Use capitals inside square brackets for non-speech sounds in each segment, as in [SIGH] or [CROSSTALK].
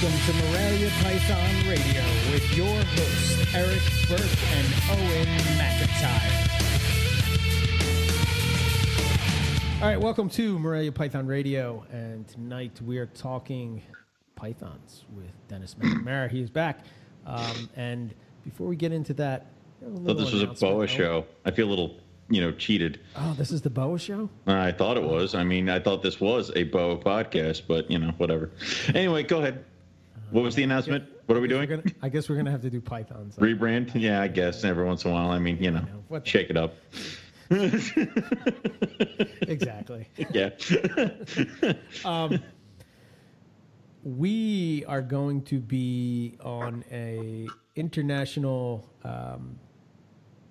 Welcome to Morelia Python Radio with your hosts, Eric Burke and Owen McIntyre. All right, welcome to Morelia Python Radio. And tonight we are talking pythons with Dennis McNamara. He is back. Um, and before we get into that, a thought this was a boa show. I feel a little, you know, cheated. Oh, this is the boa show? I thought it was. I mean, I thought this was a boa podcast, but you know, whatever. Anyway, go ahead. What was the announcement? What are we doing? gonna, I guess we're going to have to do pythons. Rebrand? Yeah, I guess every once in a while. I mean, you know, shake it up. [LAUGHS] exactly. Yeah. [LAUGHS] we are going to be on a international um,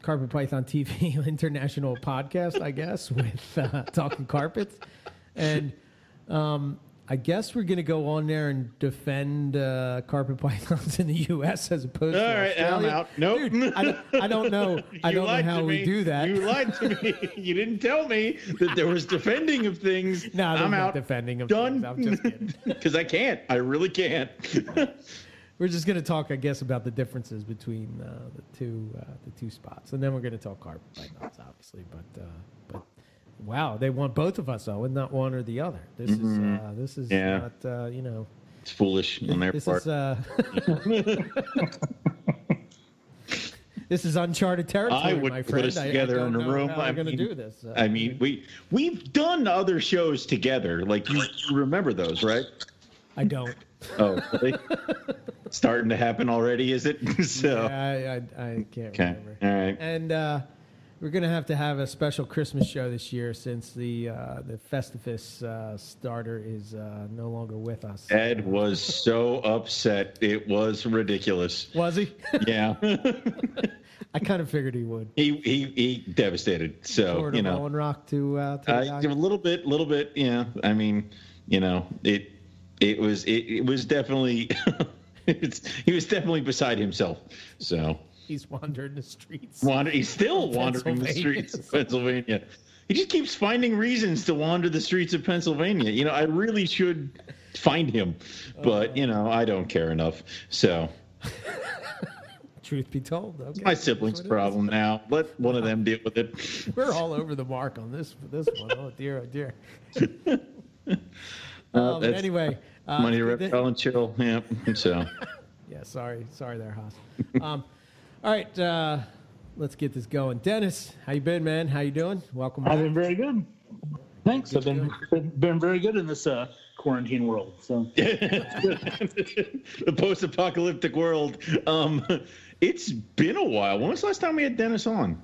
carpet python tv [LAUGHS] international podcast i guess with uh, talking carpets and um, i guess we're going to go on there and defend uh, carpet [LAUGHS] pythons in the us as opposed All to right, I'm out. Nope. Dude, I, don't, I don't know [LAUGHS] i don't know lied how to we me. do that You lied to me. [LAUGHS] You didn't tell me that there was defending of things. no I'm out. defending them Done. i'm just kidding Because I can't. I really can't. We're just going to talk, I guess, about the differences between uh, the two uh, the two spots, and then we're going to talk carpet pythons, obviously. But uh, but wow, they want both of us, Owen, not one or the other. This is uh, this is Mm-hmm. Yeah. not uh, you know It's foolish [LAUGHS] on their this part. is uh, [LAUGHS] this is uncharted territory, I would my put friend. us I- I together in a room. I we're going to mean- do this. Uh, I mean, we we've done other shows together. Like you, you remember those, right? I don't. [LAUGHS] Oh, really? starting to happen already, is it? so Yeah, I, I, I can't okay, remember. all right. And uh, we're gonna have to have a special Christmas show this year since the uh, the Festivus uh, starter is uh, no longer with us. Ed was so upset; it was ridiculous. Was he? Yeah, [LAUGHS] I kind of figured he would. he he he devastated. So you know, Owen Rock to uh, to Uh, a little bit, a little bit. Yeah, I mean, you know, it it was it, it was definitely [LAUGHS] it's, he was definitely beside himself. So He's wandering the streets. wander, he's still wandering the streets of Pennsylvania. He just keeps finding reasons to wander the streets of Pennsylvania. You know, I really should find him, but you know, I don't care enough. So [LAUGHS] Truth be told, okay. my siblings' problem now. Let one of them deal with it. [LAUGHS] We're all over the mark on this this one. Oh dear, oh dear. [LAUGHS] Uh, Um, anyway, uh, money th- repel and chill. Yeah. So. Yeah, sorry, sorry there, Haas. um, all right, uh, let's get this going. Dennis, how you been, man? How you doing? Welcome I've been very good. Thanks. I've been, been been very good in this uh, quarantine world. So [LAUGHS] [LAUGHS] the post-apocalyptic world. Um, it's been a while. When was the last time we had Dennis on?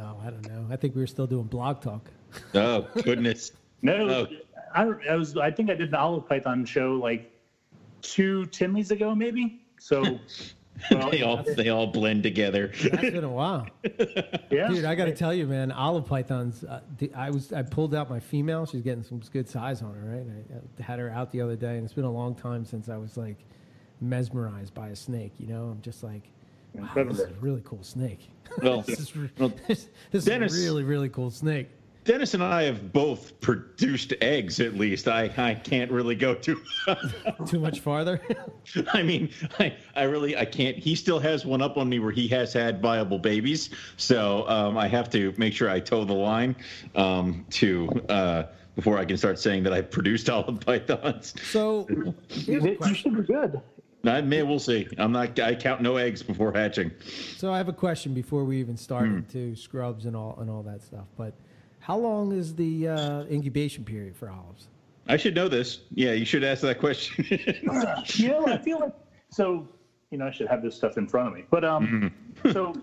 Oh, I don't know. I think we were still doing blog talk. [LAUGHS] Oh goodness. no, Oh. I, I was I think I did an olive python show like two Tinleys ago, maybe. So well, they all they all blend together. That's been a while, [LAUGHS] yeah, dude. I got to tell you, man. Olive pythons. Uh, I was I pulled out my female. She's getting some good size on her, right? I, I had her out the other day, and it's been a long time since I was like mesmerized by a snake. You know, I'm just like, wow, this is a really cool snake. [LAUGHS] Well, this is, re- well, [LAUGHS] this, this Dennis- is a really really cool snake. Dennis and I have both produced eggs. At least I I can't really go too. [LAUGHS] Too much farther. I mean, I, I really I can't. He still has one up on me where he has had viable babies, so um, I have to make sure I toe the line um, to uh, before I can start saying that I've produced olive pythons. so here's a you question. should be good. I may we'll see. I'm not. I count no eggs before hatching. So I have a question before we even start Hmm. into scrubs and all and all that stuff. But how long is the uh, incubation period for olives? I should know this. Yeah, you should ask that question. [LAUGHS] you know, I feel like so. You know, I should have this stuff in front of me. But um, [LAUGHS] so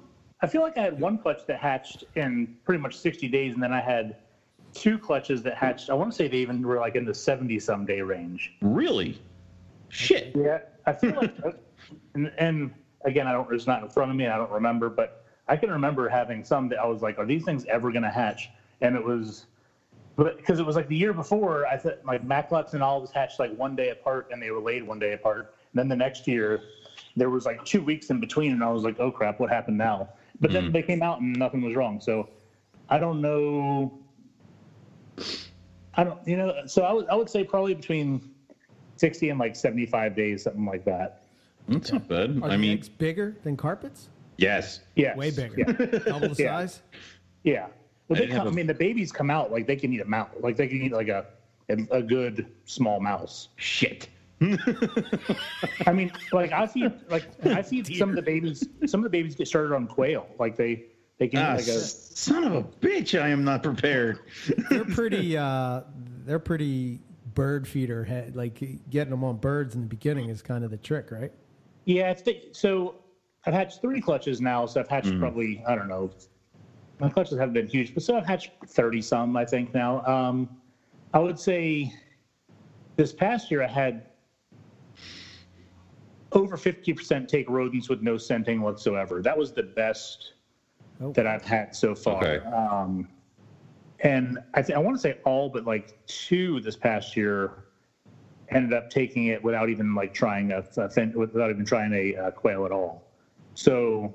I feel like I had one clutch that hatched in pretty much 60 days, and then I had two clutches that hatched. I want to say they even were like in the 70 some day range. really? Shit. Yeah, I feel like, and, and again, I don't. It's not in front of me. I don't remember, but I can remember having some that I was like, "Are these things ever going to hatch?" And it was, but because it was like the year before, I thought like Maclots and olives hatched like one day apart, and they were laid one day apart. And then the next year, there was like two weeks in between, and I was like, "Oh crap, what happened now?" But then mm-hmm. they came out and nothing was wrong. So I don't know. I don't, you know. So I would I would say probably between 60 and like 75 days, something like that. That's not bad. Are I the mean, eggs bigger than carpets? yes. Yes. Way bigger. Yeah. Double the [LAUGHS] Yeah. size? Yeah. Well, I they come, I a- mean, the babies come out like they can eat a mouse. Like they can eat like a a, a good small mouse. Shit. [LAUGHS] I mean, like I see, like I feed some of the babies. Some of the babies get started on quail. Like they they can Ah, eat like a s- son of a bitch! I am not prepared. They're [LAUGHS] pretty, uh, they're pretty bird feeder head. Like getting them on birds in the beginning is kind of the trick, right? yeah. It's the, so I've hatched three clutches now. So I've hatched probably I don't know. My clutches haven't been huge, but so I've hatched thirty some I think now. Um, I would say this past year I had over 50% take rodents with no scenting whatsoever. That was the best Oh. that I've had so far. Okay. Um, and I, th- I want to say all but like two this past year ended up taking it without even like trying a, a thin, without even trying a, uh quail at all. So,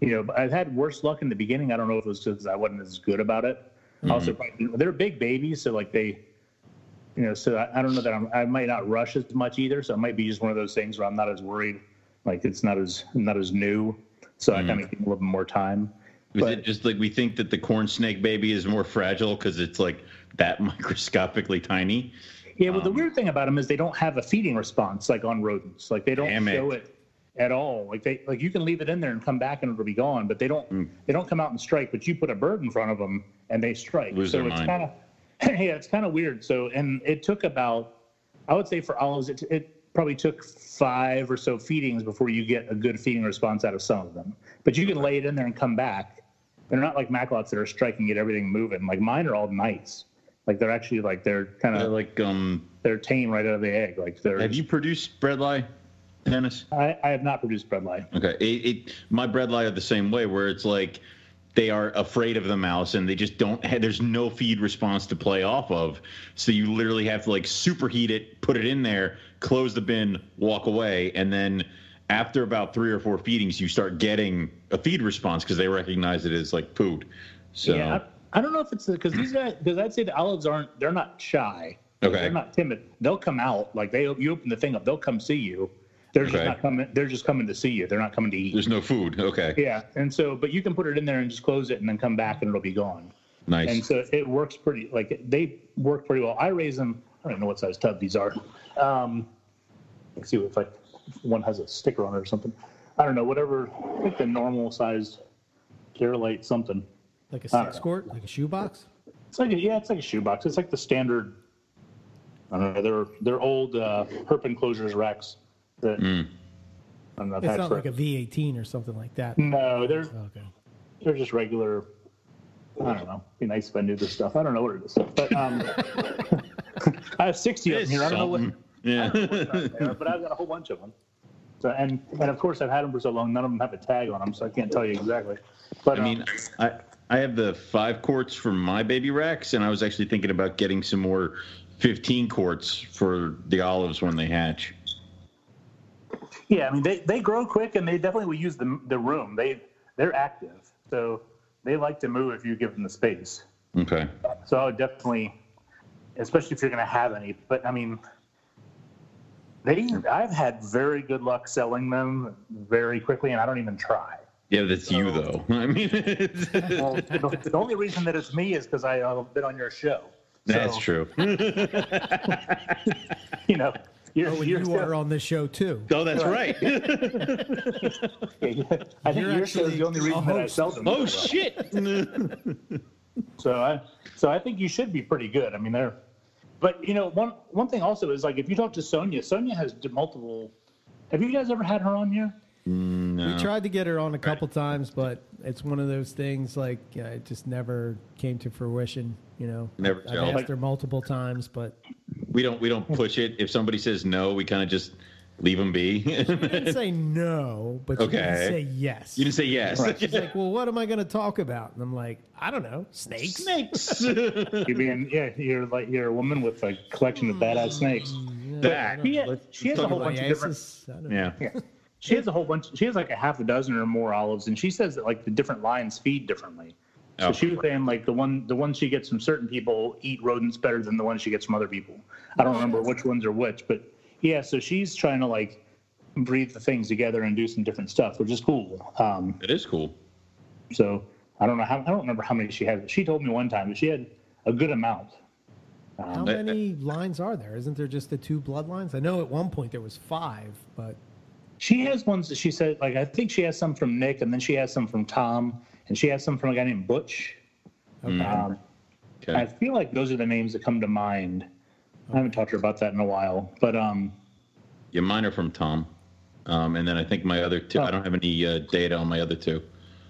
you know, I've had worse luck in the beginning. I don't know if it was because I wasn't as good about it. Also, probably, they're big babies, so like they, you know, so I, I don't know that I'm, I might not rush as much either. So it might be just one of those things where I'm not as worried. Like it's not as not as new, so I kind of give them a little bit more time. Is But- it just like we think that the corn snake baby is more fragile because it's like that [LAUGHS] microscopically tiny? Yeah, well, the Um, weird thing about them is they don't have a feeding response like on rodents. Like they don't Damn it. show it at all. Like they like you can leave it in there and come back and it'll be gone, but they don't Hmm. they don't come out and strike. But you put a bird in front of them and they strike. Lose so their it's kind of [LAUGHS] yeah, it's kind of weird. So and it took about I would say for olives it it probably took five or so feedings before you get a good feeding response out of some of them. But you can lay it in there and come back. They're not like macalots that are striking, get everything moving. Like mine are all nice. Like they're actually like they're kind of like, um, they're tame right out of the egg. Like they're. have you produced bredli, Dennis? I, I have not produced bredli. Okay, it, it my bredli are the same way, where it's like they are afraid of the mouse and they just don't. Have, there's no feed response to play off of, so you literally have to like superheat it, put it in there, close the bin, walk away, and then after about three or four feedings, you start getting a feed response because they recognize it as like food. So Yeah, I, I don't know if it's because these guys because I'd say the olives aren't they're not shy. Okay. They're not timid. They'll come out like they you open the thing up. They'll come see you. They're just Okay. not coming. They're just coming to see you. They're not coming to eat. there's no food. Okay, Yeah, and so but you can put it in there and just close it and then come back and it'll be gone. nice. And so it works pretty like they work pretty well. I raise them. I don't know what size tub these are. Um, let's see if I if one has a sticker on it or something. I don't know whatever. I think the normal sized Carolite something. Like a six know. quart, like a shoebox? It's like a, yeah, it's like a shoebox. It's like the standard. I don't know. They're they're old uh, herp enclosures racks. That Mm. I don't It's not for- like a V18 or something like that. no, they're Okay. they're just regular. I don't know. It'd Be nice if I knew this stuff. I don't know what it is, but um, [LAUGHS] I have sixty of them here. I don't know what. Yeah. don't know what's out there, but I've got a whole bunch of them. So and and of course I've had them for so long. None of them have a tag on them, so I can't tell you exactly. But I mean, um, I I have the five quarts for my baby racks, and I was actually thinking about getting some more 15 quarts for the olives when they hatch. Yeah, I mean they, they grow quick and they definitely will use the the room. They they're active, so they like to move if you give them the space. Okay. So I would definitely, especially if you're going to have any. But I mean, they I've had very good luck selling them very quickly, and I don't even try. Yeah, that's you though. [LAUGHS] I mean, Well, the, the only reason that it's me is because I've been on your show. So, that's true. [LAUGHS] You know, you're, Oh, and you're you are on this show too. oh, that's right. [LAUGHS] I think You're your show is actually the only a reason that I host. sell them. oh shit. [LAUGHS] So I, so I think you should be pretty good. I mean, they're, but you know, one one thing also is like if you talk to Sonia, Sonia has multiple. Have you guys ever had her on here? No. We tried to get her on a couple times, but it's one of those things like uh, it just never came to fruition. You know, Never I've gelled. asked her multiple times, but We don't we don't push it. If somebody says no, we kind of just leave them be. she didn't [LAUGHS] say no, but she Okay. didn't say yes. you didn't say yes. She's like, "Well, what am I going to talk about?" And I'm like, "I don't know, snakes." Snakes. [LAUGHS] You being yeah, you're like you're a woman with a collection of badass hmm, snakes. that. She, has- she has a whole bunch of different. Liasis? I don't know. Yeah. Yeah. She has a whole bunch. She has like a half a dozen or more olives, and she says that like the different lines feed differently. So Oh. she was saying like the one the ones she gets from certain people eat rodents better than the ones she gets from other people. I don't remember which ones are which, but yeah, so she's trying to like breathe the things together and do some different stuff, which is cool. Um, It is cool. so I don't know how I don't remember how many she had. She told me one time that she had a good amount. How I- I- many lines are there? Isn't there just the two bloodlines? I know at one point there was five, but She has ones that she said like I think she has some from Nick, and then she has some from Tom, and she has some from a guy named Butch. okay. Um, Okay. I feel like those are the names that come to mind. I haven't talked to her about that in a while, but um, Yeah, mine are from Tom. Um, and then I think my other two, Oh. I don't have any uh, data on my other two.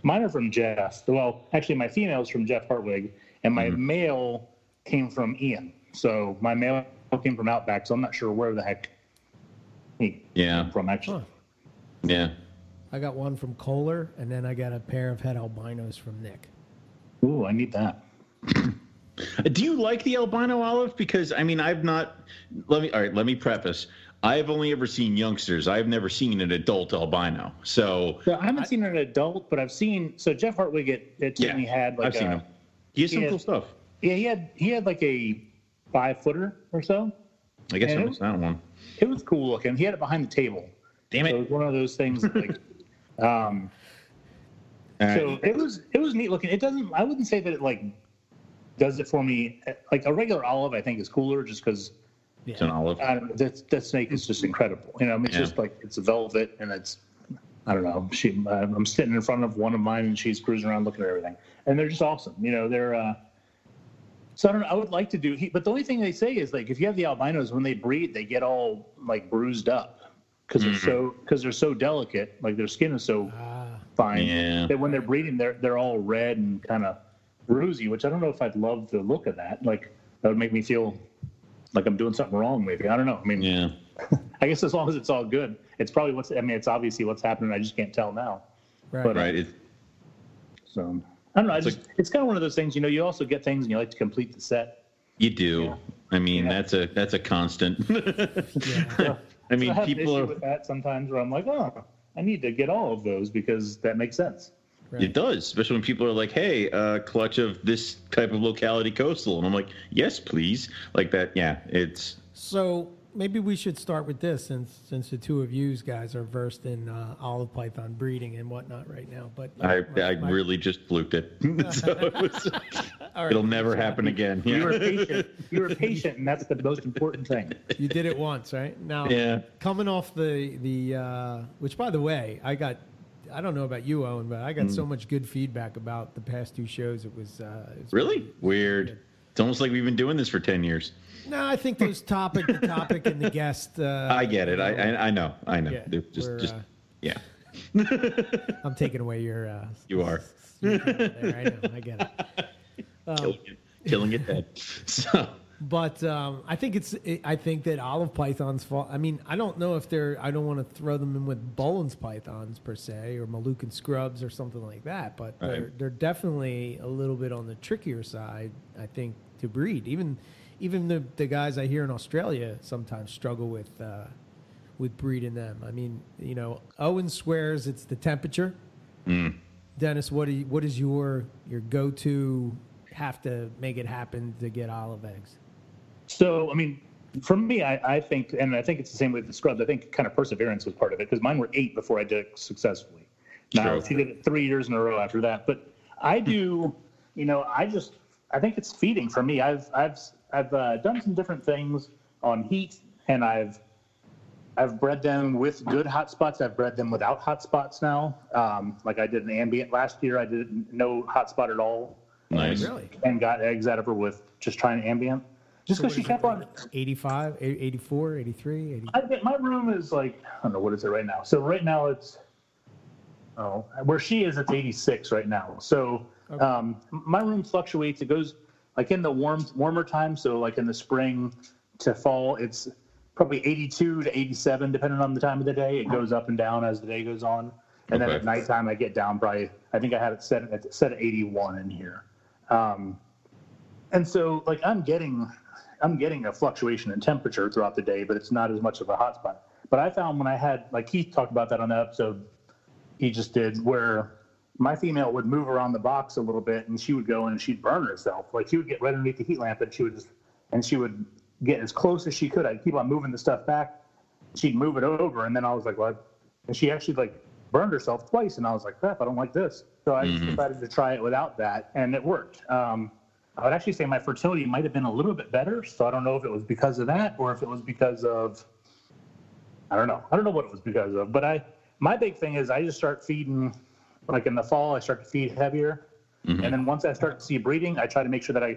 mine are from Jeff. Well, actually, my female is from Jeff Hartwig, and my male came from Ian. So my male came from Outback, so I'm not sure where the heck he Yeah. came from actually. Huh. Yeah. I got one from Kohler, and then I got a pair of het albinos from Nick. Ooh, I need that. [LAUGHS] Do you like the albino olive? Because I mean, I've not. Let me. All right. Let me preface. I have only ever seen youngsters. I have never seen an adult albino. So So I haven't seen an adult, but I've seen. So Jeff Hartwig at, at yeah, Tiffany had like I've seen him. He has some yeah. cool stuff. Yeah, he had he had like a five footer or so. I guess And I it missed that one. It was cool looking. He had it behind the table. Damn So it it. was one of those things that, like [LAUGHS] um All right. so it was it was neat looking. It doesn't I wouldn't say that it like does it for me like a regular olive I think is cooler just because it's an olive. I don't that that snake is just incredible. You know, I mean, it's Yeah. just like it's velvet and it's I don't know. She uh, I'm sitting in front of one of mine and she's cruising around looking at everything, and they're just awesome. You know, they're. uh so I don't know. I would like to do, he, but the only thing they say is like if you have the albinos when they breed, they get all like bruised up because they're so because they're so delicate. Like their skin is so Ah, fine Yeah. that when they're breeding, they're they're all red and kind of bruisey. Which I don't know if I'd love the look of that. Like that would make me feel like I'm doing something wrong. Maybe I don't know. I mean, Yeah. [LAUGHS] I guess as long as it's all good, it's probably what's. I mean, it's obviously what's happening. I just can't tell now. right. But, Right. It, So I don't know. I It's just it's kind of one of those things. You know, you also get things and you like to complete the set. you do. Yeah. I mean, Yeah. that's a that's a constant. [LAUGHS] Yeah. I mean, So I have people an are. with that sometimes where I'm like, oh, I need to get all of those because that makes sense. Right. It does, especially when people are like, "Hey, uh, clutch of this type of locality coastal," and I'm like, "Yes, please." Like that. Yeah. It's So maybe we should start with this, since since the two of you guys are versed in uh, olive python breeding and whatnot right now. But I my- I my- really just fluked it. [LAUGHS] [LAUGHS] so it was, all right, it'll never happen again. You were patient. [LAUGHS] You were patient, and that's the most important thing. You did it once, right? Now, Yeah. coming off the the uh, which, by the way, I got. I don't know about you, Owen, but I got Mm. so much good feedback about the past two shows. It was, uh, it was Really weird. It's almost like we've been doing this for ten years. No, I think those topic, the topic, and the guest. Uh, I get it. I I, I know. I know. Yeah, just just uh, yeah. I'm taking away your. Uh, You are there. I know. I get it. killing it, killing it dead. So But um, I think it's. It, I think that olive pythons fall. I mean, I don't know if they're. I don't want to throw them in with Boelen's pythons per se, or Moluccan scrubs or something like that. But they're they're definitely a little bit on the trickier side. I think to breed. Even even the the guys I hear in Australia sometimes struggle with uh, with breeding them. I mean, you know, Owen swears it's the temperature. Dennis, what do you, what is your your go to? Have to make it happen to get olive eggs. So, I mean, for me, I, I think, and I think it's the same with the scrubs. I think kind of perseverance was part of it because mine were eight before I did it successfully. Now True. she did it three years in a row after that. But I do, you know, I just I think it's feeding for me. I've I've I've uh, done some different things on heat, and I've I've bred them with good hot spots. I've bred them without hot spots now. Um, like I did an ambient last year. I did no hot spot at all nice. Really? and got eggs out of her with just trying ambient. Just because she kept on. 85, 84, 83, 80. I think my room is like I don't know what is it right now. So right now it's oh where she is it's 86 right now. So Okay. um, my room fluctuates. It goes like in the warm warmer time. So like in the spring to fall, it's probably 82 to 87 depending on the time of the day. It goes up and down as the day goes on. And then at nighttime I get down probably I think I had it set at set at 81 in here. Um, and so like I'm getting I'm getting a fluctuation in temperature throughout the day, but it's not as much of a hot spot. But I found when I had like Keith talked about that on the episode he just did where my female would move around the box a little bit and she would go and she'd burn herself. Like she would get right underneath the heat lamp and she would just and she would get as close as she could. I'd keep on moving the stuff back she'd move it over, and then I was like, "What?" And she actually like burned herself twice, and I was like, "Crap, I don't like this." So I just decided to try it without that, and it worked. Um, I would actually say my fertility might have been a little bit better. So I don't know if it was because of that or if it was because of I don't know. I don't know what it was because of. But I my big thing is I just start feeding like in the fall. I start to feed heavier, and then once I start to see breeding, I try to make sure that I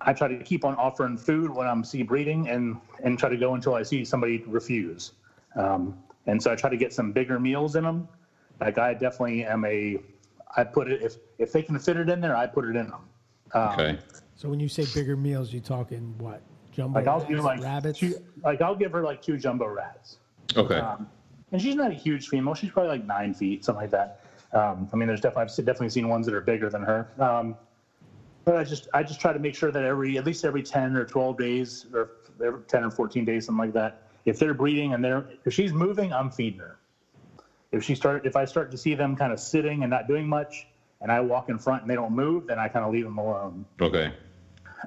I try to keep on offering food when I'm see breeding and and try to go until I see somebody refuse. Um, and so I try to get some bigger meals in them. Like I definitely am a I put it if if they can fit it in there, I put it in them. Um, Okay. So when you say bigger meals, you talking what? Jumbo Like I'll do rats, like rabbits. two, like I'll give her like two jumbo rats. Okay. Um, and she's not a huge female. She's probably like nine feet, something like that. Um, I mean, there's definitely I've definitely seen ones that are bigger than her. Um, but I just I just try to make sure that every at least every ten or twelve days or every ten or fourteen days, something like that. If they're breeding and they're if she's moving, I'm feeding her. If she start if I start to see them kind of sitting and not doing much, and I walk in front and they don't move, then I kind of leave them alone. Okay.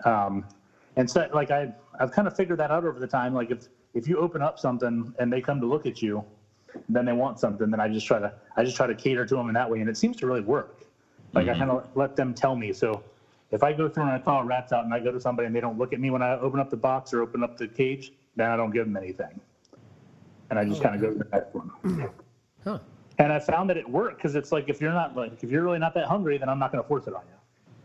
Um, and so, like I, I've kind of figured that out over the time. Like if if you open up something and they come to look at you, then they want something. Then I just try to I just try to cater to them in that way, and it seems to really work. Like I kind of let them tell me. So if I go through and I call rats out and I go to somebody and they don't look at me when I open up the box or open up the cage, then I don't give them anything, and I just kind of go to the next one. Huh. And I found that it worked because it's like if you're not like if you're really not that hungry, then I'm not going to force it on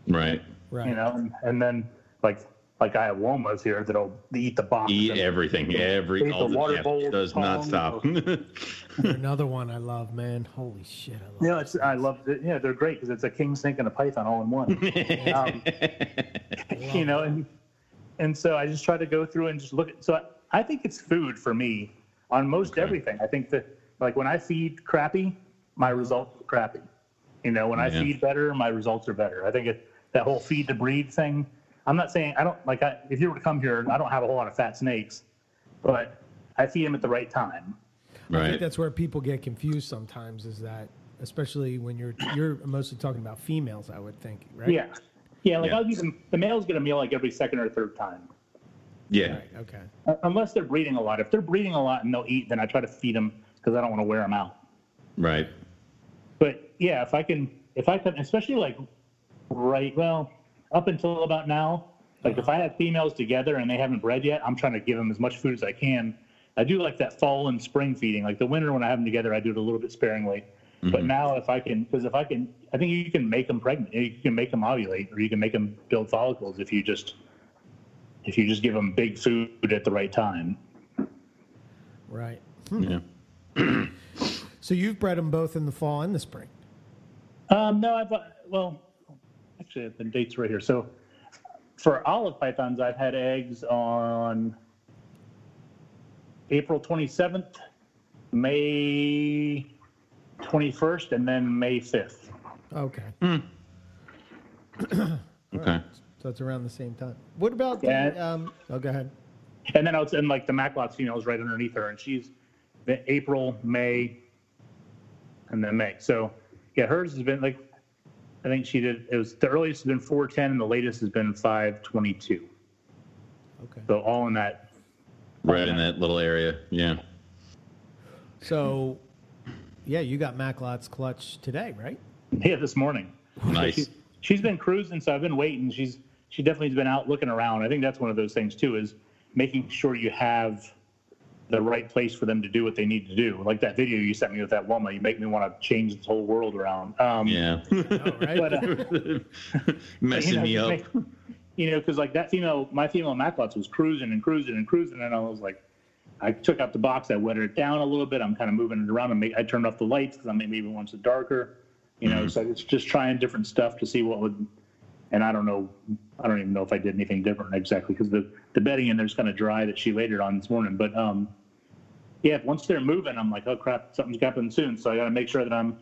you Right. Right. you know, and, and then like like I have Womas here that'll eat the box. Eat and- everything. Every Eat all the the water yeah, bowl, does not stop. [LAUGHS] [LAUGHS] Another one I love, man. Holy shit, I love. You know, it's I love it. Yeah, they're great because it's a king snake and a python all in one. [LAUGHS] um, you know, and and so I just try to go through and just look at. So I, I think it's food for me on most Okay. everything. I think that like when I feed crappy, my results are crappy. You know, when I feed better, my results are better. I think it, that whole feed to breed thing. I'm not saying I don't like. I, if you were to come here, I don't have a whole lot of fat snakes, but I feed them at the right time. Right. I think that's where people get confused sometimes. Is that especially when you're you're mostly talking about females, I would think, right? Yeah, yeah. Like Yeah. I'll give them. The males get a meal like every second or third time. Yeah. Right. Okay. Uh, Unless they're breeding a lot. If they're breeding a lot and they'll eat, then I try to feed them because I don't want to wear them out. Right. But yeah, if I can, if I can, especially like right, well, up until about now, like if I have females together and they haven't bred yet, I'm trying to give them as much food as I can. I do like that fall and spring feeding. Like the winter when I have them together, I do it a little bit sparingly. But mm-hmm. now if I can, because if I can, I think you can make them pregnant. You can make them ovulate, or you can make them build follicles if you just, if you just give them big food at the right time. Right. Yeah. So you've bred them both in the fall and the spring. Um, no, I've uh, well, actually the dates right here. So for olive pythons, I've had eggs on April 27th, May 21st, and then May 5th. Okay. [CLEARS THROAT] Okay. So it's around the same time. What about Yeah. the? Um, oh, go ahead. And then I was in like the Maclots female is right underneath her, and she's the April, May, and then May. So yeah, hers has been like I think she did. It was the earliest has been 410, and the latest has been 522. Okay. So all in that Right in that little area. Yeah. So, yeah, you got Maclot's clutch today, right? Yeah, this morning. Nice. She's, she's been cruising, so I've been waiting. She's she definitely has been out looking around. I think that's one of those things too, is making sure you have the right place for them to do what they need to do. Like that video you sent me with that woman, you make me want to change this whole world around. Um, Yeah. [LAUGHS] Oh, right. But, uh, [LAUGHS] Messing you know, me up. make- you know, because like that female, my female Maclots was cruising and cruising and cruising, and I was like, I took out the box, I wetted it down a little bit. I'm kind of moving it around, and make, I turned off the lights because I maybe even wants it darker. You know, so it's just trying different stuff to see what would. And I don't know, I don't even know if I did anything different exactly because the the bedding in there's kind of dry that she laid it on this morning. But um, yeah, once they're moving, I'm like, oh crap, something's happening soon. So I got to make sure that I'm,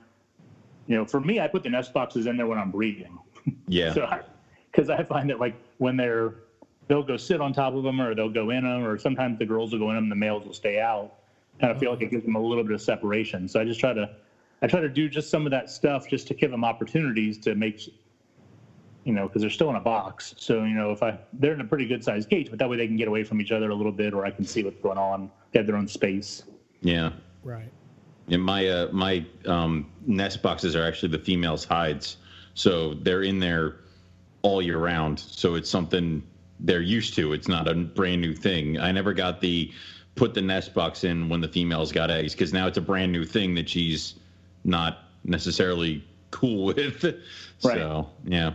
you know, for me, I put the nest boxes in there when I'm breeding. Yeah. [LAUGHS] So, because I find that like when they're, they'll go sit on top of them or they'll go in them, or sometimes the girls will go in them, the males will stay out. Kind of feel like it gives them a little bit of separation. So I just try to, I try to do just some of that stuff just to give them opportunities to make, you you know, because they're still in a box. So you know, if I they're in a pretty good sized cage, but that way they can get away from each other a little bit, or I can see what's going on. They have their own space. Yeah. Right. And my uh, my um, nest boxes are actually the females' hides, so they're in there all year round. So it's something they're used to. It's not a brand new thing. I never got the put the nest box in when the females got eggs because now it's a brand new thing that she's not necessarily cool [LAUGHS] with. Right. So yeah,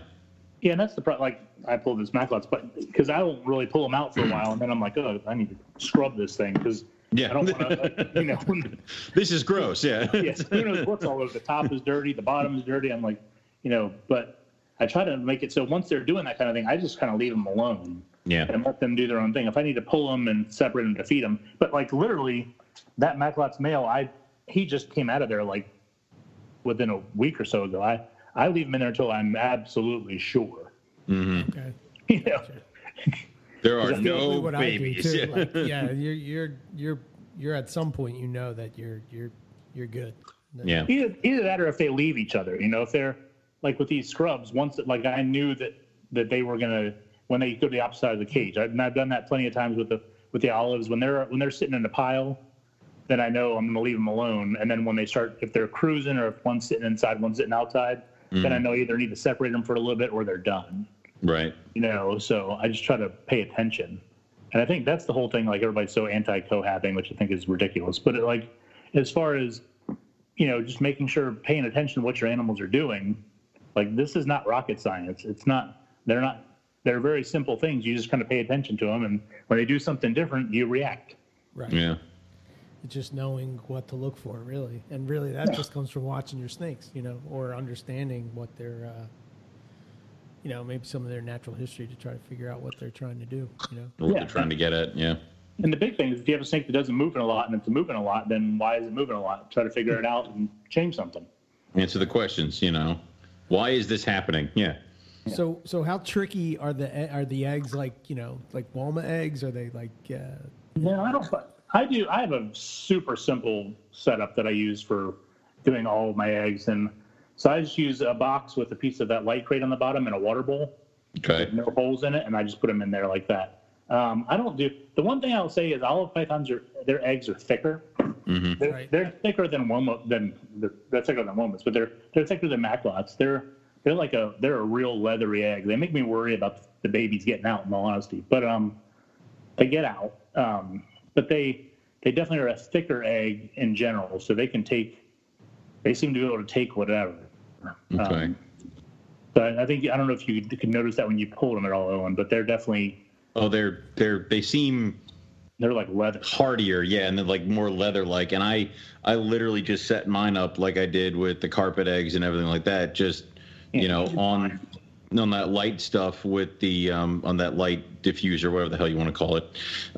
Yeah, and that's the problem. Like I pull this Maclots, but because I don't really pull them out for a while, and then I'm like, oh, I need to scrub this thing because yeah. I don't want to, uh, you know. [LAUGHS] this is gross. Yeah. [LAUGHS] yes, who knows what's all over. The top is dirty, the bottom is dirty. I'm like, you know, but I try to make it so once they're doing that kind of thing, I just kind of leave them alone yeah. and let them do their own thing. If I need to pull them and separate them to feed them, but like literally, that Maclot's male, I he just came out of there like within a week or so ago. I I leave them in there until I'm absolutely sure. Mm-hmm. Okay. [LAUGHS] You know, There are no what babies. I do too. Like, yeah, [LAUGHS] you're you're you're you're at some point you know that you're you're you're good. yeah. either either that or if they leave each other. You know, if they're like with these scrubs, once like I knew that that they were gonna when they go to the opposite side of the cage. I've, and I've done that plenty of times with the with the olives when they're when they're sitting in a pile. Then I know I'm gonna leave them alone. And then when they start, if they're cruising or if one's sitting inside, one's sitting outside, then I mm-hmm. know either need to separate them for a little bit or they're done. Right. You know, so I just try to pay attention. And I think that's the whole thing. Like everybody's so anti cohabbing, which I think is ridiculous. But it, like, as far as you know, just making sure paying attention to what your animals are doing. Like this is not rocket science. It's not. They're not. They're very simple things. You just kind of pay attention to them, and when they do something different, you react. Right. Yeah. It's just knowing what to look for, really, and really that just comes from watching your snakes, you know, or understanding what their, uh, you know, maybe some of their natural history to try to figure out what they're trying to do. You know. What Yeah. they're trying to get at. Yeah. And the big thing is, if you have a snake that doesn't move in a lot and it's moving a lot, then why is it moving a lot? Try to figure it out and change something. Answer the questions. You know, why is this happening? Yeah. So so how tricky are the are the eggs like you know like Woma eggs? Are they like uh, No, I don't. I do. I have a super simple setup that I use for doing all of my eggs, and so I just use a box with a piece of that light crate on the bottom and a water bowl, Okay. no holes in it, and I just put them in there like that. Um, I don't do. The one thing I'll say is olive pythons are their eggs are thicker. Mm-hmm. They're, Right. they're thicker than Woma, than they're, they're thicker than Womas, but they're they're thicker than Maclots. They're they're like a they're a real leathery egg. They make me worry about the babies getting out. In all honesty, but um, they get out. Um, but they they definitely are a thicker egg in general, so they can take. They seem to be able to take whatever. Okay. Um, I I think I don't know if you could notice that when you pulled them at all, Owen, but they're definitely oh, they're they're they seem they're like leather. hardier, yeah, and then like more leather like. And I I literally just set mine up like I did with the carpet eggs and everything like that. Just you know on on that light stuff with the um, on that light diffuser, whatever the hell you want to call it,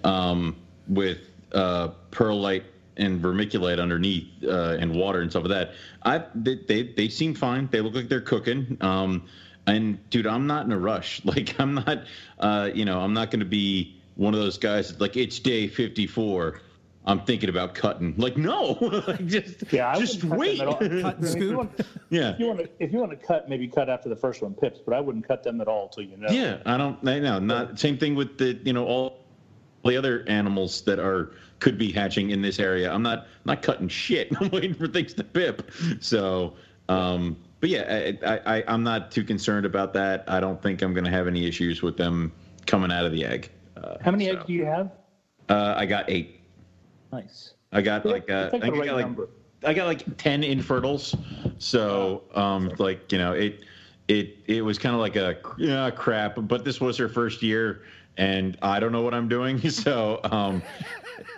um, with uh, perlite and vermiculite underneath uh, and water and stuff like that. I they, they they seem fine. They look like they're cooking. Um, and dude, I'm not in a rush. [LAUGHS] Like I'm not, uh, you know, I'm not going to be one of those guys that's like it's day 54. I'm thinking about cutting. Like no, [LAUGHS] like just Yeah, I just wouldn't cut them wait. Cut [LAUGHS] and scoop. yeah. If you want to, if you want to cut, maybe cut after the first one pips, but I wouldn't cut them at all until you know. Yeah, I don't. I know. Not same thing with the you know all the other animals that are could be hatching in this area. I'm not not cutting shit. [LAUGHS] I'm waiting for things to pip. So, um, but yeah, I, I, I I'm not too concerned about that. I don't think I'm going to have any issues with them coming out of the egg. Uh, How many so, eggs do you have? Uh, I got eight. Nice. I got Yeah, like uh, like I think I right got like number. I got like ten infertils. So um, like you know it it it was kind of like a yeah crap. But this was her first year, and I don't know what I'm doing. [LAUGHS] So um,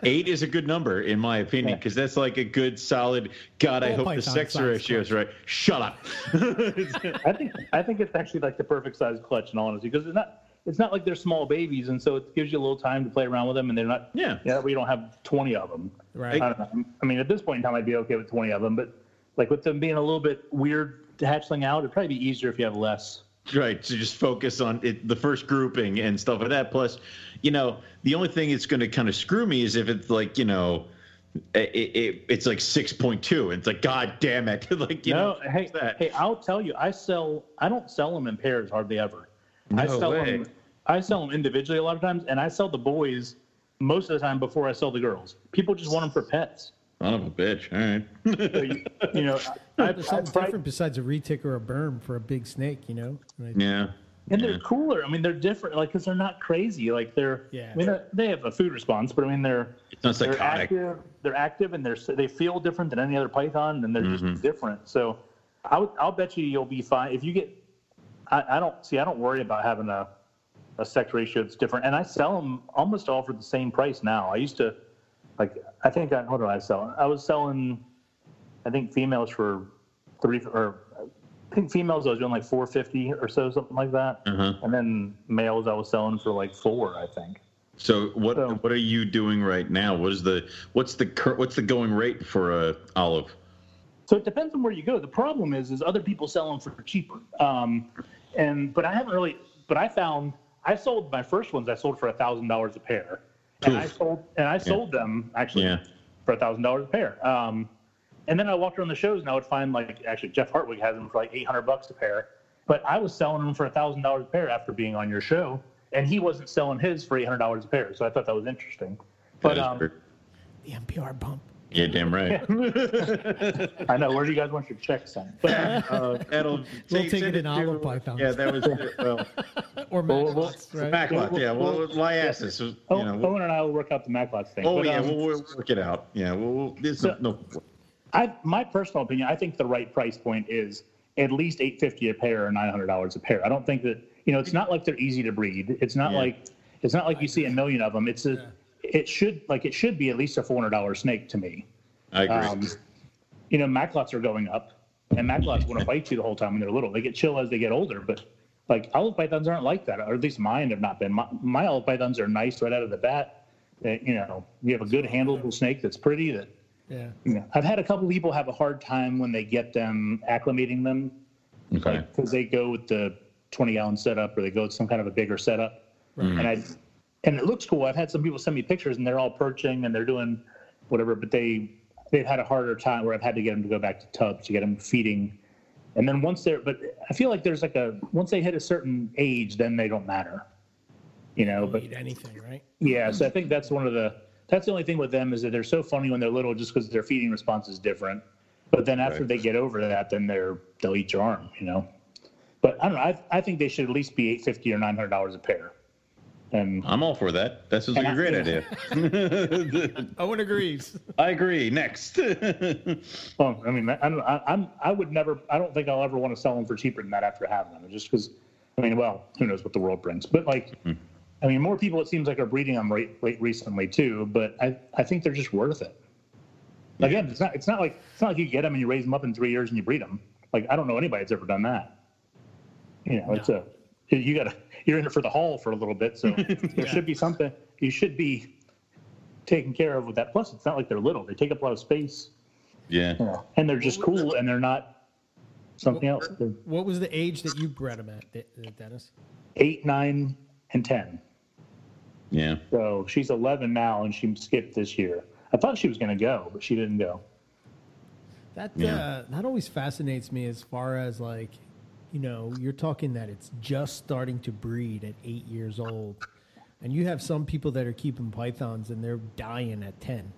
eight is a good number in my opinion because that's like a good solid. God, I hope the sex ratio is right. Shut up. [LAUGHS] I think I think it's actually like the perfect size clutch in all honesty because it's not it's not like they're small babies and so it gives you a little time to play around with them and they're not Yeah. yeah we don't have 20 of them Right. I don't know I mean at this point in time I'd be okay with 20 of them but like with them being a little bit weird to hatchling out it'd probably be easier if you have less Right. To just focus on it, the first grouping and stuff like that. Plus, you know, the only thing that's going to kind of screw me is if it's like, you know, it, it, it's like six point two. It's like God damn it! [LAUGHS] like you no, know, hey, that. hey, I'll tell you, I sell. I don't sell them in pairs hardly ever. I No sell way. them. I sell them individually a lot of times, and I sell the boys most of the time before I sell the girls. People just want them for pets. Son of a bitch. All right. So you, you know, [LAUGHS] I, I, There's I something tried- different besides a retic or a Burm for a big snake, you know? Like, yeah. and they're cooler. I mean, they're different, like because they're not crazy. Like they're, Yeah. I mean, they're, they have a food response, but I mean, they're It's not they're psychotic. active. They're active, and they're they feel different than any other python, and they're Mm-hmm. just different. So, I would, I'll bet you you'll be fine if you get. I, I don't see. I don't worry about having a a sex ratio that's different, and I sell them almost all for the same price now. I used to, like, I think I what did I sell? I was selling, I think females for three or. I think females I was doing like 450 or so, something like that, Uh-huh. and then males I was selling for like four, I think. So what So- what are you doing right now? What is the what's the cur- what's the going rate for a olive? So it depends on where you go. The problem is, is other people sell them for cheaper. Um, and but I haven't really. But I found I sold my first ones. I sold for a thousand dollars a pair, and I sold and I sold them actually Yeah. for a thousand dollars a pair. Um, and then I walked around the shows and I would find like actually Jeff Hartwig has them for like eight hundred bucks a pair. But I was selling them for a thousand dollars a pair after being on your show, and he wasn't selling his for eight hundred dollars a pair. So I thought that was interesting. But That is um, The MPR bump. yeah, damn right. [LAUGHS] I know where do you guys want your checks sent? But uh, that'll [LAUGHS] We'll take- take it in to- olive pythons. Yeah, that was well, [LAUGHS] Or Well, Maclots, right? backlot. Yeah, well, Liasis. You Oh, know, we'll- Owen and I will work out the MacLots thing. oh But, yeah, um, we'll, we'll work it out. Yeah, we'll, we'll there's So- no, I, my personal opinion, I think the right price point is at least eight fifty a pair or nine hundred dollars a pair. I don't think that you know it's not like they're easy to breed. It's not Yeah. like it's not like you see a million of them. It's a it should like it should be at least a four hundred dollar snake to me. I agree. Um, you know, Maclots are going up, and Maclots want to [LAUGHS] bite you the whole time when they're little. They get chill as they get older, but like olive pythons aren't like that, or at least mine have not been. My, my olive pythons are nice right out of the bat. That you know, you have a good handleable snake that's pretty. That Yeah. you I've had a couple people have a hard time when they get them acclimating them okay. because they go with the 20 gallon setup or they go with some kind of a bigger setup. Right. And I and it looks cool. I've had some people send me pictures and they're all perching and they're doing whatever, but they they've had a harder time where I've had to get them to go back to tubs to get them feeding. And then once they're, but I feel like there's like a once they hit a certain age, then they don't matter. You know, but Eat anything, right? yeah, so I think that's one of the that's the only thing with them is that they're so funny when they're little just because their feeding response is different. But then after Right. they get over that, then they're they'll eat your arm, you know. But I don't know. I, I think they should at least be eight fifty or nine hundred dollars a pair. And I'm all for that. That sounds like a great [LAUGHS] idea. I- idea. Owen agrees. [LAUGHS] I agree. Next. [LAUGHS] well, I mean, I don't. I, I'm I would never. I don't think I'll ever want to sell them for cheaper than that after having them. Just because. I mean, well, who knows what the world brings? But like, mm-hmm. I mean, more people it seems like are breeding them right, late recently too. But I I think they're just worth it. Again, it's not it's not like it's not like you get them and you raise them up in three years and you breed them. Like I don't know anybody that's ever done that. You know, it's a you got to you're in it for the haul for a little bit, so [LAUGHS] there should be something you should be taken care of with that. Plus, it's not like they're little; they take up a lot of space, yeah. you know, and they're just cool and they're not something else. They're What was the age that you bred them at, uh, Dennis? eight, nine, and ten. Yeah. So she's 11 now, and she skipped this year. I thought she was going to go, but she didn't go. That Yeah. uh, that always fascinates me as far as like, you know, you're talking that it's just starting to breed at eight years old, and you have some people that are keeping pythons and they're dying at ten.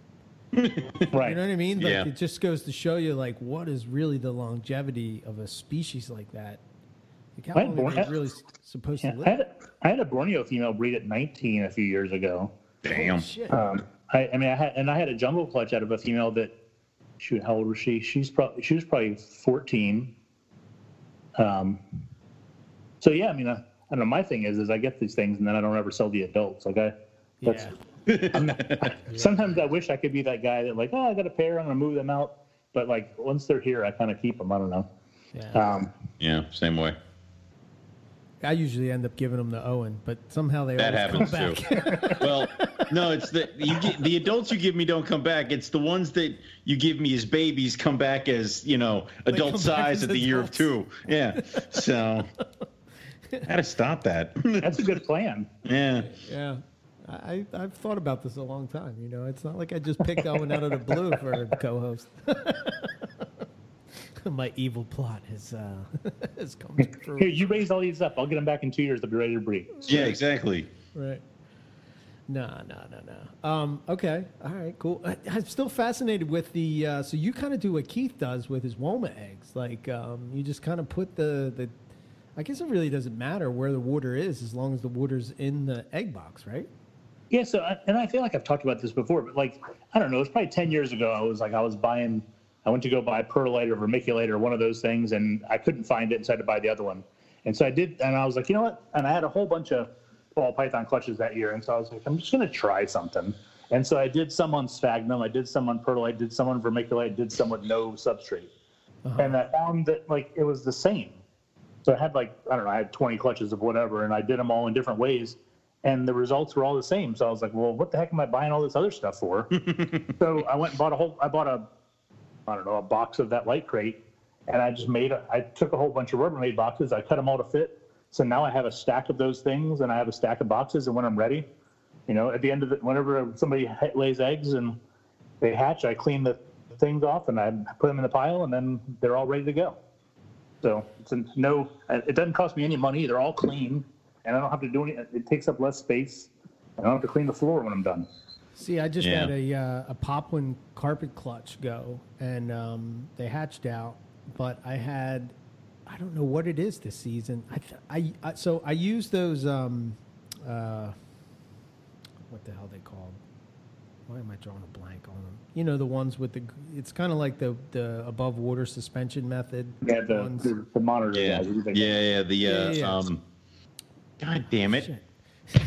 Right. [LAUGHS] You know what I mean? Like Yeah. it just goes to show you like what is really the longevity of a species like that. Like how I had long are born- they really supposed Yeah, to I, had a, I had a Borneo female breed at 19 a few years ago. Damn. Shit. Um, I, I mean, I had and I had a jungle clutch out of a female that, shoot, how old was she? She's probably she was probably 14. Um, so yeah, I mean, I, I don't know. My thing is, is I get these things and then I don't ever sell the adults. Like I, that's yeah. [LAUGHS] sometimes I wish I could be that guy that like, oh, I got a pair, I'm gonna move them out. But like once they're here, I kind of keep them. I don't know. yeah. Um, Yeah. Same way. I usually end up giving them to Owen, but somehow they That always happens come too. back. [LAUGHS] well, no, it's the you get, the adults you give me don't come back. It's the ones that you give me as babies come back as you know adult size at the year of two. Yeah. So [LAUGHS] how to stop that? that's a good plan. yeah. yeah. I, I've thought about this a long time. You know, it's not like I just picked Owen out of the blue for a co-host. [LAUGHS] [LAUGHS] My evil plot has uh, [LAUGHS] has come to Here, you raise all these up. I'll get them back in two years. They'll be ready to breed. Yeah, exactly. Right. No, no, no, no. Um, okay. All right. Cool. I, I'm still fascinated with the. Uh, so you kind of do what Keith does with his Woma eggs. Like um, you just kind of put the the. I guess it really doesn't matter where the water is as long as the water's in the egg box, right? Yeah. So, I- and I feel like I've talked about this before, but like I don't know, it's probably ten years ago. I was like, I was buying. I went to go buy perlite or vermiculite or one of those things, and I couldn't find it, and so I had to buy the other one. And so I did, and I was like, you know what? And I had a whole bunch of ball python clutches that year, and so I was like, I'm just gonna try something. And so I did some on sphagnum, I did some on perlite, did some on vermiculite, did some with no substrate, uh-huh. and I found that like it was the same. So I had like I don't know, I had 20 clutches of whatever, and I did them all in different ways, and the results were all the same. So I was like, well, what the heck am I buying all this other stuff for? [LAUGHS] so I went and bought a whole. I bought a, I don't know, a box of that light crate, and I just made. A, I took a whole bunch of Rubbermaid boxes. I cut them all to fit. So now I have a stack of those things, and I have a stack of boxes. And when I'm ready, you know, at the end of the, whenever somebody lays eggs and they hatch, I clean the things off and I put them in the pile, and then they're all ready to go. So it's no. It doesn't cost me any money. They're all clean, and I don't have to do any. It takes up less space. I don't have to clean the floor when I'm done. See, I just Yeah. had a uh, a Poplin carpet clutch go, and um, they hatched out. But I had, I don't know what it is this season. I, I, I so I use those. Um, uh, what the hell they called? Why am I drawing a blank on them? You know the ones with the. It's kind of like the the above water suspension method. Yeah, the ones. the, the monitor Yeah, guys. what do you think? yeah, yeah. The uh, Yeah, yeah, yeah. um, God damn it, Shit.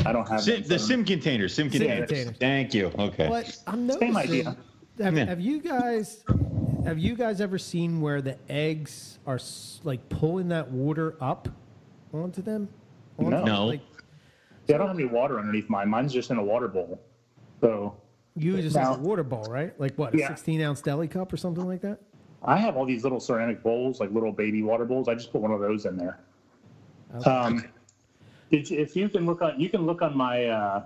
I don't have sim, the sim container. sim containers. containers. Thank you. Okay. But I'm Same idea. Have, Yeah. have you guys have you guys ever seen where the eggs are like pulling that water up onto them? Onto No. them? No. Like Yeah, I don't have any water underneath mine. Mine's just in a water bowl. So you just Now- have a water bowl, right? Like what, a Yeah. 16 ounce deli cup or something like that? I have all these little ceramic bowls, like little baby water bowls. I just put one of those in there. Okay. Um, did you, if you can look on, you can look on my. Uh,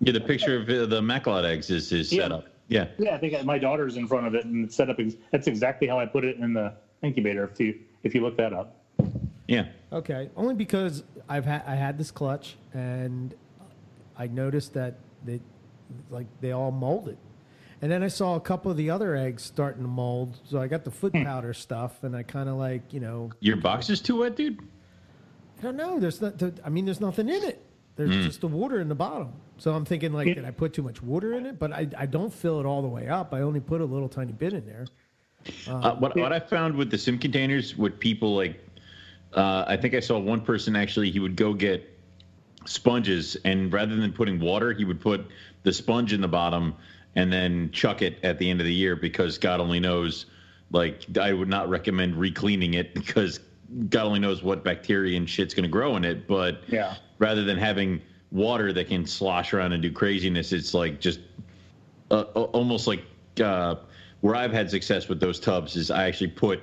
Yeah, the picture of uh, the Macklot eggs is is Yeah. set up. Yeah. yeah, I think my daughter's in front of it and it's set up. That's exactly how I put it in the incubator. If you if you look that up. Yeah. Okay, only because I've had I had this clutch and I noticed that they like they all molded. And then I saw a couple of the other eggs starting to mold. So I got the foot powder stuff and I kind of like, you know, Your box is too wet, dude. I don't know. There's not. I mean, there's nothing in it. There's just the water in the bottom. So I'm thinking, like, did I put too much water in it? But I, I don't fill it all the way up. I only put a little tiny bit in there. Uh, what what I found with the sim containers, what people like, uh, I think I saw one person actually. He would go get sponges, and rather than putting water, he would put the sponge in the bottom and then chuck it at the end of the year because God only knows. Like I would not recommend re-cleaning it [LAUGHS] because God only knows what bacteria and shit's going to grow in it. But Yeah. rather than having water that can slosh around and do craziness, it's like just uh, almost like uh, where I've had success with those tubs is I actually put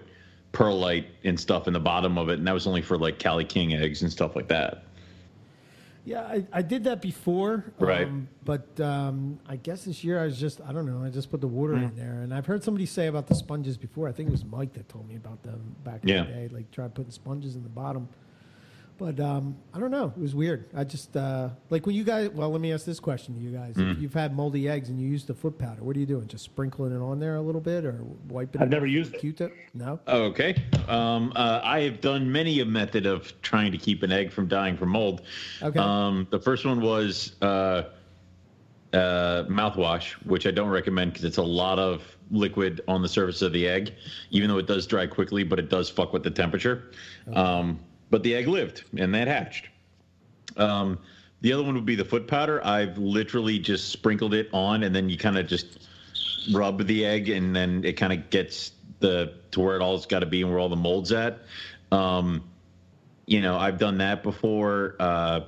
perlite and stuff in the bottom of it, and that was only for like Cali King eggs and stuff like that. Yeah, I, I did that before. Right. Um, but um, I guess this year I was just, I don't know, I just put the water in there. And I've heard somebody say about the sponges before. I think it was Mike that told me about them back in Yeah. the day. Like, try putting sponges in the bottom. But um, I don't know. It was weird. I just, uh, like when you guys, well, let me ask this question to you guys. Mm. If you've had moldy eggs and you use the foot powder, what are you doing? Just sprinkling it on there a little bit or wiping I've it never used with a it. Q-tip? No? Okay. Um, uh, I have done many a method of trying to keep an egg from dying from mold. Okay. Um, the first one was uh, uh, mouthwash, which I don't recommend because it's a lot of liquid on the surface of the egg, even though it does dry quickly, but it does fuck with the temperature. Um, but the egg lived and that hatched. Um, the other one would be the foot powder. I've literally just sprinkled it on, and then you kind of just rub the egg, and then it kind of gets the to where it all's got to be and where all the mold's at. Um, you know, I've done that before. Uh,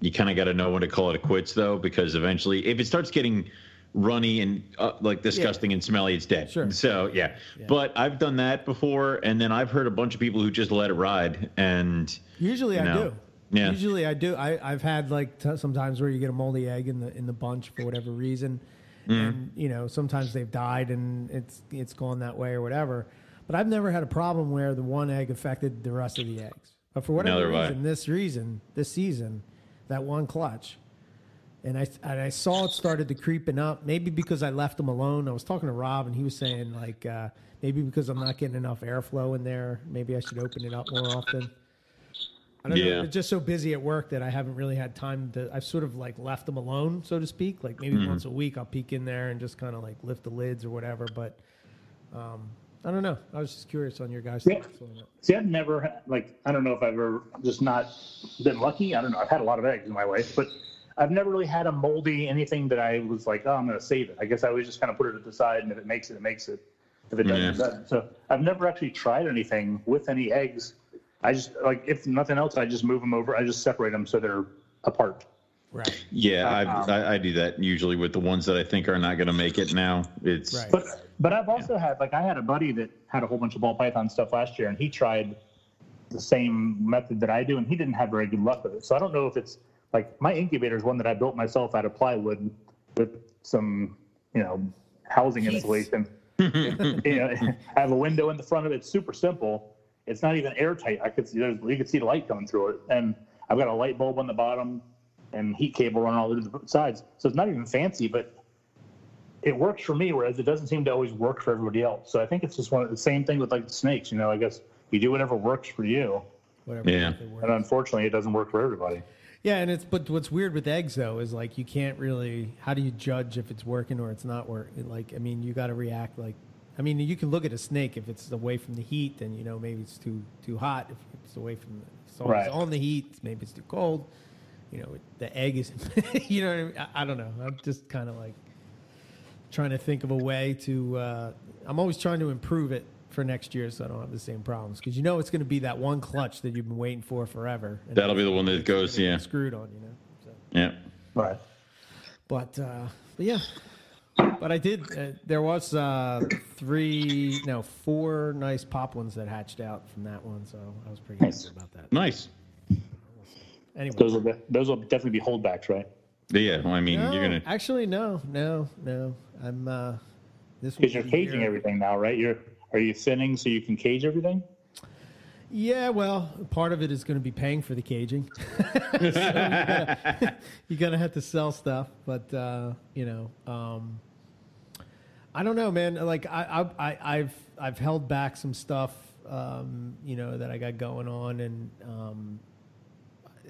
you kind of got to know when to call it a quits, though, because eventually, if it starts getting runny and uh, like disgusting and smelly, it's dead. Sure. So yeah. but I've done that before, and then I've heard a bunch of people who just let it ride, and Usually I know, do. Yeah. Usually I do. I, I've had like t- sometimes where you get a moldy egg in the in the bunch for whatever reason, Mm. and you know sometimes they've died and it's it's gone that way or whatever. But I've never had a problem where the one egg affected the rest of the eggs. But for whatever Neither have I. reason, this reason, this season, that one clutch, and I and I saw it started to creeping up. Maybe because I left them alone. I was talking to Rob, and he was saying like uh, maybe because I'm not getting enough airflow in there. Maybe I should open it up more often. I don't know. Yeah. I'm just so busy at work that I haven't really had time to. I've sort of like left them alone, so to speak. Like maybe Mm-hmm. once a week, I'll peek in there and just kind of like lift the lids or whatever. But um, I don't know. I was just curious on your guys' Yeah. thoughts. See, I've never like I don't know if I've ever just not been lucky. I don't know. I've had a lot of eggs in my life, but I've never really had a moldy anything that I was like, oh, I'm going to save it. I guess I always just kind of put it at the side, and if it makes it, it makes it. If it doesn't, Yeah. it doesn't. So I've never actually tried anything with any eggs. I just like if nothing else, I just move them over. I just separate them so they're apart. Right. Yeah, Um, I, I, I do that usually with the ones that I think are not going to make it now. It's Right. But but I've also had like I had a buddy that had a whole bunch of ball python stuff last year, and he tried the same method that I do, and he didn't have very good luck with it. So I don't know if it's like my incubator is one that I built myself out of plywood with some you know housing Jeez. insulation. [LAUGHS] You know, I have a window in the front of it. It's super simple. It's not even airtight. I could see there's, you could see the light coming through it, and I've got a light bulb on the bottom and heat cable running all over the sides. So it's not even fancy, but it works for me, whereas it doesn't seem to always work for everybody else. So I think it's just one of the same thing with like the snakes. You know, I guess you do whatever works for you, Whatever. Yeah. and unfortunately, it doesn't work for everybody. Yeah, and it's but what's weird with eggs though is like you can't really. How do you judge if it's working or it's not working? Like, I mean, you got to react like. I mean, you can look at a snake if it's away from the heat, then you know maybe it's too too hot. If it's away from the, if it's always on the heat, maybe it's too cold. You know, the egg is. [LAUGHS] you know, what I, mean? I, I don't know. I'm just kind of like trying to think of a way to. Uh, I'm always trying to improve it for next year, so I don't have the same problems. Because you know it's going to be that one clutch that you've been waiting for forever. and That'll be the one that goes, yeah. screwed on. You know. So. yeah. Right. But uh, but yeah, but I did. Uh, there was uh, three, no, four nice pop ones that hatched out from that one, so I was pretty Nice. happy about that. Nice. Anyway, Those will be, those will definitely be holdbacks, right? Yeah, well, I mean, no, you're gonna. actually no, no, no. I'm uh, this Because you're caging year- everything now, right? You're are you thinning so you can cage everything? Yeah, well, part of it is going to be paying for the caging. [LAUGHS] so you gotta, [LAUGHS] you're to have to sell stuff, but uh, you know, um, I don't know, man. Like I, I, I've, I've held back some stuff, um, you know, that I got going on, and um,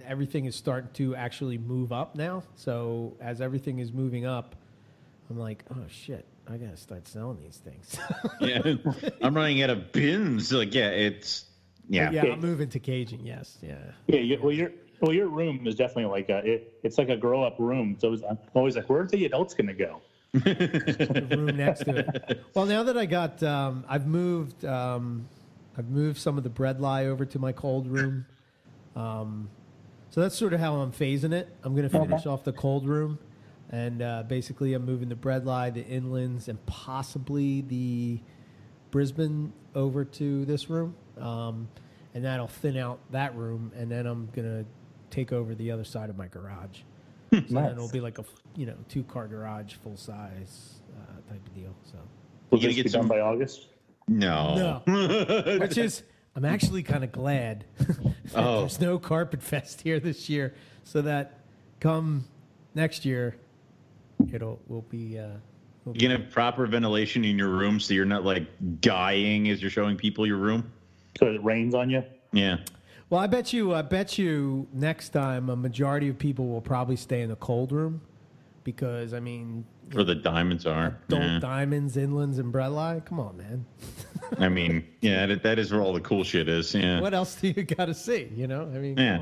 everything is starting to actually move up now. So as everything is moving up, I'm like, oh shit, I got to start selling these things. [LAUGHS] Yeah, I'm running out of bins. Like, yeah, it's yeah. yeah, I'm moving to caging. Yes, yeah. Yeah. You, well, your well, your room is definitely like a it, it's like a grow up room. So it's, I'm always like, where are the adults going to go? the room next to it. Well, now that I got, um, I've moved, um, I've moved some of the bredli over to my cold room. Um, so that's sort of how I'm phasing it. I'm going to finish off the cold room, and uh, basically I'm moving the bredli, the inlands, and possibly the Brisbane over to this room, um, and that'll thin out that room, and then I'm going to take over the other side of my garage. So then Nice. it'll be like a you know two car garage, full size uh, type of deal. So Will You gonna this get be done by August? No. [LAUGHS] which is I'm actually kind of glad [LAUGHS] that Oh. there's no carpet fest here this year, so that come next year it'll will be. Uh, will be You gonna have proper ventilation in your room so you're not like dying as you're showing people your room. So it rains on you. Yeah. well, I bet you. I bet you next time a majority of people will probably stay in the cold room because I mean, Where the diamonds are. adult Yeah. diamonds, inlands, and bredli. Come on, man. [LAUGHS] I mean, yeah, that, that is where all the cool shit is. Yeah. What else do you got to see? You know, I mean, come Yeah.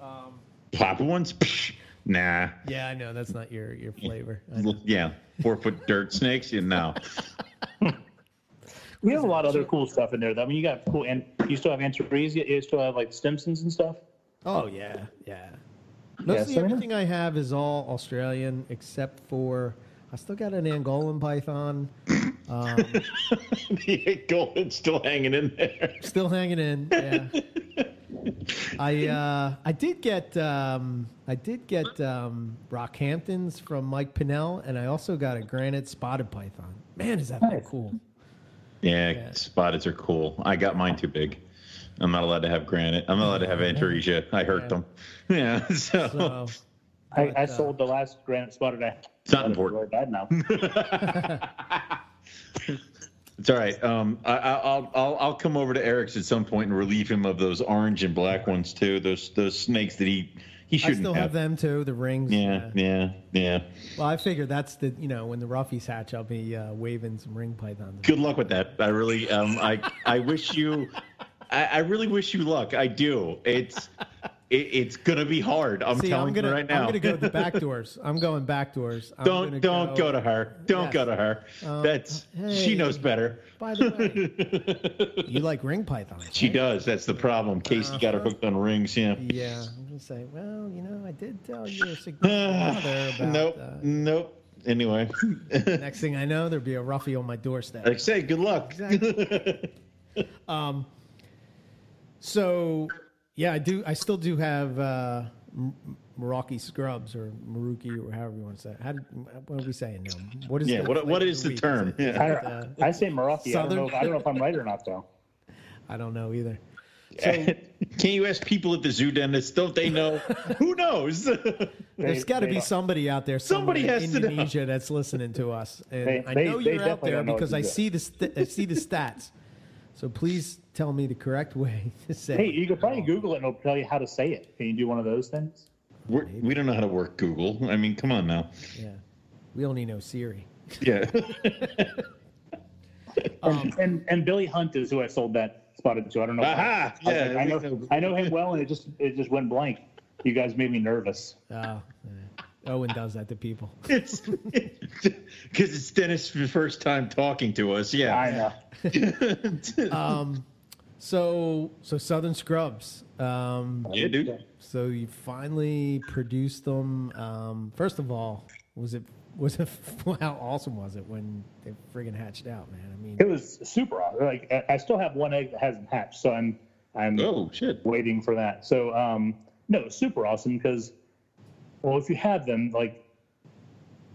on. Papa ones? Psh, nah. yeah, I know that's not your your flavor. I know. Well, Yeah. Four foot dirt [LAUGHS] snakes? You know. [LAUGHS] We have a lot of other cool stuff in there. though. I mean, you got cool, and you still have antares. You still have like Stimsons and stuff. Oh yeah, yeah. Mostly so- everything I have is all Australian except for I still got an Angolan python. Um, [LAUGHS] the golden's still hanging in there. still hanging in. Yeah. I uh, I did get um, I did get um, Rockhamptons from Mike Pinnell, and I also got a granite spotted python. Man, is that Nice. cool? Yeah, Yeah. spotted are cool. I got mine too big. I'm not allowed to have granite. I'm not allowed to have Antaresia. I hurt Yeah. them. [LAUGHS] Yeah, so, So I, But, I uh, sold the last granite spotted. I It's not It's important. Really bad now. [LAUGHS] [LAUGHS] it's all right. Um, I, I, I'll I'll I'll come over to Eric's at some point and relieve him of those orange and black ones too. Those those snakes that he he shouldn't still have them too. The rings. Yeah, yeah, yeah. Well, I figure that's the you know when the roughies hatch, I'll be uh, waving some ring pythons. Good luck with that. I really um I I wish you I, I really wish you luck. I do. It's it, it's gonna be hard. I'm See, telling I'm gonna you right now. I'm gonna go to the [LAUGHS] back doors. I'm going back doors. I'm don't don't go, to her. Don't Yes. go to her. Uh, That's she knows better. By the way, [LAUGHS] you like ring pythons? She right? does. That's the problem. Casey got her Uh-huh. hooked on rings. Yeah. Yeah, I'm gonna say. Well, you know, I did tell your [SIGHS] significant other about. nope. Uh, Nope. Anyway, [LAUGHS] next thing I know, there'll be a roughie on my doorstep. like I say, good luck. Exactly. Um, so yeah, I do. I still do have uh, M- Merauke scrubs or Maruki or however you want to say. It. How did, what are we saying now? What is Yeah, the what- what flavor the term? Is Yeah. is I, it, uh, I say Merauke. I don't, know if, I don't know if I'm right or not though. [LAUGHS] I don't know either. [LAUGHS] Can you ask people at the zoo Dennis? Don't they know? [LAUGHS] Who knows? There's got to be somebody out there, Somebody has in to. Indonesia that's listening to us, and They- I know they you're out there don't know what because I see the st- I see the stats. So please tell me the correct way [LAUGHS] to say. Hey, you could probably Google it and it'll tell you how to say it. Can you do one of those things? We're, we don't know how to work Google. I mean, come on now. Yeah, we only know Siri. [LAUGHS] Yeah. and, [LAUGHS] and and Billy Hunt is who I sold that spotted to. I don't know. Aha! I, Yeah, like, I know know. I know him well, and it just it just went blank. You guys made me nervous. Oh, yeah. Owen does that to people. it's because it's Dennis' first time talking to us. Yeah, I know. Um, so so Southern Scrubs. Um, yeah, dude. so you finally produced them. Um, first of all, was it was it [LAUGHS] how awesome was it when they friggin' hatched out, man? I mean, It was super awesome. Like I- I still have one egg that hasn't hatched, so I'm I'm Oh shit. waiting for that. So um, no, super awesome because well, if you have them, like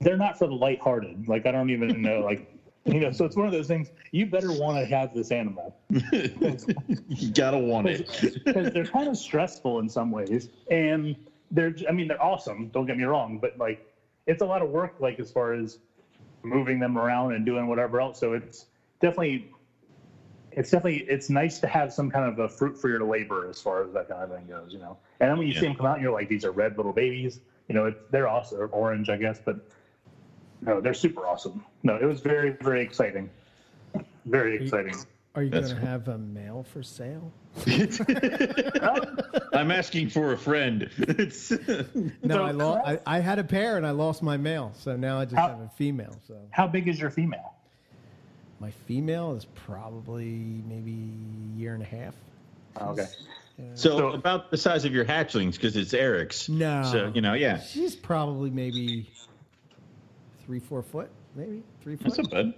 they're not for the lighthearted. Like I don't even know, like [LAUGHS] you know. So it's one of those things. You better want to have this animal [LAUGHS] you gotta want it. because they're kind of stressful in some ways, and they're I mean they're awesome. Don't get me wrong, but like it's a lot of work. Like as far as moving them around and doing whatever else. So it's definitely. It's definitely it's nice to have some kind of a fruit for your labor as far as that kind of thing goes, you know. And then when you see them come out, you're like, these are red little babies, you know. It, they're awesome, or orange, I guess, but no, they're super awesome. No, it was very very exciting, very exciting. are you That's going to have a male for sale? [LAUGHS] I'm asking for a friend. It's, [LAUGHS] No, So I, lo- I. I had a pair and I lost my male, so now I just How- have a female. So How big is your female? my female is probably maybe a year and a half. Oh, okay. so, So- about the size of your hatchlings because it's Eric's. No. So you know, yeah, She's probably maybe three, four foot, maybe three that's foot. not bad.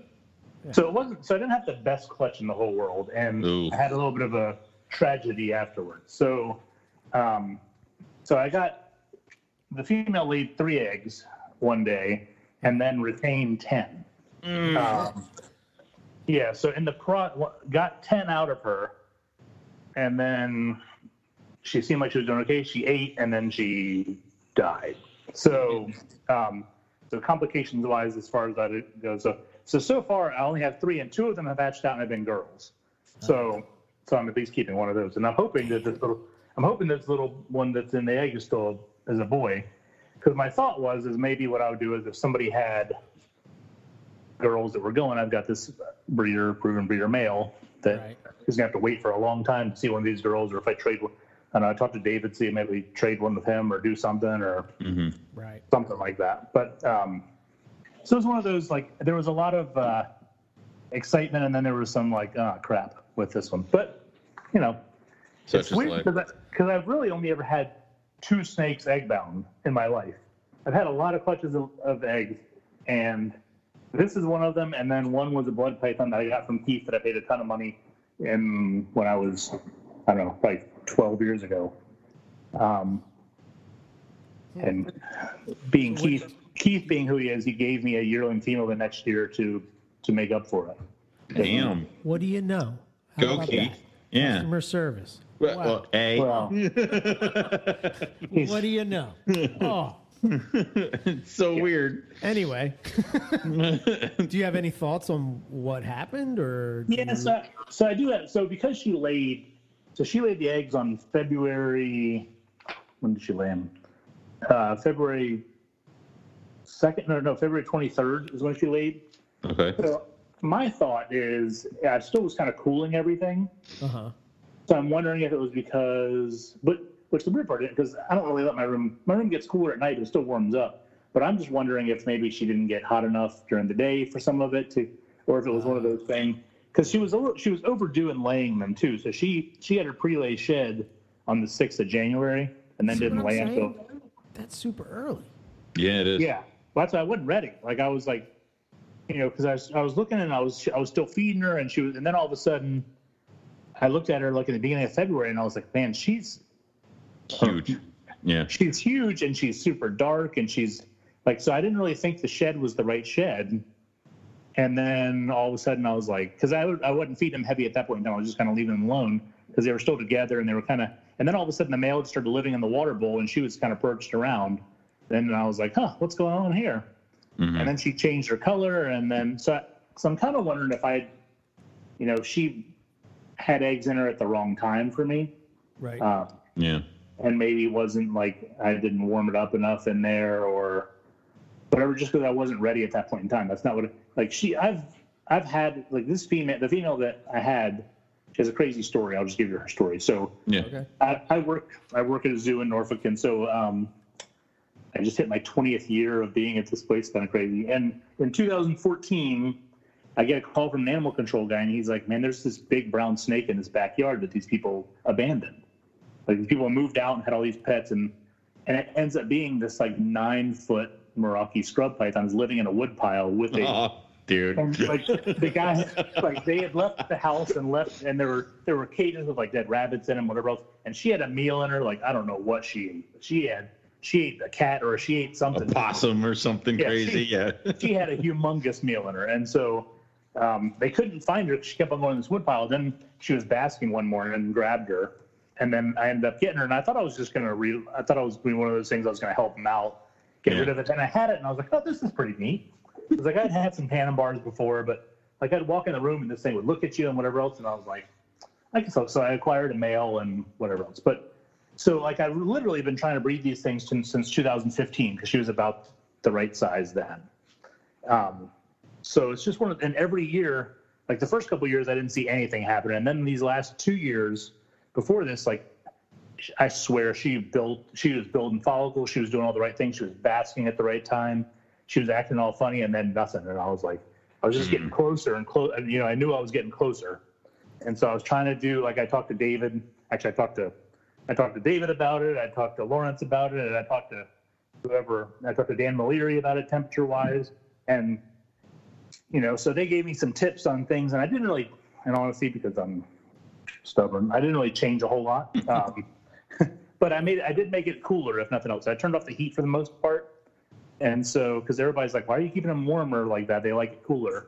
So it wasn't. So I didn't have the best clutch in the whole world, and Ooh. I had a little bit of a tragedy afterwards. So, um, so I got the female laid three eggs one day, and then retained ten. Um, yeah. So in the pro, got ten out of her, and then she seemed like she was doing okay. She ate, and then she died. So, um, so complications wise, as far as that it goes, so so so far I only have three, and two of them have hatched out and have been girls. So, so I'm at least keeping one of those, and I'm hoping that this little, I'm hoping this little one that's in the egg is still is a boy, because my thought was is maybe what I would do is if somebody had girls that were going, I've got this breeder, proven breeder male that Right. is gonna have to wait for a long time to see one of these girls, or if I trade one. I know I talked to David, see if maybe trade one with him or do something or hmm Right. something like that. But um, so it was one of those like there was a lot of uh, excitement, and then there was some like ah crap with this one. But you know, So it's just weird because because I've really only ever had two snakes egg bound in my life. I've had a lot of clutches of, of eggs, and this is one of them. And then one was a blood python that I got from Keith that I paid a ton of money in when I was I don't know like 12 years ago. Um, and being Keith, Keith being who he is, he gave me a yearling female the next year to to make up for it. Damn. What do you know? How Go, about Keith. that? Yeah. Customer service. Well, Wow. well, A. Well, he's- [LAUGHS] What do you know? [LAUGHS] Oh, it's so weird. anyway. [LAUGHS] do you have any thoughts on what happened, or do Yeah, you- so, so I do have. So because she laid, so she laid the eggs on February. When did she lay them? Uh, February second. No, no, February twenty third is when she laid. Okay. So my thought is, I still was kind of cooling everything. Uh-huh. So I'm wondering if it was because, but which the weird part is because I don't really let my room. My room gets cooler at night, but it still warms up. But I'm just wondering if maybe she didn't get hot enough during the day for some of it to, or if it was one of those things. Because she was a little, she was overdue in laying them too. So she she had her pre-lay shed on the sixth of January, and then See didn't what I'm lay until saying? That's super early. Yeah, it is. yeah. Well, that's why I wasn't ready. Like I was like, you know, because I was I was looking and I was I was still feeding her, and she was, and then all of a sudden, I looked at her like in the beginning of February, and I was like, man, she's Huge. Yeah. she's huge and she's super dark and she's like so i didn't really think the shed was the right shed and then all of a sudden i was like because I, I wasn't feeding them heavy at that point in time i was just kind of leaving them alone because they were still together and they were kind of and then all of a sudden the male had started living in the water bowl and she was kind of perched around then i was like huh what's going on here Mhm. and then she changed her color and then so, I, so i'm kind of wondering if i you know she had eggs in her at the wrong time for me Right. uh, Yeah. and maybe it wasn't like I didn't warm it up enough in there or whatever, just because I wasn't ready at that point in time. That's not what like she. I've I've had like this female, the female that I had. She has a crazy story. I'll just give you her story. So Yeah. okay. I, I work I work at a zoo in Norfolk, and so um, I just hit my 20th year of being at this place. Kind of crazy. And in 2014, I get a call from an animal control guy, and he's like, "Man, there's this big brown snake in this backyard that these people abandoned. Like these people moved out and had all these pets, and and it ends up being this like nine foot Merauke scrub pythons living in a wood pile with a Oh, dude. and like the guy, like they had left the house and left, and there were there were cages with like dead rabbits in them, whatever else. And she had a meal in her, like I don't know what she ate. But she had she ate a cat or she ate A something. possum or something Yeah, crazy. she- yeah. [LAUGHS] She had a humongous meal in her, and so um, they couldn't find her. She kept on going to this wood pile. Then she was basking one morning and grabbed her, and then I ended up getting her. And I thought I was just gonna re. I thought I was doing one of those things. I was gonna help him out, get Yeah. rid of it. And I had it, and I was like, oh, this is pretty neat. Because like I'd had some Panam bars before, but like I'd walk in the room and this thing would look at you and whatever else, and I was like, I guess so. So I acquired a male and whatever else. But so like I've literally been trying to breed these things since, since 2015 because she was about the right size then. Um, so it's just one of, and every year, like the first couple years, I didn't see anything happen, and then these last two years before this, like I swear she built, she was building follicles, she was doing all the right things, she was basking at the right time, she was acting all funny, and then nothing, and I was like, I was just getting closer and close, you know, I knew I was getting closer, and so I was trying to do like I talked to David, actually I talked to, I talked to David about it, I talked to Lawrence about it, and I talked to whoever, I talked to Dan Maleri about it temperature wise, and you know, so they gave me some tips on things, and I didn't really, in honesty, because I'm stubborn, I didn't really change a whole lot. [LAUGHS] Um, [LAUGHS] but I made, I did make it cooler, if nothing else. I turned off the heat for the most part, and so because everybody's like, "Why are you keeping them warmer like that?" They like it cooler,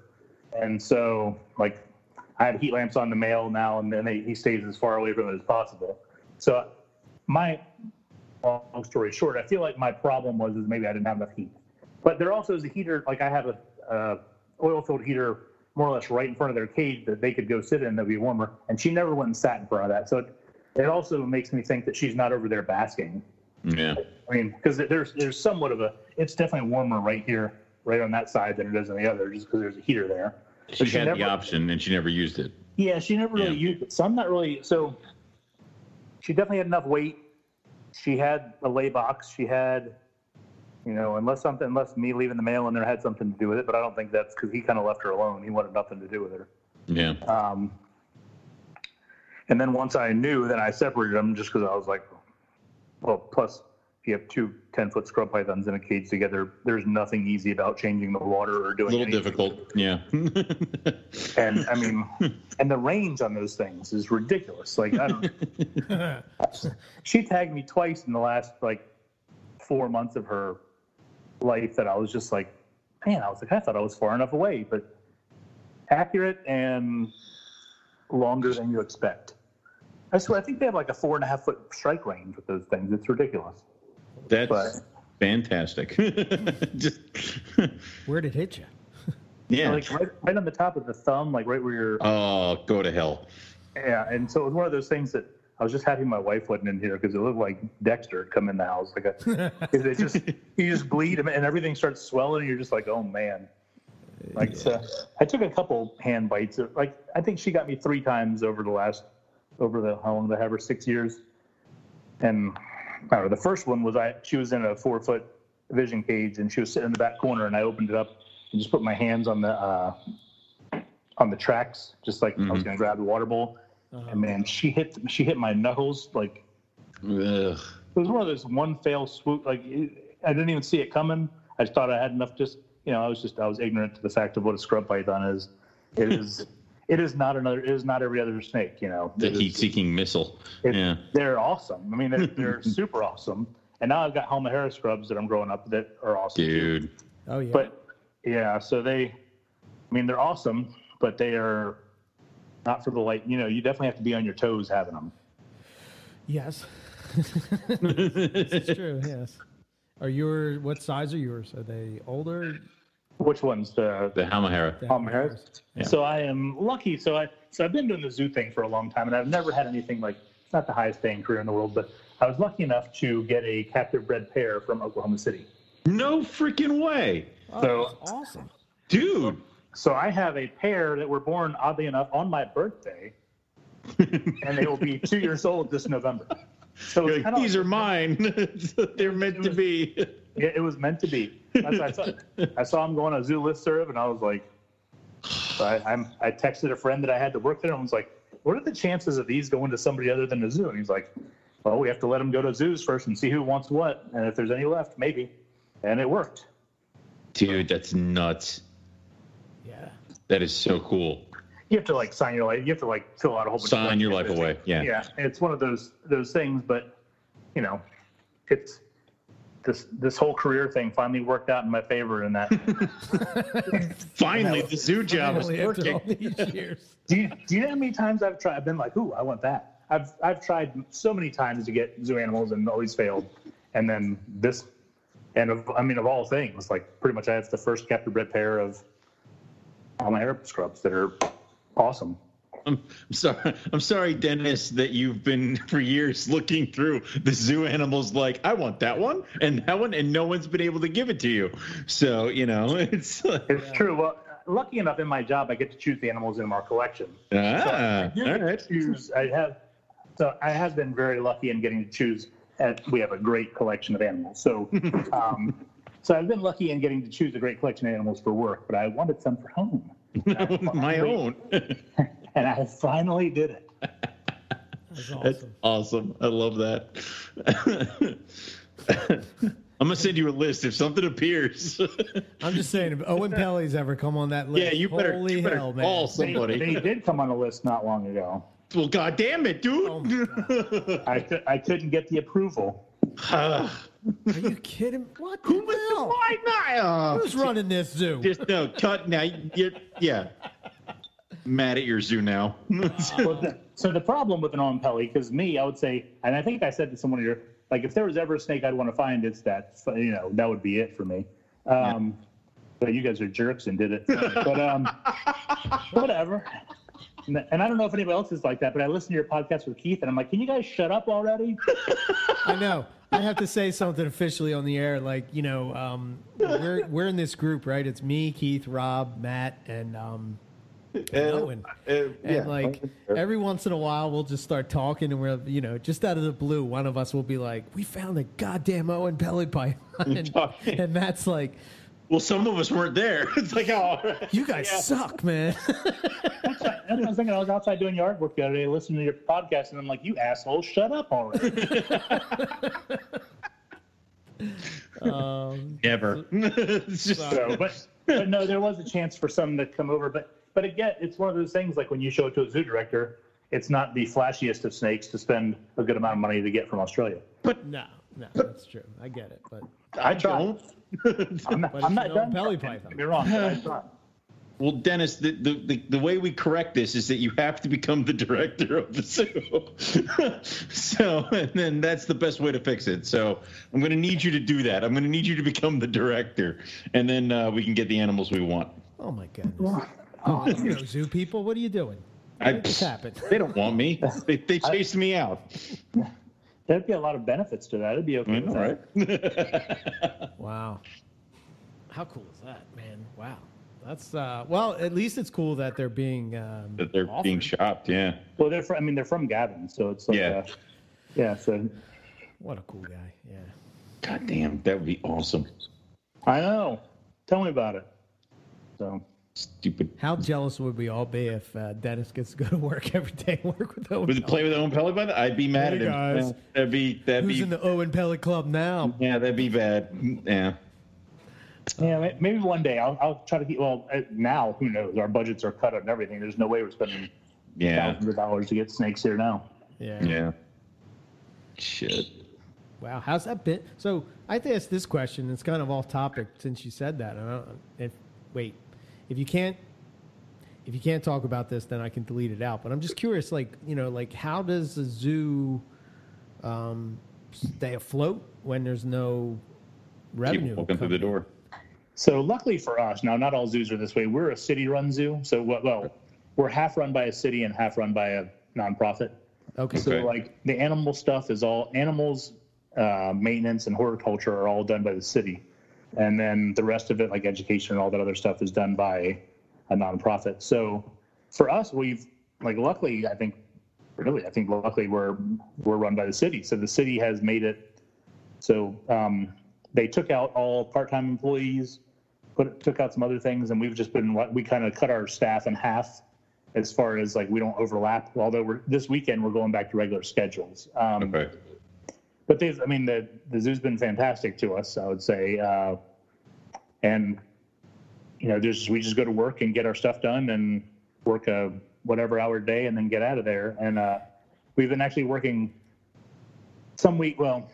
and so like I have heat lamps on the male now, and then he stays as far away from it as possible. So my long story short, I feel like my problem was is maybe I didn't have enough heat. But there also is a heater, like I have a, a oil filled heater more or less right in front of their cage that they could go sit in that'd be warmer. And she never went and sat in front of that. So it also makes me think that she's not over there basking. Yeah. I mean, because there's there's somewhat of a it's definitely warmer right here, right on that side than it is on the other, just because there's a heater there. She she had the option and she never used it. Yeah, she never really Yeah. used it. So I'm not really so. She definitely had enough weight. She had a lay box. She had, you know, unless something, unless me leaving the mail in there had something to do with it. But I don't think that's because he kind of left her alone. He wanted nothing to do with her. Yeah. Um, and then once I knew, then I separated them just because I was like, well, plus if you have two 10 foot scrub pythons in a cage together, there's nothing easy about changing the water or doing A little anything. difficult. Yeah. [LAUGHS] And I mean, and the range on those things is ridiculous. Like, I don't, [LAUGHS] she tagged me twice in the last like four months of her life that I was just like, man, I was like, I thought I was far enough away, but accurate and longer than you expect. I swear, I think they have like a four and a half foot strike range with those things. It's ridiculous. That's But fantastic. [LAUGHS] Just [LAUGHS] Where'd it hit you? [LAUGHS] yeah. like right, right on the top of the thumb, like right where you're. oh, go to hell. Yeah, and so it was one of those things that I was just happy my wife wasn't in here because it looked like Dexter had come in the house. Like, a, 'cause it just you just bleed and everything starts swelling, and you're just like, oh man. Like, so I took a couple hand bites. Like, I think she got me three times over the last, over the how long did I have her? Six years. And I don't know. The first one was I. She was in a four foot vision cage, and she was sitting in the back corner, and I opened it up and just put my hands on the uh, on the tracks, just like I was going to grab the water bowl. And man, she hit she hit my knuckles like Ugh. it was one of those one fail swoop. Like it, I didn't even see it coming. I just thought I had enough. Just you know, I was just I was ignorant to the fact of what a scrub python is. It is it is not another. It is not every other snake. You know, The It is- heat seeking missile. it- Yeah. they're awesome. I mean, they're, [LAUGHS] they're super awesome. And now I've got Halmahera scrubs that I'm growing up that are awesome. too. Dude. Oh yeah. But yeah, so they, I mean, they're awesome, but they are not for the light. You know, you definitely have to be on your toes having them. yes. [LAUGHS] it's true. Yes. Are your what size are yours? Are they older? Which one's the The Halmahera. Halmaheras? Yeah. So I am lucky. So I so I've been doing the zoo thing for a long time, and I've never had anything like it's not the highest paying career in the world, but I was lucky enough to get a captive bred pair from Oklahoma City. No freaking way. Oh, So- awesome. Dude. So I have a pair that were born oddly enough on my birthday, [LAUGHS] and they will be two years old this November. So like, These like- are mine. [LAUGHS] [LAUGHS] They're meant to be. Yeah, it was meant to be. That's, I, saw, I saw him go on a zoo list serve, and I was like, so I, I'm, I texted a friend that I had to work there, and I was like, what are the chances of these going to somebody other than a zoo? And he's like, well, we have to let them go to zoos first and see who wants what, and if there's any left, maybe. And it worked. Dude, that's nuts. Yeah. That is so cool. You have to like sign your life. You have to like fill out a whole bunch. of Sign your life away. Yeah. Yeah, it's one of those those things, but you know, it's this this whole career thing finally worked out in my favor. In that, [LAUGHS] [LAUGHS] Finally, the zoo job is Finally, after all working. these years. [LAUGHS] do you do you know how many times I've tried? I've been like, ooh, I want that. I've I've tried so many times to get zoo animals and always failed, and then this, and of, I mean of all things, like pretty much I have the first captive bred pair of Halmahera scrubs that are awesome. I'm sorry. I'm sorry, Dennis, that you've been [LAUGHS] for years looking through the zoo animals. Like, I want that one and that one, and no one's been able to give it to you. So you know, [LAUGHS] it's It's true. Well, lucky enough in my job, I get to choose the animals in our collection. ah, You all get to right. choose. I have. So I have been very lucky in getting to choose. At, we have a great collection of animals. So, [LAUGHS] um, so I've been lucky in getting to choose a great collection of animals for work. But I wanted some for home, My own. And I finally did it. That's That's awesome. awesome. I love that. [LAUGHS] I'm gonna send you a list if something appears. [LAUGHS] I'm just saying, if Oenpelli's ever come on that list, yeah, you better, holy you better hell, man. call They, somebody. they did come on a list not long ago. well, god damn it, dude. Oh my I I couldn't get the approval. [SIGHS] Are you kidding? What the Who was the hell? why not? Who's running this zoo? Just no cut now. You're, yeah, mad at your zoo now. Well, the, so the problem with an Oenpelli, because me, I would say, and I think I said to someone here, like if there was ever a snake I'd want to find, it's that. You know, that would be it for me. Um, But you guys are jerks and did it. [LAUGHS] But um, whatever. And and I don't know if anybody else is like that, but I listen to your podcast with Keith, and I'm like, can you guys shut up already? I know. I have to say something officially on the air. Like, you know, um, we're we're in this group, right? It's me, Keith, Rob, Matt, and um, Owen. [LAUGHS] And like every once in a while, we'll just start talking, and we're you know just out of the blue, one of us will be like, "We found a goddamn Oenpelli python," [LAUGHS] and, talking. and Matt's like, well, some of us weren't there. [LAUGHS] It's like, oh, "You guys suck, man." That's what I was thinking. I was outside doing yard work the other day, listening to your podcast, and I'm like, you asshole, shut up already. Um, Never. it's just So, but but no, there was a chance for some to come over. But but again, it's one of those things like when you show it to a zoo director, it's not the flashiest of snakes to spend a good amount of money to get from Australia. But no, no, that's true. I get it, but I tried. don't. [LAUGHS] I'm not, But I'm not no done. belly Don't python. Get me wrong. but I tried. [LAUGHS] Well, Dennis, the, the, the, the way we correct this is that you have to become the director of the zoo. [LAUGHS] so, and then that's the best way to fix it. So, I'm going to need you to do that. I'm going to need you to become the director, and then uh, we can get the animals we want. oh my goodness. Oh, you [LAUGHS] know, zoo people, what are you doing? I, Make this happen. they don't want me. They, they chased me out. [LAUGHS] There'd be a lot of benefits to that. It'd be okay. I know, right? [LAUGHS] Wow. How cool is that, man? Wow. That's uh well, at least it's cool that they're being um that they're being shopped. Yeah. Well, they're from, I mean, they're from Gavin, so it's like, Yeah. uh, yeah. So What a cool guy. Yeah. God damn, that would be awesome. I know. Tell me about it. So Stupid. How jealous would we all be if uh, Dennis gets to go to work [LAUGHS] every day and work with Owen? Would it play with Oenpelli by that? I'd be mad Hey, at him. guys. Yeah, That'd be that'd Who's be in the Oenpelli Club now? yeah, that'd be bad. Yeah. yeah, maybe one day I'll, I'll try to keep. Well, uh, now who knows? Our budgets are cut and everything. There's no way we're spending Yeah. thousands of dollars to get snakes here now. Yeah. Yeah. Shit. Wow. How's that been? So I have to ask this question. It's kind of off topic since you said that. I don't, if wait, if you can't if you can't talk about this, then I can delete it out. But I'm just curious, like you know, like how does the zoo um, stay afloat when there's no revenue Keep walking through the door. So luckily for us, now not all zoos are this way. We're a city-run zoo, so well, well, we're half run by a city and half run by a nonprofit. Okay. So Okay. like the animal stuff is all animals, uh, maintenance and horticulture are all done by the city, and then the rest of it, like education and all that other stuff, is done by a nonprofit. So for us, we've like luckily, I think, really, I think luckily we're we're run by the city. So the city has made it so um, they took out all part-time employees, put took out some other things, and we've just been we kind of cut our staff in half as far as like we don't overlap. Although we're this weekend we're going back to regular schedules. Um, Okay. But they've, I mean, the the zoo's been fantastic to us. I would say, uh, and you know, there's we just go to work and get our stuff done and work a whatever hour day and then get out of there. And uh, we've been actually working some week. Well,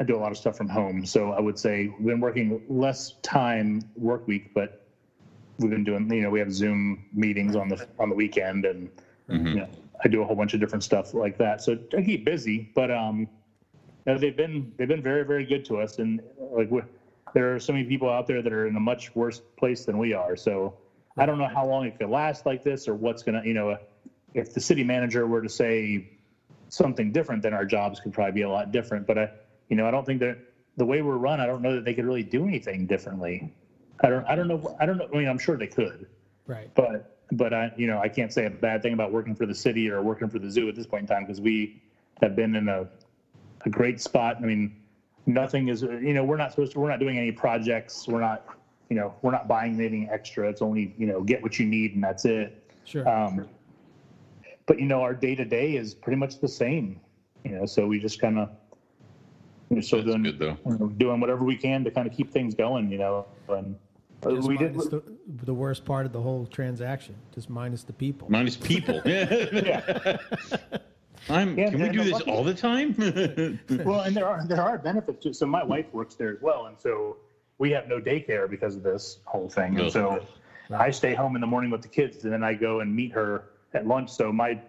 I do a lot of stuff from home, so I would say we've been working less time work week, but we've been doing. You know, we have Zoom meetings on the on the weekend, and Mhm. you know, I do a whole bunch of different stuff like that. So I keep busy, but um, know, they've been they've been very very good to us, and like there are so many people out there that are in a much worse place than we are. So I don't know how long it could last like this, or what's gonna you know, if the city manager were to say something different, then our jobs could probably be a lot different. But I, you know, I don't think that the way we're run, I don't know that they could really do anything differently. I don't I don't know I don't know. I mean, I'm sure they could Right. but but I you know I can't say a bad thing about working for the city or working for the zoo at this point in time because we have been in a a great spot. I mean, nothing is you know we're not supposed to we're not doing any projects. We're not you know we're not buying anything extra. It's only you know get what you need and that's it. Sure. Um, but you know our day to day is pretty much the same. You know, so we just kind of we're still That's doing good though. you know, doing whatever we can to kind of keep things going. You know, and uh, Just we did. minus the, the worst part of the whole transaction, just minus the people. Minus people. [LAUGHS] Yeah. [LAUGHS] I'm, Yeah, can we do this lucky- all the time? [LAUGHS] well, and there are there are benefits to. So my wife works there as well, and so we have no daycare because of this whole thing. And so I stay home in the morning with the kids, and then I go and meet her at lunch. So my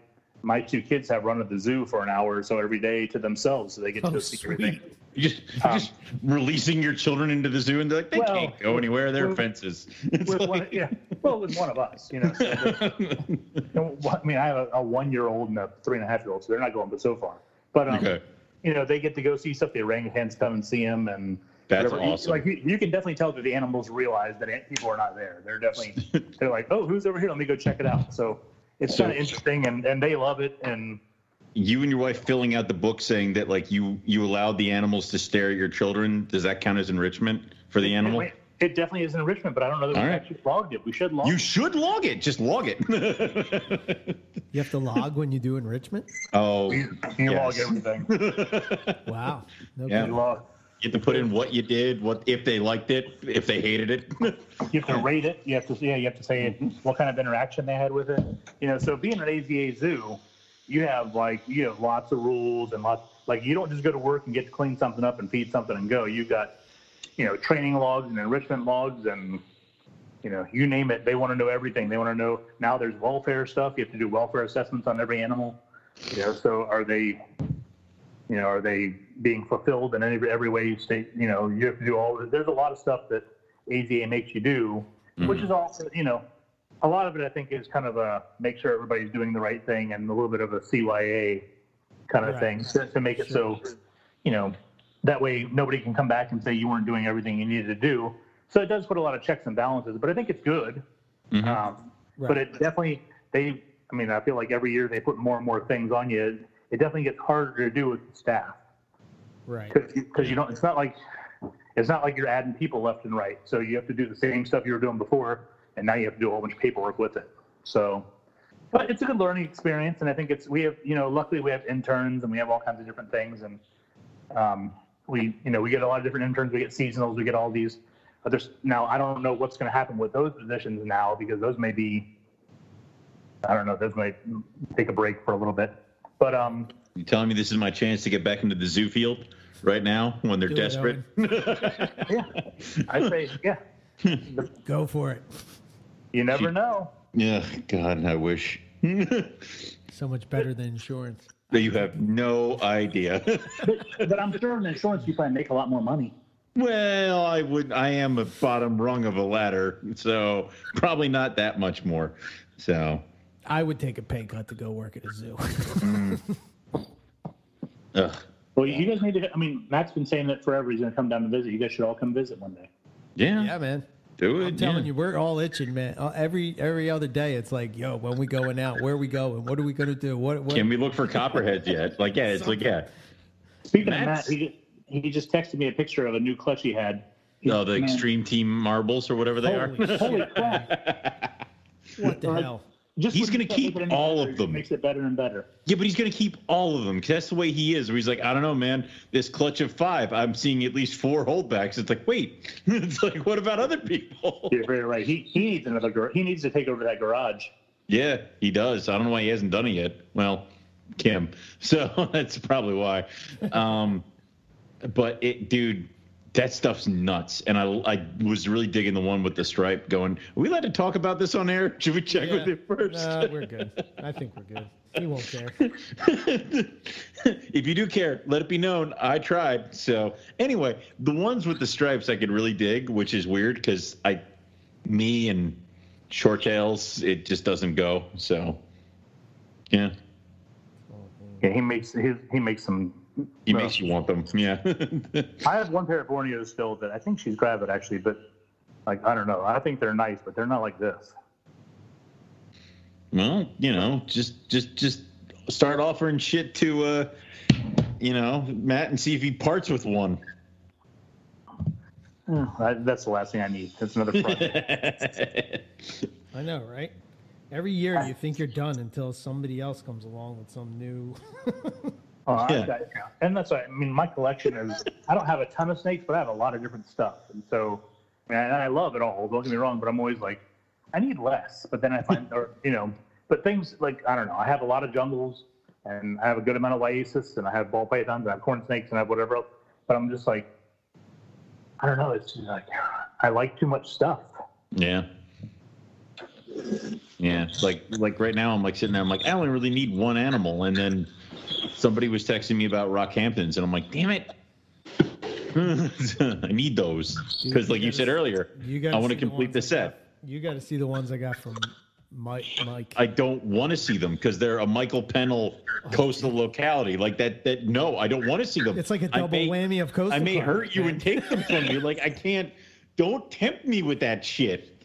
my two kids have run at the zoo for an hour or so every day to themselves, so they get to Oh, go see everything. You just, you're just releasing your children into the zoo and they're like, they Well, can't go anywhere. With- fences. [LAUGHS] With one, yeah, well, with one of us, you know. So you [LAUGHS] know, I mean, I have a, a one-year-old and a three and a half-year-old, so they're not going but so far. But um, okay. you know, they get to go see stuff. The orangutans come and see them, and That's whatever. You- awesome. Like you, you can definitely tell that the animals realize that people are not there. They're definitely [LAUGHS] they're like, oh, who's over here? Let me go check it out. So it's So- kind of interesting, and and they love it. And You and your wife filling out the book saying that like you you allowed the animals to stare at your children. Does that count as enrichment for the animal? it, it definitely is an enrichment, but I don't know that we All right. actually logged it. We should log. You it. should log it. Just log it. [LAUGHS] You have to log when you do enrichment. oh, You, you log everything. [LAUGHS] Wow. No Yeah. You log. You have to put in what you did, what if they liked it, if they hated it. [LAUGHS] You have to rate it. You have to yeah. You have to say mm-hmm. what kind of interaction they had with it. You know, so being an AZA zoo, you have like you have lots of rules and lots. Like you don't just go to work and get to clean something up and feed something and go. You've got you know training logs and enrichment logs and you know you name it. They want to know everything. They want to know now. There's welfare stuff. You have to do welfare assessments on every animal. You know, so are they you know, are they being fulfilled in every every way you state? You know, you have to do all. There's a lot of stuff that AZA makes you do, which mm-hmm. is also, you know, a lot of it I think is kind of a make sure everybody's doing the right thing and a little bit of a CYA kind of Right. thing to, to make it so, you know, that way nobody can come back and say you weren't doing everything you needed to do. So it does put a lot of checks and balances, but I think it's good. Um, But it definitely they. I mean, I feel like every year they put more and more things on you. It definitely gets harder to do with the staff Right. because you don't. It's not like it's not like you're adding people left and right. So you have to do the same stuff you were doing before, and now you have to do a whole bunch of paperwork with it. So, but it's a good learning experience, and I think it's we have you know luckily we have interns and we have all kinds of different things, and um, we you know we get a lot of different interns. We get seasonals. We get all these. Others now I don't know what's going to happen with those positions now because those may be. I don't know. Those might take a break for a little bit, but um, You telling me this is my chance to get back into the zoo field right now when they're desperate? [LAUGHS] yeah, I say yeah. Go for it. You never know. yeah, God, I wish. [LAUGHS] So much better than insurance. that you have no idea. But, [LAUGHS] but I'm sure in insurance you probably make a lot more money. well, I would. I am a bottom rung of a ladder, so probably not that much more. So, I would take a pay cut to go work at a zoo. Mm. [LAUGHS] ugh. Well, you guys need to. I mean, Matt's been saying that forever. He's going to come down to visit. You guys should all come visit one day. yeah, yeah, man. Do it. I'm telling yeah. you, we're all itching, man. Uh, Every every other day, it's like, yo, when we going out, where we going? What are we gonna do? What? what Can we look for copperheads yet? [LAUGHS] Like, yeah, it's like, yeah. Speaking of Matt, he, he just texted me a picture of a new clutch he had. No, the Man, extreme team marbles or whatever they Holy are. [LAUGHS] Holy crap! [LAUGHS] what the hell? Just He's gonna keep make it any all better, of them. Makes it better and better. Yeah, but he's going to keep all of them 'cause that's the way he is. Where he's like, I don't know, man. This clutch of five, I'm seeing at least four holdbacks. It's like, wait, [LAUGHS] it's like, what about other people? [LAUGHS] You're very right. He he needs another. gar- He needs to take over that garage. Yeah, he does. I don't know why he hasn't done it yet. Well, Kim. [LAUGHS] So that's probably why. Um, but it, dude, that stuff's nuts. And I, I was really digging the one with the stripe. Going, are we allowed to talk about this on air? [LAUGHS] Should we check with it first? Nah, we're good. I think we're good. He won't care. [LAUGHS] if you do care, let it be known. I tried. So anyway, the ones with the stripes I could really dig, which is weird because I, me and short tails, it just doesn't go. So yeah, Yeah, he makes he, he makes some. He well, makes you want them. [LAUGHS] Yeah. I have one pair of Borneos still that I think she's grabbed it actually, but like I don't know. I think they're nice, but they're not like this. well, you know, just just just start offering shit to uh, you know, Matt and see if he parts with one. That, that's the last thing I need. That's another front. [LAUGHS] I know, right? Every year you think you're done until somebody else comes along with some new. [LAUGHS] Oh, Yeah. And that's what I mean. My collection is. I don't have a ton of snakes, but I have a lot of different stuff, and so I and I love it all. Don't get me wrong, but I'm always like, I need less. But then I find, or you know, but things like I don't know. I have a lot of jungles, and I have a good amount of liasis, and I have ball pythons, and I have corn snakes, and I have whatever else. But I'm just like, I don't know. It's just like I like too much stuff. Yeah. Yeah. it's Like like right now I'm like sitting there, I'm like, I only really need one animal. And then somebody was texting me about Rockhamptons and I'm like, damn it. [LAUGHS] I need those. Because like you gotta- said earlier, You. I want to complete the set. You got to see the ones I got from Mike. Mike. I don't want to see them because they're a Michael Pennell oh, coastal locality. Like that that no, I don't want to see them. it's like a double may- whammy of coastal. I may carp, hurt you and take them from you. Like I can't don't tempt me with that shit.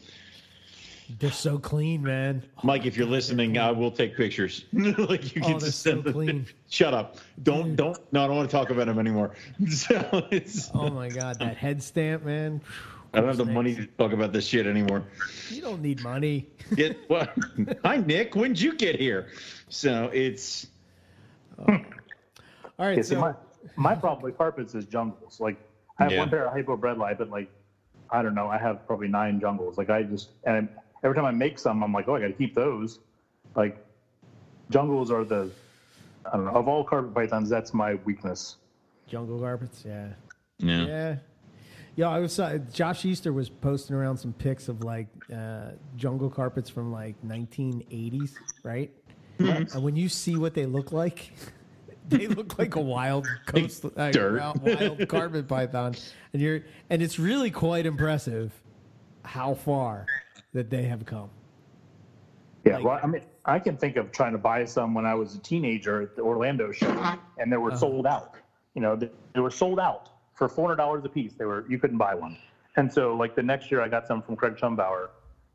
They're so clean, man. Mike, if you're listening, I will take pictures. [LAUGHS] like you Oh, can they're just so send them. clean. Shut up. Don't don't no, I don't want to talk about them anymore. [LAUGHS] So it's Oh my god, that head stamp, man. I don't have the money to talk about this shit anymore. You don't need money. [LAUGHS] Get what? Hi Nick, when did you get here? So it's oh. All right, Yeah, see, so my, my problem with carpets is jungles. Like I have Yeah. one pair of hypo bredli, but like, I don't know. I have probably nine jungles. Like I just and every time I make some, I'm like, oh, I got to keep those. Like, jungles are the I don't know of all carpet pythons. That's my weakness. Jungle carpets, yeah. Yeah. Yeah. Yeah, I was uh, Josh Easter was posting around some pics of like uh, jungle carpets from like 1980s, right? Mm-hmm. And when you see what they look like, [LAUGHS] they look like a wild coast, uh, dirt. wild, wild carpet python, and you're and it's really quite impressive how far that they have come. Yeah, Like- well, I mean, I can think of trying to buy some when I was a teenager at the Orlando show, and they were Uh-huh. sold out. You know, they, they were sold out for four hundred dollars a piece. They were you couldn't buy one. And so, like the next year, I got some from Craig Chumbauer,